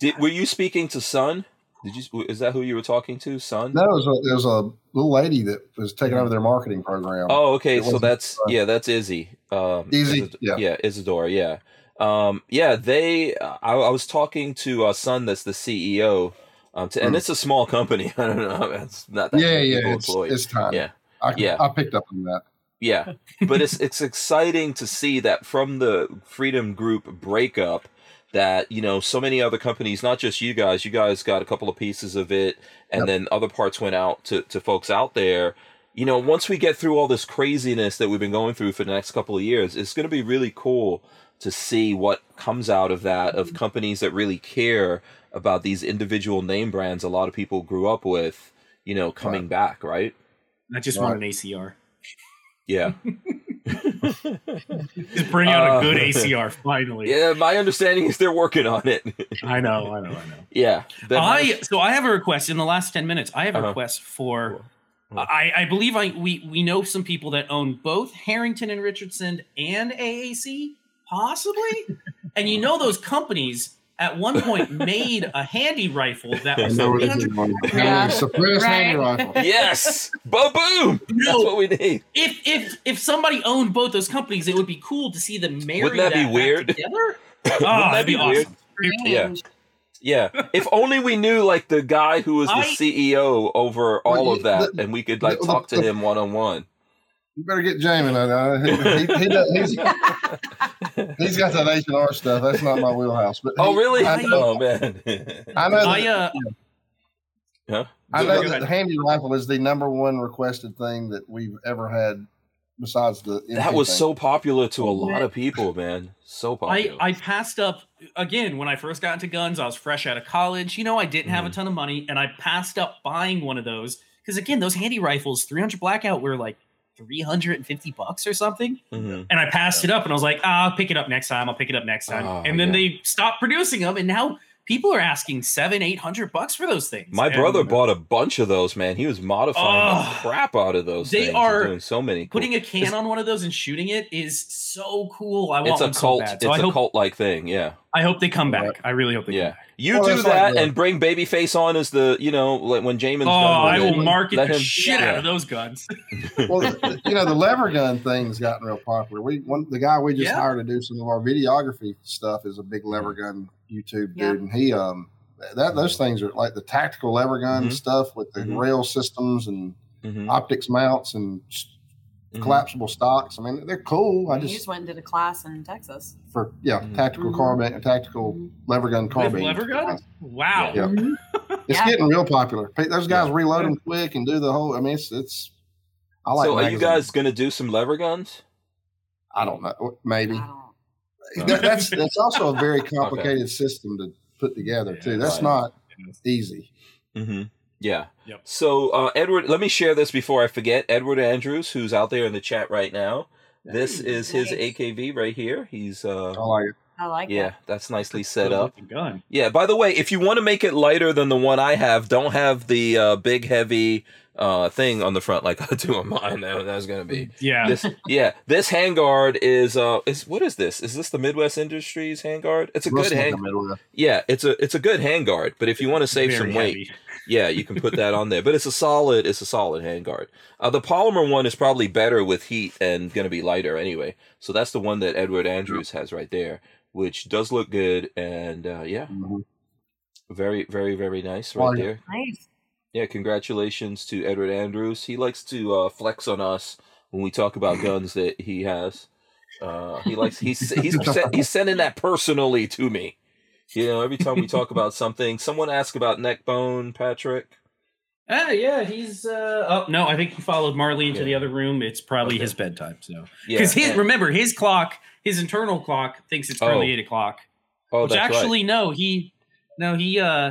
Did were you speaking to Sun? Did you? Is that who you were talking to, Sun? No, it was a, it was a little lady that was taking over their marketing program. Oh, okay. So that's Sun. yeah, that's Izzy. Um, Izzy, Isid- yeah. yeah, Isadora, yeah. Um, yeah, they. I, I was talking to uh, Sun, that's the CEO. Um, to, and Mm. it's a small company. I don't know. It's not that yeah, many yeah, it's, it's time. yeah, I, yeah. I picked up on that. yeah. But it's it's exciting to see that from the Freedom Group breakup, that you know so many other companies, not just you guys. You guys got a couple of pieces of it, and Yep. then other parts went out to to folks out there. You know, once we get through all this craziness that we've been going through for the next couple of years, it's going to be really cool to see what comes out of that of companies that really care about these individual name brands a lot of people grew up with, you know, coming back, right? I just Right. want an ACR. Yeah. Just bring out Uh, a good ACR finally. Yeah, my understanding is they're working on it. I know, I know, I know. yeah. I has- so I have a request in the last ten minutes. I have a Uh-huh. request for. Cool. I, I believe I we we know some people that own both Harrington and Richardson and AAC, possibly. and you know those companies at one point made a handy rifle that was know 300 is. Yeah. Suppressed handy rifle. yes. Ba boom. That's No. what we need. if if if somebody owned both those companies, it would be cool to see them marry Wouldn't that be weird? together. Wouldn't Oh, that that'd be, be weird? awesome. Yeah. Yeah. If only we knew like the guy who was the I- CEO over all Well, of that the- and we could like the- talk to the- him one on one. You better get Jamie. on that. He, he, he does, he's, he's got that H and R stuff. That's not my wheelhouse. But Oh really? I know, Oh man. I know I that, uh huh? I know that the handy rifle is the number one requested thing that we've ever had, besides the. That was thing. so popular to a lot of people, man. So popular. I I passed up again when I first got into guns. I was fresh out of college. You know, I didn't have a Mhm. ton of money, and I passed up buying one of those because again, those handy rifles, 300 blackout, were like 350 bucks or something. Mhm. And I passed it up, and I was like, ah, I'll pick it up next time. I'll pick it up next time. Oh, and then yeah. they stopped producing them, and now people are asking seven, eight hundred bucks for those things. My And brother bought a bunch of those, man. He was modifying Oh, the crap out of those they things. are doing so many. cool- Putting a can on one of those and shooting it is so cool. I want it's a one so cult. bad. it's So I a hope cult like thing. Yeah. I hope they come back. I really hope they Yeah. come back. You Well, do that and bring Babyface on as the, you know, like when Jamin's Oh, done with I it, will market the him- shit yeah. out of those guns. well, the- you know, the lever gun thing's gotten real popular. We one the guy we just Yeah. hired to do some of our videography stuff is a big lever gun YouTube Yeah. dude, and he um that those things are like the tactical lever gun Mhm. stuff with the Mhm. rail systems and Mhm, optics mounts and s- mhm. collapsible stocks. I mean, they're cool. I He just just went and did a class in Texas. for yeah, Mhm. tactical Mhm. carbine, tactical lever gun With carbine. lever gun? Wow. Yeah. It's Yeah. getting real popular. Those guys reload them quick and do the whole. I mean, it's it's. I like. so are you guys going to do some lever guns? I don't know. Maybe. I don't- That, that's that's also a very complicated system to put together Yeah, too. That's right. not easy. Mm-hmm. Yeah. Yep. So, uh, Edward, let me share this before I forget. Edward Andrews, who's out there in the chat right now. This is his AKV right here. He's, uh, I like it. I like yeah, that. that's nicely set Good up. gun. Yeah. By the way, if you want to make it lighter than the one I have, don't have the uh, big heavy uh, thing on the front like I do on mine. That, that's gonna be Yeah. this. Yeah, this handguard is uh, is what is this? Is this the Midwest Industries handguard? It's a Looks good like hand. a Midwest. Yeah, it's a it's a good handguard. But if you want to save Very some weight, yeah, you can put that on there. But it's a solid, it's a solid handguard. Uh, the polymer one is probably better with heat and going to be lighter anyway. So that's the one that Edward Andrews has right there, which does look good and uh, yeah, Mhm. very, very, very nice right yeah. there. Nice. Yeah, congratulations to Edward Andrews. He likes to uh, flex on us when we talk about guns that he has. Uh, he likes he's he's sen- he's sending that personally to me. You know, every time we talk about something, someone asks about neck bone, Patrick. Ah, yeah, he's. uh Oh no, I think he followed Marley into Yeah. the other room. It's probably Okay. his bedtime. So Yeah, because his and- remember his clock, his internal clock thinks it's probably Oh. eight o'clock. oh, which that's actually no, he no he uh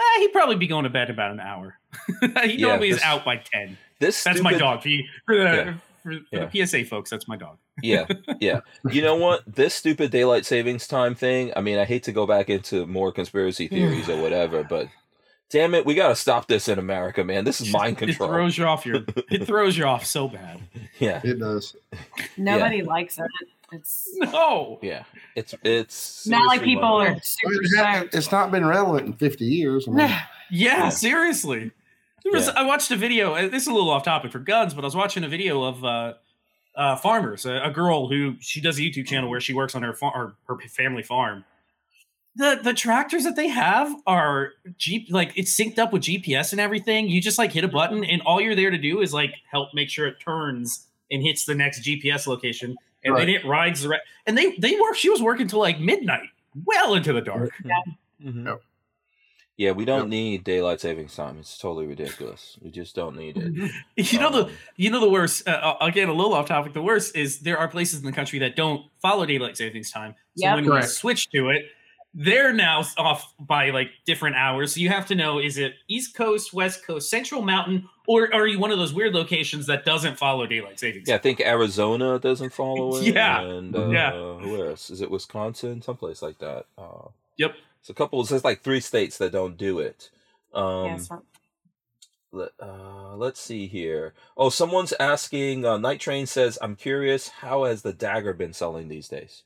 eh, he'd probably be going to bed in about an hour. he Yeah, normally this- is out by ten. This That's my dog. For, you- for the Yeah. for, for Yeah. the PSA folks, that's my dog. Yeah, yeah. You know what? This stupid daylight savings time thing. I mean, I hate to go back into more conspiracy theories or whatever, but damn it, we got to stop this in America, man. This is mind control. It throws you off your. It throws you off so bad. Yeah, It does. Nobody likes it. It's No. yeah. It's it's not like people mind- are super It ha- It's not been relevant in 50 years. I mean, Yeah, Yeah. seriously. There was, Yeah. I watched a video. uh, This is a little off topic for guns, but I was watching a video of uh, uh, farmers. A, a girl who she does a YouTube channel where she works on her farm, her family farm. The the tractors that they have are Jeep like it's synced up with GPS and everything. You just like hit a button, and all you're there to do is like help make sure it turns and hits the next GPS location, and then it rides the rest. And they they work. She was working till like midnight, well into the dark. Mhm. Yep. Yeah, we don't Yep. need daylight savings time. It's totally ridiculous. We just don't need it. You know the Um, You know the worst. Uh, uh, again, a little off topic. The worst is there are places in the country that don't follow daylight savings time. So Yep. when we Correct. switch to it, they're now off by like different hours. So you have to know: is it East Coast, West Coast, Central Mountain, or are you one of those weird locations that doesn't follow daylight savings? Yeah, I think Arizona doesn't follow it. Yeah. and uh, Yeah. who else? Is it Wisconsin? Someplace like that. Uh, Yep. It's a couple. There's like three states that don't do it. Um, Yeah, so- let, uh, let's see here. Oh, someone's asking. Uh, Night Train says, "I'm curious. How has the dagger been selling these days?"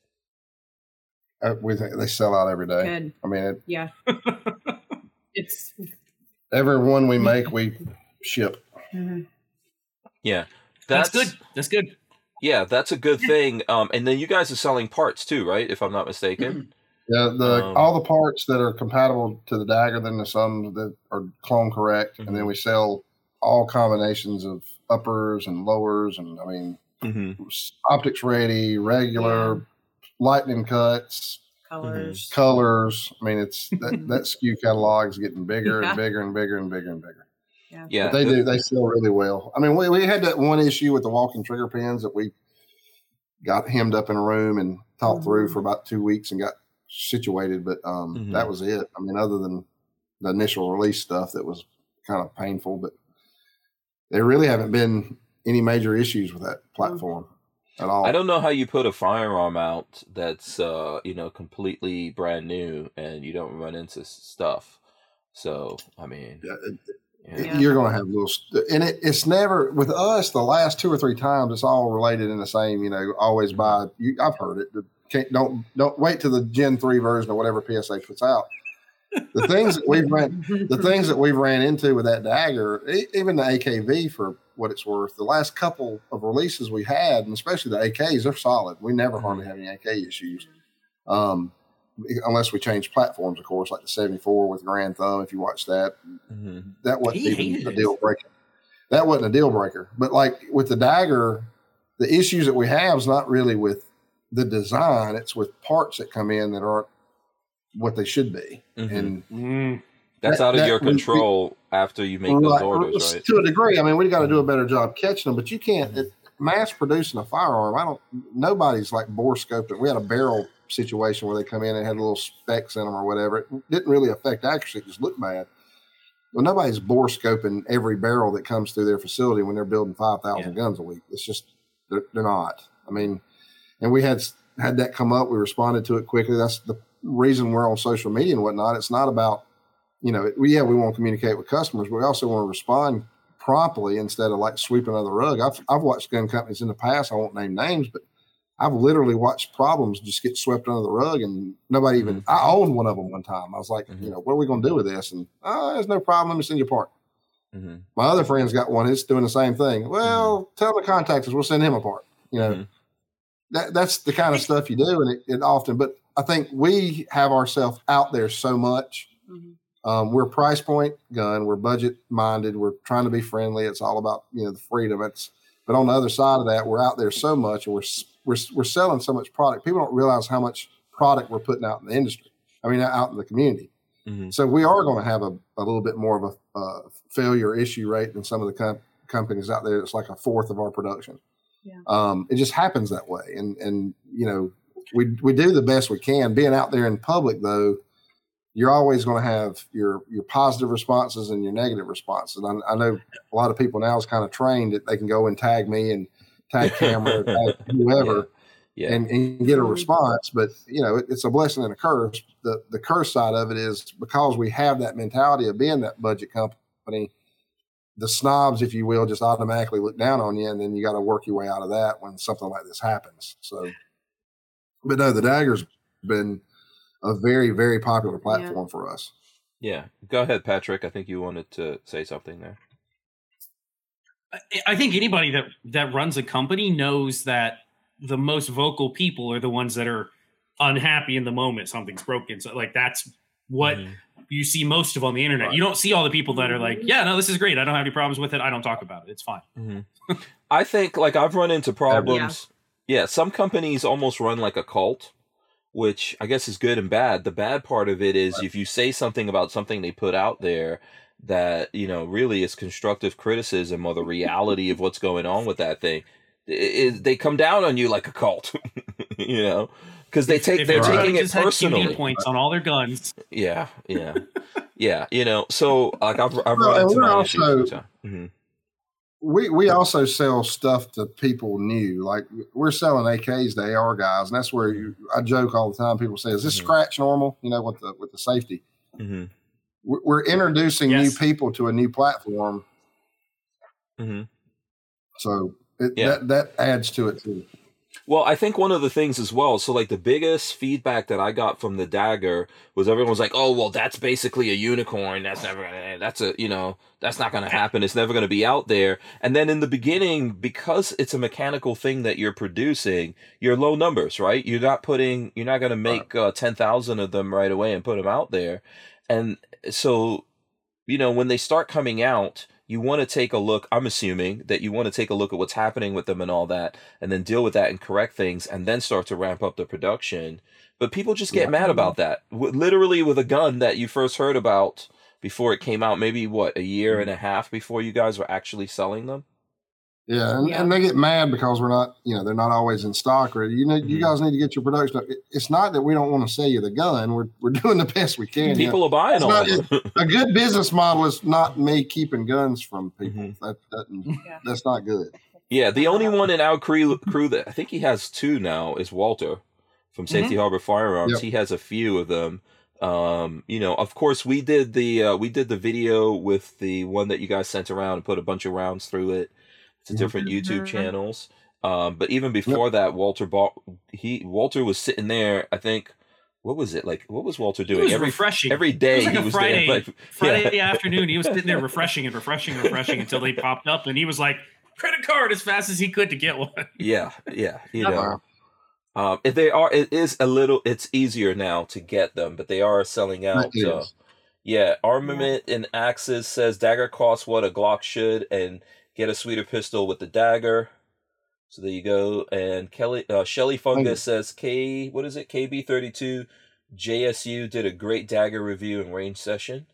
uh, we think they sell out every day. Good. I mean, it, Yeah. it's every one we make, we ship. mhm. Yeah, that's, good. That's good. Yeah, that's a good thing. Um, and then you guys are selling parts too, right? If I'm not mistaken. Yeah, the Um, all the parts that are compatible to the dagger, then there's some that are clone correct, and Mhm. then we sell all combinations of uppers and lowers, and I mean Mm-hmm. optics ready, regular, lightning cuts, colors. colors. I mean, it's that, that SKU catalog is getting bigger Yeah. and bigger and bigger and bigger and bigger. Yeah, But they do they sell really well. I mean, we, we had that one issue with the walking trigger pins that we got hemmed up in a room and talked through Mhm. for about two weeks and got situated, but um, Mhm. that was it. I mean, other than the initial release stuff that was kind of painful, but there really haven't been any major issues with that platform at all. I don't know how you put a firearm out that's uh, you know completely brand new and you don't run into stuff. So I mean, Yeah, it- yeah. Yeah. You're going to have little, st- and it, it's never with us. The last two or three times, it's all related in the same. You know, always buy. You, I've heard it. the- Can't, don't don't wait to the Gen three version or whatever PSA puts out. The things that we've ran, the things that we've ran into with that dagger, even the AKV for what it's worth. The last couple of releases we had, and especially the AKs, they're solid. We never hardly have any AK issues, um, unless we change platforms, of course, like the seventy four with Garand Thumb. If you watch that, Mhm. that wasn't He even a deal breaker. That wasn't a deal breaker. But like with the dagger, the issues that we have is not really with the design; it's with parts that come in that aren't what they should be. Mhm. And Mm. that's that- out of that- your we- we- control after you make those Right, orders, right? to a degree, I mean, we got to do a better job catching them. But you can't it, mass producing a firearm. I don't. Nobody's like bore scoped it. We had a barrel situation where they come in and had little specks in them or whatever. It didn't really affect accuracy; it just looked bad. Well, nobody's bore scoping every barrel that comes through their facility when they're building five thousand guns a week. It's just they're, they're not. I mean, and we had had that come up. We responded to it quickly. That's the reason we're on social media and whatnot. It's not about you know, we, yeah, we want to communicate with customers, but we also want to respond promptly instead of like sweeping under the rug. I've, I've watched gun companies in the past. I won't name names, but I've literally watched problems just get swept under the rug and nobody even, I owned one of them one time. I was like, Mhm. you know, what are we going to do with this? And, oh, there's no problem. Let me send you a part. Mhm. My other friend's got one. It's doing the same thing. Well, tell the contact us. We'll send him a part. You know, Mhm. That that's the kind of stuff you do. And it, it often, but I think we have ourselves out there so much Mhm. Um, we're price point gun. We're budget minded. We're trying to be friendly. It's all about you know the freedom. It's but on the other side of that, we're out there so much, and we're we're we're selling so much product. People don't realize how much product we're putting out in the industry. I mean, out in the community. Mhm. So we are going to have a, a little bit more of a uh, failure issue rate than some of the com- companies out there. It's like a fourth of our production. Yeah. Um, it just happens that way, and and you know we we do the best we can. Being out there in public, though, you're always going to have your your positive responses and your negative responses. I, I know a lot of people now is kind of trained that they can go and tag me and tag camera, tag whoever Yeah. and, and get a response. But you know, it, it's a blessing and a curse. The the curse side of it is because we have that mentality of being that budget company, the snobs, if you will, just automatically look down on you, and then you got to work your way out of that when something like this happens. So, but no, the dagger's been a very very popular platform for us. yeah. Go ahead, Patrick. I think you wanted to say something there. I- I think anybody that that runs a company knows that the most vocal people are the ones that are unhappy in the moment something's broken. So like that's what Mhm. you see most of on the internet. You don't see all the people that are like, "Yeah, no, this is great. I don't have any problems with it. I don't talk about it. It's fine." Mhm. I think like I've run into problems. Yeah. some companies almost run like a cult, which I guess is good and bad. The bad part of it is if you say something about something they put out there that, you know, really is constructive criticism or the reality of what's going on with that thing, i i they come down on you like a cult, you know, because they take If they're everybody taking it just had QD personally. points on all their guns. Yeah, yeah, yeah. You know, so like I've I've Well, run and into my issues. also- with that. Mhm. we we also sell stuff to people new. Like we're selling AKs to AR guys, and that's where you, I joke all the time. People say, "Is this Mhm. scratch normal?" You know, with the with the safety. Mhm. We're we're introducing Yes. new people to a new platform, Mhm. so it, Yeah. that that adds to it too. Well, I think one of the things as well, so like the biggest feedback that I got from the dagger was everyone was like, "Oh, well, that's basically a unicorn. That's never gonna. That's a you know, that's not gonna happen. It's never gonna be out there." And then in the beginning, because it's a mechanical thing that you're producing, you're low numbers, right? You're not putting, you're not gonna make uh, ten thousand of them right away and put them out there, and so you know when they start coming out you want to take a look i'm assuming that you want to take a look at what's happening with them and all that and then deal with that and correct things and then start to ramp up the production. But people just get Yeah. mad about that. W- literally with a gun that you first heard about before it came out maybe what a year and a mm-hmm. half before you guys were actually selling them Yeah, and, Yeah. and they get mad because we're not, you know, they're not always in stock. Or you know, you Mhm. guys need to get your production. up. It's not that we don't want to sell you the gun. We're we're doing the best we can. you know. people are buying It's all not- of them a good business model is not me keeping guns from people. Mhm. That doesn't, Yeah. that's not good. Yeah, the only one in our crew crew that I think he has two now is Walter from Safety Harbor Firearms. Yep. He has a few of them. Um, you know, of course, we did the uh, we did the video with the one that you guys sent around and put a bunch of rounds through it to different YouTube Mhm. channels. Um, but even before that, Walter bought he Walter was sitting there. I think what was it like? What was Walter doing? It was every refreshing. every day? Was like he was Friday, there. Like, Friday yeah. afternoon. He was sitting there refreshing and refreshing and refreshing until they popped up, and he was like, "Credit card as fast as he could to get one." Yeah, yeah, you Wow. know. Um, if they are, it is a little. It's easier now to get them, but they are selling out. Uh, yeah, armament and axes says dagger costs what a Glock should, and get a sweeter pistol with the dagger. So there you go. And Kelly uh, Shelly Fungus says K. What is it? KB thirty two. JSU did a great dagger review and range session.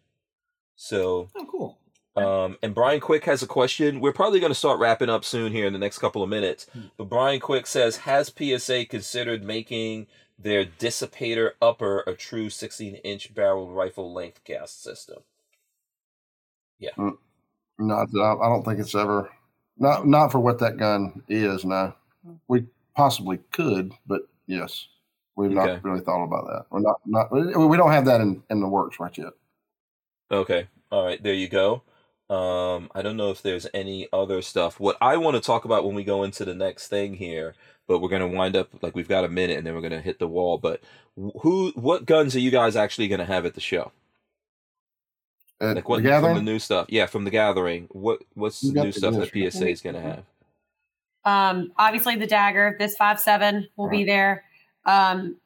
So Oh, cool. um, and Brian Quick has a question. We're probably going to start wrapping up soon here in the next couple of minutes. But Brian Quick says, has PSA considered making their dissipator upper a true 16 inch barrel rifle length gas system? Not that I, don't think it's ever not not for what that gun is. No, we possibly could, but yes, we've Okay. not really thought about that. We're not not we we don't have that in in the works right yet. Okay. All right. There you go. Um, I don't know if there's any other stuff. What I want to talk about when we go into the next thing here, but we're going to wind up like we've got a minute and then we're going to hit the wall. But who, what guns are you guys actually going to have at the show? At Like what the from the new stuff? Yeah, from the gathering. What what's We the new the stuff that PSA is going to have? Um, obviously the dagger, this five seven will be there. Um,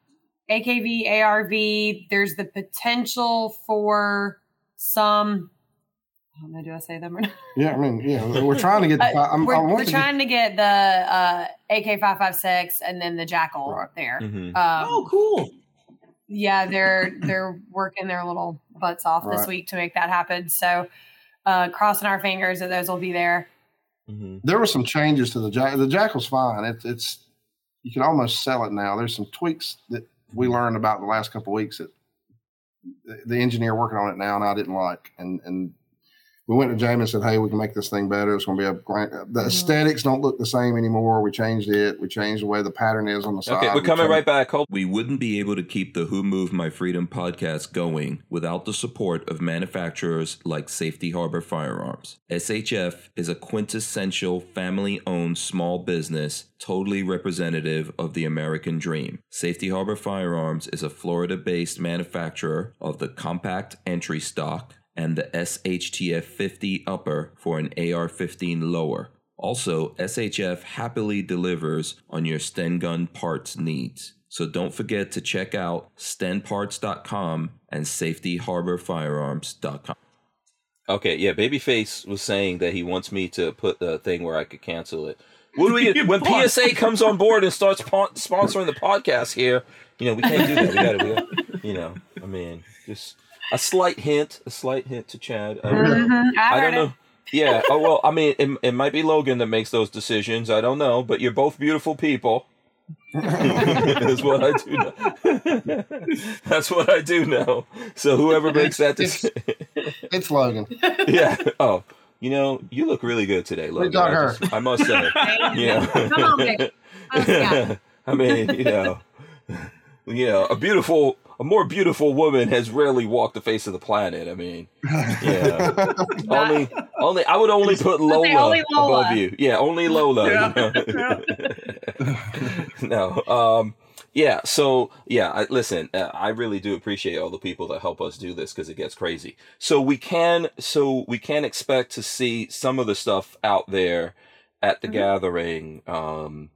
AKV, ARV. There's the potential for some. I don't know. Do I say them or not? Yeah, I mean, yeah, we're trying to get. The, Uh, I'm, we're I we're to get- trying to get the uh, AK five five six and then the JAKL Right. there. Mhm. Um, oh, cool. Yeah, they're they're working their little butts off this week to make that happen. So, uh, crossing our fingers that those will be there. Mhm. there were some changes to the jack. The JAKL's fine. It's it's you can almost sell it now. There's some tweaks that we learned about the last couple of weeks that the, the engineer working on it now and I didn't like. And and we went to Jamie and said, "Hey, we can make this thing better. It's going to be a great." The Mhm. aesthetics don't look the same anymore. We changed it. We changed the way the pattern is on the side. Okay, we're coming changed- right back. Hold. We wouldn't be able to keep the Who Moved My Freedom podcast going without the support of manufacturers like Safety Harbor Firearms. SHF is a quintessential family owned small business, totally representative of the American dream. Safety Harbor Firearms is a Florida based manufacturer of the compact entry stock and the SHTF 50 upper for an AR 15 lower. Also, SHF happily delivers on your Sten gun parts needs. So don't forget to check out stenparts.com and safetyharborfirearms.com. Okay, yeah. Babyface was saying that he wants me to put the thing where I could cancel it. What do we when PSA comes on board and starts po- sponsoring the podcast here? You know, we can't do that. We gotta, we gotta you know. I mean, just a slight hint, a slight hint to Chad. I, Mhm, I, I don't know. Yeah. Oh well. I mean, it, it might be Logan that makes those decisions. I don't know, but you're both beautiful people. That's what I do know. That's what I do know. So whoever makes that decision, It's Logan. yeah. Oh, you know, you look really good today, Logan. We got I, her. just- I must say. Yeah. Come on, Vic. Let's. I mean, you know, you know, a beautiful, a more beautiful woman has rarely walked the face of the planet. I mean, yeah, only, only, I would only put Lola, only Lola. above you. Yeah, only Lola. you know? no, um, yeah. So yeah, I, listen, uh, I really do appreciate all the people that help us do this because it gets crazy. So we can, so we can expect to see some of the stuff out there at the Mhm. gathering. Um,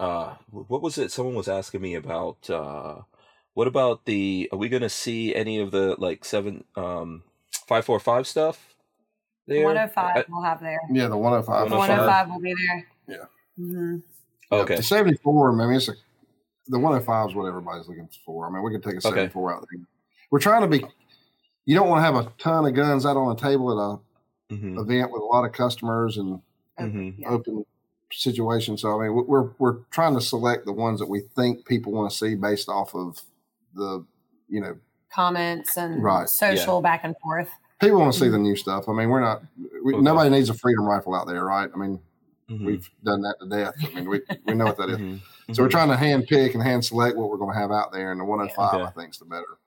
uh, what was it? Someone was asking me about. Uh, what about the? Are we gonna see any of the like seven, um, five four five stuff? There. One hundred five I- we'll have there. yeah, the 105. 105. One hundred five will be there. Yeah. hmm okay. The 74, I mean, it's a, the 105 is what everybody's looking for. I mean, we can take a Okay. 74 out there. We're trying to be, you don't want to have a ton of guns out on the table at a hmm event with a lot of customers and Mhm. Yeah. open situation. So, I mean, we're, we're trying to select the ones that we think people want to see based off of the, you know, Comments and Right. social back and forth. people want to see the new stuff. I mean, we're not, we, Okay. nobody needs a freedom rifle out there, right? I mean, Mhm. we've done that to death. I mean, we, we know what that is. Mhm. So we're Mhm. trying to hand pick and hand select what we're going to have out there, and the 105 Okay. I think is the better,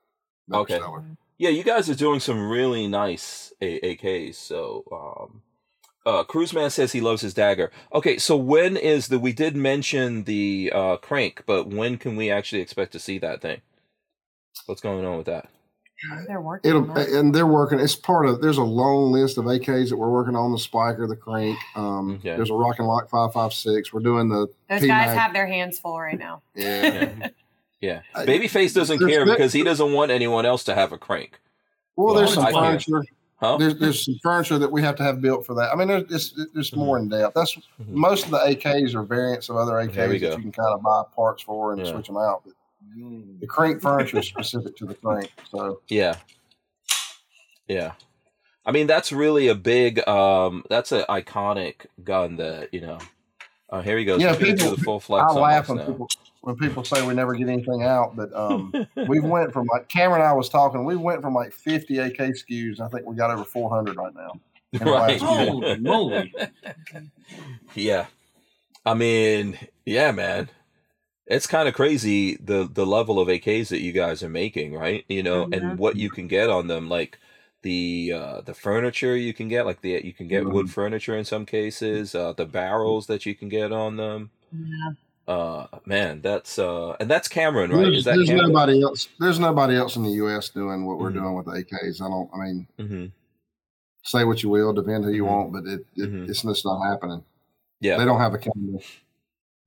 better Okay. seller. Yeah, you guys are doing some really nice A- AKs. So, um, uh, Cruiseman says he loves his dagger. Okay, so when is the? We did mention the uh, Krink, but when can we actually expect to see that thing? What's going on with that? They're working. It'll on that. and they're working. It's part of. There's a long list of AKs that we're working on. The spiker, the Krink. Um, Okay. There's a rock and lock five five six. We're doing the Those P guys have their hands full right now. yeah. Yeah, yeah. I- Babyface doesn't care because he doesn't want anyone else to have a Krink. Well, there's some I furniture. Huh? There's there's some furniture that we have to have built for that. I mean, there's it's, it's more in depth. That's Mhm. most of the AKs are variants of other AKs that you can kind of buy parts for and Yeah. switch them out. But the Krink furniture is specific to the Krink. So Yeah. Yeah. I mean that's really a big um that's an iconic gun that, you know. Uh, here he goes. Yeah, He's gonna do people- the full flex I laugh when now. people when people say we never get anything out, but um, we went from like Cameron and I was talking. We went from like 50 AK SKUs. I think we got over 400 right now. right. Holy moly. yeah. I mean, yeah, man. It's kind of crazy the the level of AKs that you guys are making, right? You know, and what you can get on them like the uh the furniture you can get like the you can get wood furniture in some cases, uh the barrels that you can get on them. Yeah. Uh man, that's uh and that's Cameron, right? There's, Is that there's Cameron? nobody else. There's nobody else in the U.S. doing what we're Mhm. doing with the AKs. I don't. I mean, hmm say what you will, depend who you Mhm. want, but it, it it's just not happening. Yeah. They don't have a camera.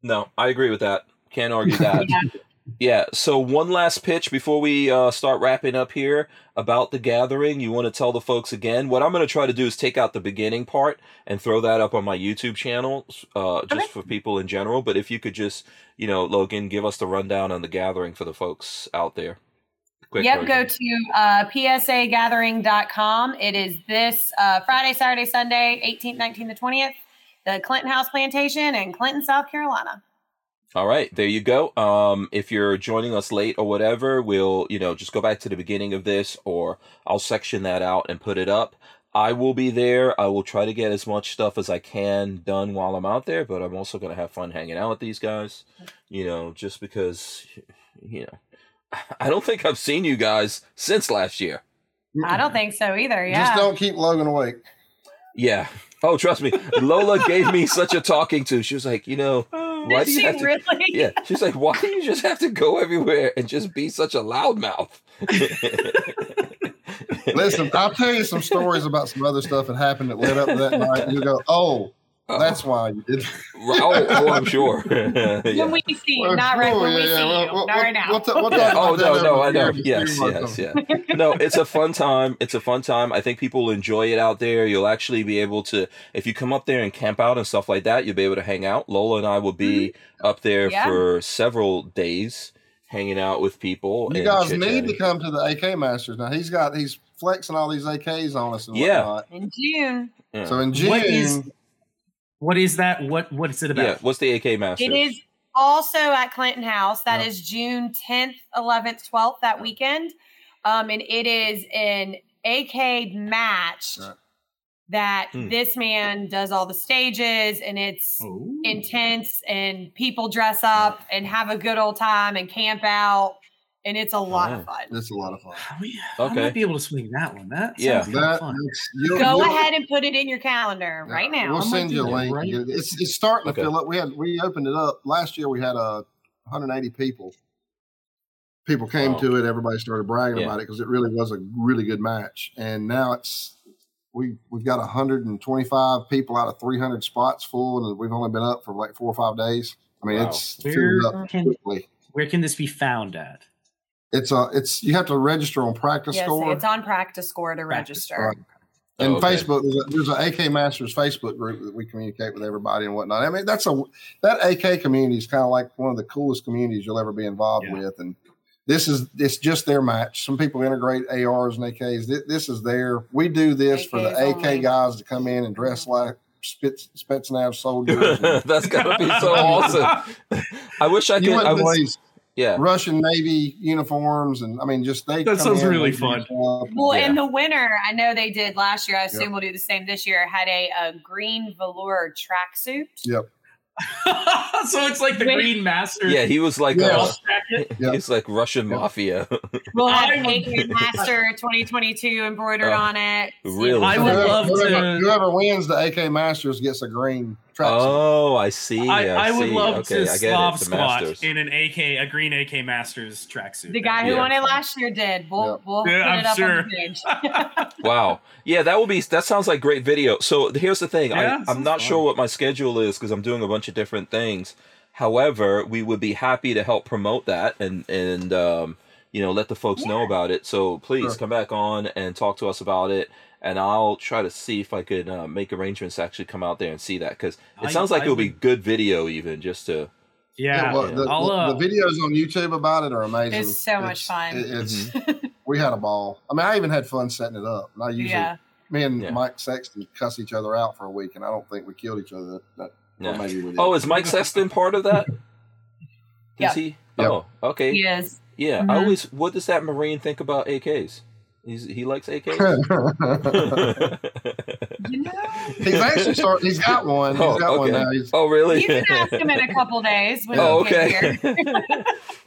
No, I agree with that. Can't argue that. Yeah. Yeah. So one last pitch before we uh, start wrapping up here about the gathering. You want to tell the folks again? What I'm going to try to do is take out the beginning part and throw that up on my YouTube channel, uh, just Okay. for people in general. But if you could just, you know, Logan, give us the rundown on the gathering for the folks out there. Quick yep, version. go to uh, psagathering.com. It is this uh, Friday, Saturday, Sunday, 18th, 19th, the 20th, the Clinton House Plantation in Clinton, South Carolina. All right, there you go. Um, if you're joining us late or whatever, we'll, you know, just go back to the beginning of this or I'll section that out and put it up. I will be there. I will try to get as much stuff as I can done while I'm out there, but I'm also going to have fun hanging out with these guys, you know, just because, you know, I don't think I've seen you guys since last year. I don't think so either. Yeah. Just don't keep Logan awake. Yeah. Oh, trust me. Lola gave me such a talking to. She was like, you know, why do you she have to really? yeah, she's like, why do you just have to go everywhere and just be such a loudmouth? Listen, I'll tell you some stories about some other stuff that happened that led up to that night. You go, oh, that's why you did. oh, oh, I'm sure. Yeah. When we see you, Well, not right when oh, we yeah, see well, you, well, not right now. We'll, ta- Yeah. about Oh that no, over no, I know. Yes, yes, yeah. No, it's a fun time. It's a fun time. I think people will enjoy it out there. You'll actually be able to, if you come up there and camp out and stuff like that, you'll be able to hang out. Lola and I will be mm-hmm. up there Yeah. for several days, hanging out with people. You and guys need to come to the AK Masters now. He's got he's flexing all these AKs on us and Yeah. whatnot. In June, Yeah. So in June, What is- What is that? What what is it about? yeah. What's the AK Masters? it is also at Clinton House. That Yeah. is June 10th, 11th, 12th that weekend. Um, and it is an AK match Right. that Hmm. this man does all the stages and it's Oh. intense and people dress up and have a good old time and camp out and it's a lot Oh. of fun. it's a lot of fun. Oh, yeah. I Okay. might be able to swing that one. That Yeah. That, fun. you'll- Go you'll- ahead and put it in your calendar Yeah, right now. We'll I might send you a link. right It's it's starting to fill up. We had we opened it up last year. We had uh, a 180 people. People came Wow. to it. Everybody started bragging Yeah. about it because it really was a really good match. And now it's we we've got 125 people out of 300 spots full, and we've only been up for like four or five days. I mean, Wow. it's Where filled up can quickly. where can this be found at? It's a it's you have to register on Practice Yes, Score. it's on PractiScore to Practice register. Right. Oh, and Oh, okay. Facebook, there's, a, there's an AK Masters Facebook group that we communicate with everybody and whatnot. I mean, that's a that AK community is kind of like one of the coolest communities you'll ever be involved Yeah. with. And this is it's just their match. Some people integrate ARs and AKs. This, this is their. We do this for the AK only. guys to come in and dress mm-hmm. like Spitz, Spetsnaz soldiers. and- That's gotta be so awesome. I wish I you could. I was, believe yeah. Russian Navy uniforms, and I mean, just they. That come sounds in, really fun. Well, Yeah. in the winter, I know they did last year. I assume Yep. we'll do the same this year. Had a, a green velour tracksuit. Yep. so it's like the Wait. Green Master. Yeah, he was like Yeah. uh, Boss. Yeah. he's like Russian Yeah. mafia. We'll have I would- AK Master 2022 embroidered Oh, on it. really? I would Whoever- love whoever, to- Whoever wins the AK Masters gets a green tracksuit. oh, I see. I, I, I would see. love okay, to I get Slav. The squat Masters. in an AK, a green AK Masters tracksuit. The guy who Yeah. won it last year did. We'll, Yeah. we'll Yeah, put I'm it up sure. on the page. Wow. Yeah, that will be. That sounds like great video. So here's the thing. Yeah, I, I'm not fun. sure what my schedule is because I'm doing a bunch of different things. However, we would be happy to help promote that and and um, you know let the folks know about it. So please Sure. come back on and talk to us about it. And I'll try to see if I could uh, make arrangements to actually come out there and see that because it I- sounds like I it'll be good video even just to. Yeah, well, the, I'll, uh, the videos on YouTube about it are amazing. It's so much fun. it- it's Mm-hmm. we had a ball. I mean, I even had fun setting it up. And I usually yeah. me and Yeah. Mike Sexton cuss each other out for a week, and I don't think we killed each other. That, that Yeah. maybe we did. Oh, is Mike Sexton part of that? Is Yeah. he? Yep. Oh, okay. He is. Yeah, I Mhm. always. What does that Marine think about AKs? He's, he likes AKs. You know, he's actually start. He's got one. He's Oh, got one okay. now. He's, oh, really? you can ask him in a couple days when oh, okay. here.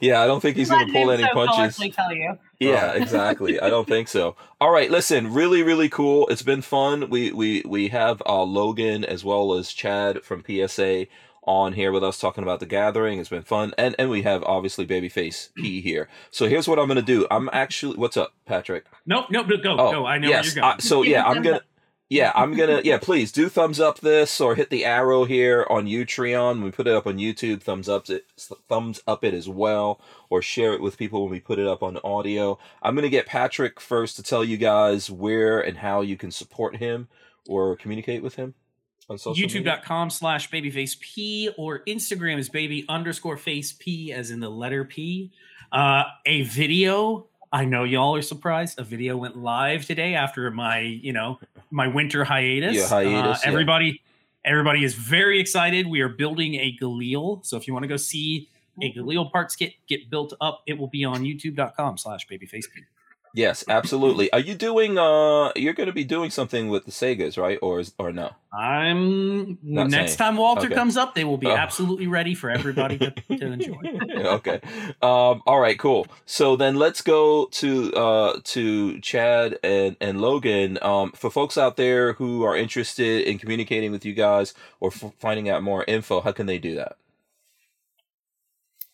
yeah, I don't think he's going to pull any so punches. tell you. Yeah, exactly. I don't think so. All right, listen, really, really cool. It's been fun. We we we have uh, Logan as well as Chad from PSA on here with us talking about the gathering. It's been fun, and and we have obviously Babyface P here. So here's what I'm gonna do. I'm actually, what's up, Patrick? nope, nope, no, go, Oh, go. I know yes. where you're going. I- so yeah, I'm gonna. yeah, I'm gonna yeah, please do thumbs up this or hit the arrow here on Utreon. When we put it up on YouTube, thumbs up it thumbs up it as well, or share it with people when we put it up on audio. I'm gonna get Patrick first to tell you guys where and how you can support him or communicate with him on social youtube.com slash babyface p or instagram is baby underscore face p as in the letter p. Uh, a video i know y'all are surprised a video went live today after my you know my winter hiatus. Yeah, hiatus, uh, yeah. everybody everybody is very excited. We are building a galil. So if you want to go see a galil parts kit get built up it will be on youtube.com slash babyface p Yes, absolutely. Are you doing uh you're gonna be doing something with the Saigas, right? Or is or no? i'm Not next saying. time walter Okay. comes up they will be Oh. absolutely ready for everybody to, to enjoy okay. Um, all right, cool. So then let's go to uh, to Chad and, and Logan. Um, for folks out there who are interested in communicating with you guys or f- finding out more info, how can they do that?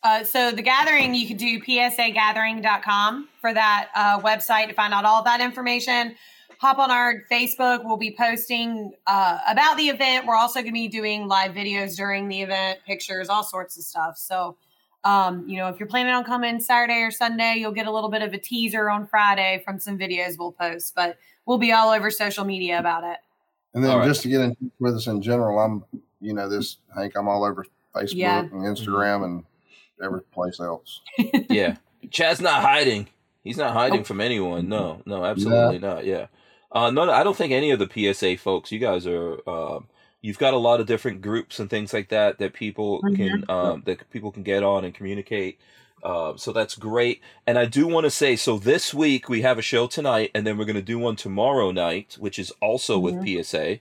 Uh, so the gathering, you could do psagathering.com for that uh, website to find out all that information. Hop on our Facebook. We'll be posting uh, about the event. We're also going to be doing live videos during the event, pictures, all sorts of stuff. So, um, you know, if you're planning on coming Saturday or Sunday, you'll get a little bit of a teaser on Friday from some videos we'll post. But we'll be all over social media about it. And then All right. just to get in touch with us in general, I'm, you know, this Hank, I'm all over Facebook Yeah. and Instagram and every place else. yeah, Chad's not hiding. He's not hiding from anyone. No, no, absolutely not. Yeah. Uh, no, no, I don't think any of the PSA folks. You guys are. Um, you've got a lot of different groups and things like that that people can um, that people can get on and communicate. Uh, so that's great. And I do want to say, so this week we have a show tonight, and then we're going to do one tomorrow night, which is also with PSA.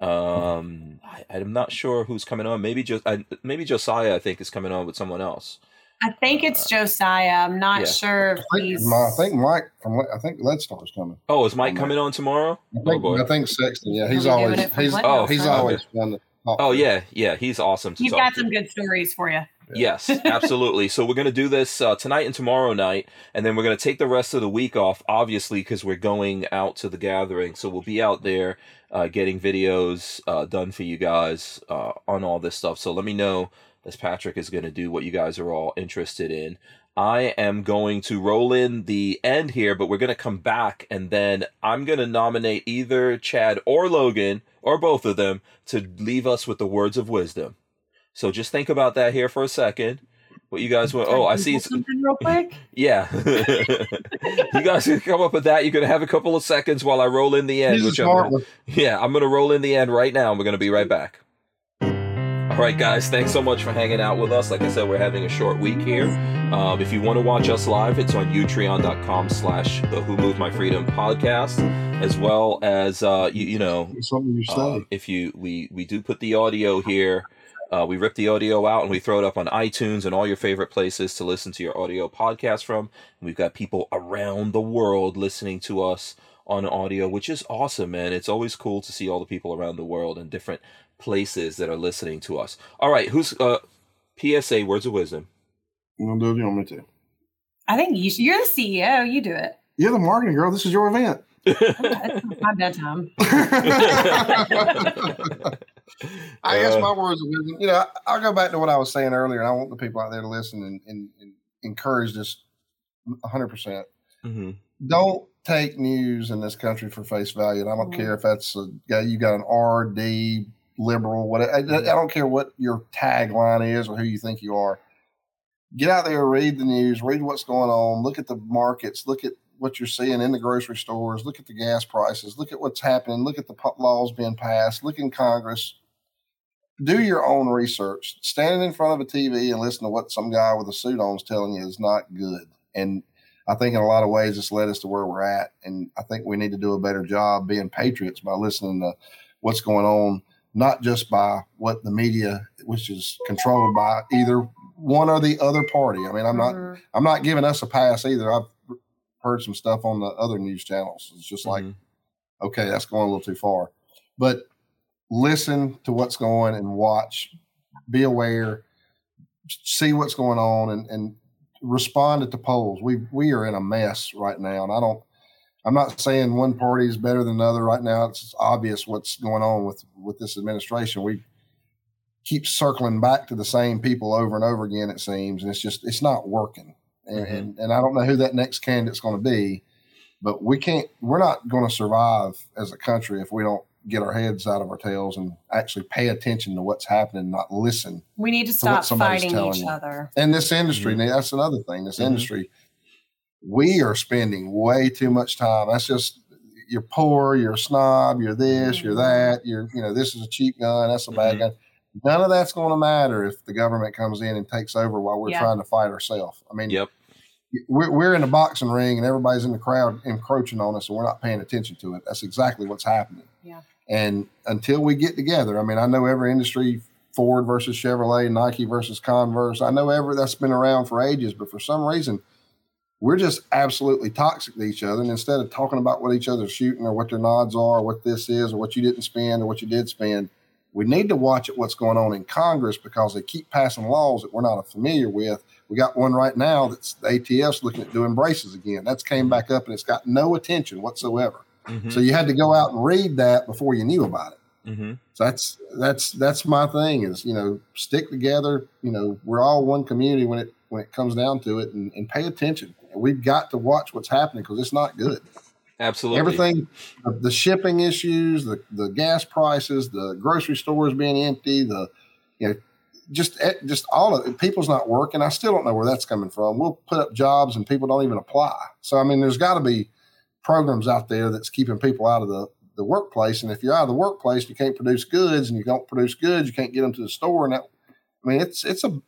Um, I, I'm not sure who's coming on. Maybe just I, maybe Josiah. I think is coming on with someone else. I think it's Josiah. I'm not yeah. sure if I think, he's. my, I think Mike from I think Leadstar's coming. Oh, is Mike Okay. coming on tomorrow? I Oh think, boy. I think Sexton. Yeah, he's He'll be doing always he's Oh, he's always fun Oh yeah, yeah, he's awesome to He's talk got to. some good stories for you. Yes, absolutely. so we're going to do this uh, tonight and tomorrow night, and then we're going to take the rest of the week off, obviously, because we're going out to the gathering. So we'll be out there uh, getting videos uh, done for you guys uh, on all this stuff. So let me know as Patrick is going to do what you guys are all interested in. I am going to roll in the end here, but we're going to come back, and then I'm going to nominate either Chad or Logan or both of them to leave us with the words of wisdom. So just think about that here for a second. What you guys want? Oh, I see. Something real quick. yeah, you guys can come up with that. You're gonna have a couple of seconds while I roll in the end. He's Which I'm gonna, yeah, I'm gonna roll in the end right now. and We're gonna be right back. All right, guys. Thanks so much for hanging out with us. Like I said, we're having a short week here. Um, if you want to watch us live, it's on utreon.com slash the Who Moved My Freedom podcast, as well as uh, you, you know It's something you say. um, if you we we do put the audio here uh, we rip the audio out and we throw it up on itunes and all your favorite places to listen to your audio podcast from and we've got people around the world listening to us on audio which is awesome man it's always cool to see all the people around the world in different places that are listening to us all right who's uh psa words of wisdom you want to do it? You want me to? I think you should, you're the CEO. You do it. You're the marketing girl. This is your event. It's not my bedtime. I guess Uh, my words of wisdom. You know, I, I'll go back to what I was saying earlier, and I want the people out there to listen and, and, and encourage this 100. percent mhm. Don't take news in this country for face value. And I don't Mhm. care if that's a guy you got an RD liberal. whatever. I, I don't care what your tagline is or who you think you are. Get out there, read the news, read what's going on, look at the markets, look at what you're seeing in the grocery stores, look at the gas prices, look at what's happening, look at the laws being passed, look in Congress. Do your own research. Standing in front of a TV and listen to what some guy with a suit on is telling you is not good. And I think in a lot of ways it's led us to where we're at. And I think we need to do a better job being patriots by listening to what's going on, not just by what the media, which is controlled by either one or the other party. I mean, I'm not Mhm. I'm not giving us a pass either. I've heard some stuff on the other news channels. It's just like, Mhm. okay, that's going a little too far. But listen to what's going and watch, be aware, see what's going on, and, and respond at the polls. We we are in a mess right now, and I don't. I'm not saying one party is better than another right now. It's obvious what's going on with with this administration. We keep circling back to the same people over and over again. It seems, and it's just it's not working. And Mhm. and, and I don't know who that next candidate's going to be, but we can't. We're not going to survive as a country if we don't get our heads out of our tails and actually pay attention to what's happening, not listen We need to stop somebody's fighting each you. other. and this industry, Mhm. that's another thing. This Mhm. industry, we are spending way too much time. That's just you're poor, you're a snob, you're this, you're Mhm. that, you're you know this is a cheap gun, that's a bad Mhm. gun. None of that's going to matter if the government comes in and takes over while we're Yeah. trying to fight ourselves. I mean, Yep. we're, we're in a boxing ring and everybody's in the crowd encroaching on us and we're not paying attention to it. That's exactly what's happening. Yeah. And until we get together, I mean, I know every industry, Ford versus Chevrolet, Nike versus Converse, I know every that's been around for ages, but for some reason, we're just absolutely toxic to each other. And instead of talking about what each other's shooting or what their nods are, or what this is, or what you didn't spend or what you did spend, we need to watch at what's going on in Congress because they keep passing laws that we're not familiar with. We got one right now that's the ATF's looking at doing braces again. That's came back up and it's got no attention whatsoever. Mhm. So you had to go out and read that before you knew about it. Mhm. So that's that's that's my thing is you know stick together. You know we're all one community when it when it comes down to it, and, and pay attention. We've got to watch what's happening because it's not good. Absolutely. Everything, the, the shipping issues, the the gas prices, the grocery stores being empty, the you know just eh, just all of it. People's not working. I still don't know where that's coming from. We'll put up jobs and people don't even apply. So I mean, there's got to be programs out there that's keeping people out of the the workplace. And if you're out of the workplace, you can't produce goods, and you don't produce goods, you can't get them to the store. And that, I mean, it's it's a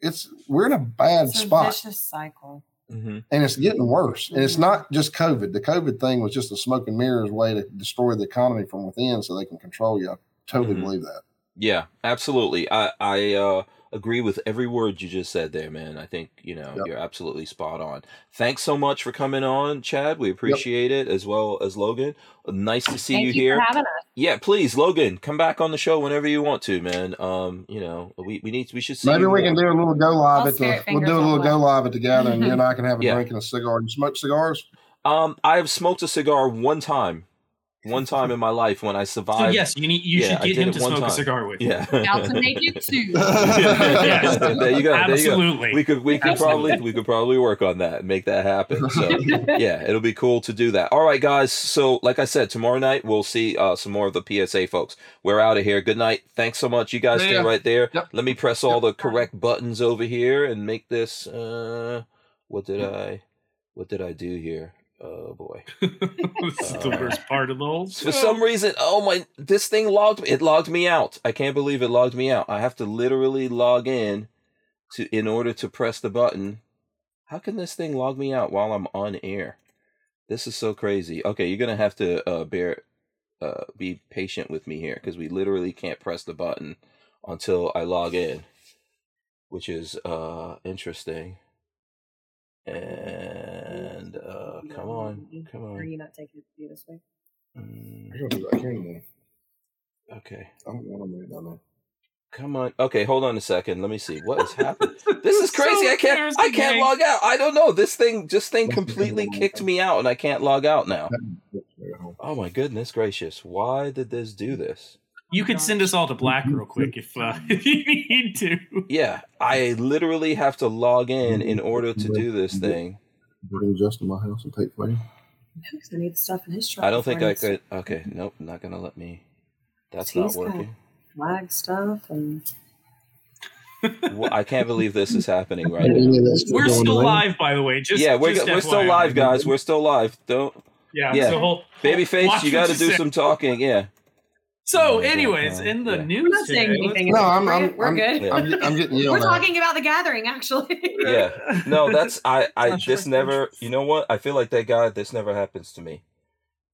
it's we're in a bad spot. It's a spot vicious cycle. Mhm. and it's getting worse. And it's not just COVID. The COVID thing was just a smoke and mirrors way to destroy the economy from within, so they can control you. I totally Mhm. believe that. Yeah, absolutely. I I uh, agree with every word you just said there, man. I think you know Yep. you're absolutely spot on. Thanks so much for coming on, Chad. We appreciate it as well as Logan. Nice to see Thank you you here. having us. Yeah, please, Logan, come back on the show whenever you want to, man. Um, you know, we, we need we should see. Maybe you we more. can do a little go live I'll at the. We'll do a little go live at together, and you and I can have a Yeah. drink and a cigar. You smoke cigars? Um, I have smoked a cigar one time, one time in my life when I So survived. yes, you need you Yeah, should get him to smoke time. a cigar with. you. Yeah. Out to make it too. Yes. there you go. There you go. Absolutely. We could we could Absolutely. probably we could probably work on that and make that happen. So yeah, it'll be cool to do that. All right, guys. So like I said, tomorrow night we'll see uh, some more of the PSA folks. We're out of here. Good night. Thanks so much. You guys stay right there. Yep. Let me press all the correct buttons over here and make this. Uh, what did I? What did I do here? Oh boy. this is the worst part of the whole For some reason, oh my, this thing logged. It logged me out. I can't believe it logged me out. I have to literally log in to in order to press the button. How can this thing log me out while I'm on air? This is so crazy. Okay, you're gonna have to uh, bear, uh, be patient with me here because we literally can't press the button until I log in, which is uh interesting. And uh, come on, come on. Are you not taking it to be this way? Mm, I don't do that. I can't even. okay. I don't want to move down there. Come on. Okay, hold on a second. Let me see. What is happening? This is So crazy. I can't I can't Hank. log out. I don't know. This thing this thing completely kicked me out and I can't log out now. Oh my goodness gracious. Why did this do this? You could send us all to black real quick if uh, if you need to. Yeah, I literally have to log in in order to do this thing. Bring Justin to my house and take flame. Because I need stuff in his truck. I don't think I could. Okay, nope, not going to let me. That's He's not working. Flag stuff and Well, I can't believe this is happening right now. We're still live, by the way. Just Yeah, we're just we're still FYI. live, guys. We're still live. Don't Yeah, Yeah. So hold, babyface. You got to do say. some talking. Yeah. So, Oh, anyways, in the yeah. news, We're saying today, anything. No, I'm. We're I'm, good. We're I'm, good. Yeah. I'm, I'm getting yelled We're at. talking about the gathering, actually. yeah no that's i i Not sure this never you know what i feel like that guy this never happens to me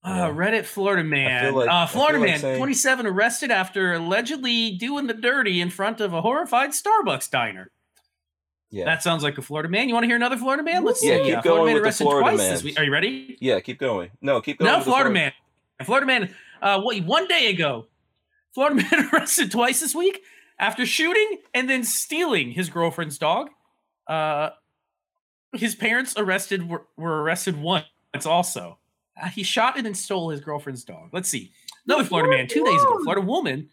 Uh, Reddit Florida man. like- uh, Florida feel like man, saying- 27, arrested after allegedly doing the dirty in front of a horrified Starbucks diner. yeah That sounds like a Florida man. You want to hear another Florida man? Let's Yeah, see. keep Uh, going Florida man with the arrested Florida twice this week. Are you ready? yeah keep going no keep going No, with the Florida story. man. Florida man. Uh, what? One day ago, Florida man arrested twice this week after shooting and then stealing his girlfriend's dog. Uh, his parents arrested were, were arrested once also. Uh, he shot and then stole his girlfriend's dog. Let's see. Another Florida man two days ago. Florida woman.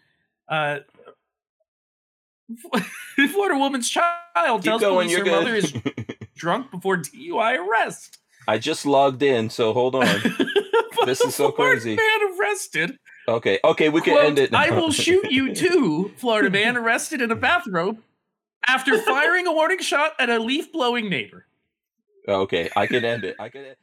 Uh, Florida woman's child Keep tells going. police her good. mother is drunk before DUI arrest. I just logged in, so hold on. This is so crazy. Man arrested. Okay, okay, we can Quote, end it. Now. I will shoot you too. Florida man arrested in a bathrobe after firing a warning shot at a leaf blowing neighbor. Okay, I can end it. I can.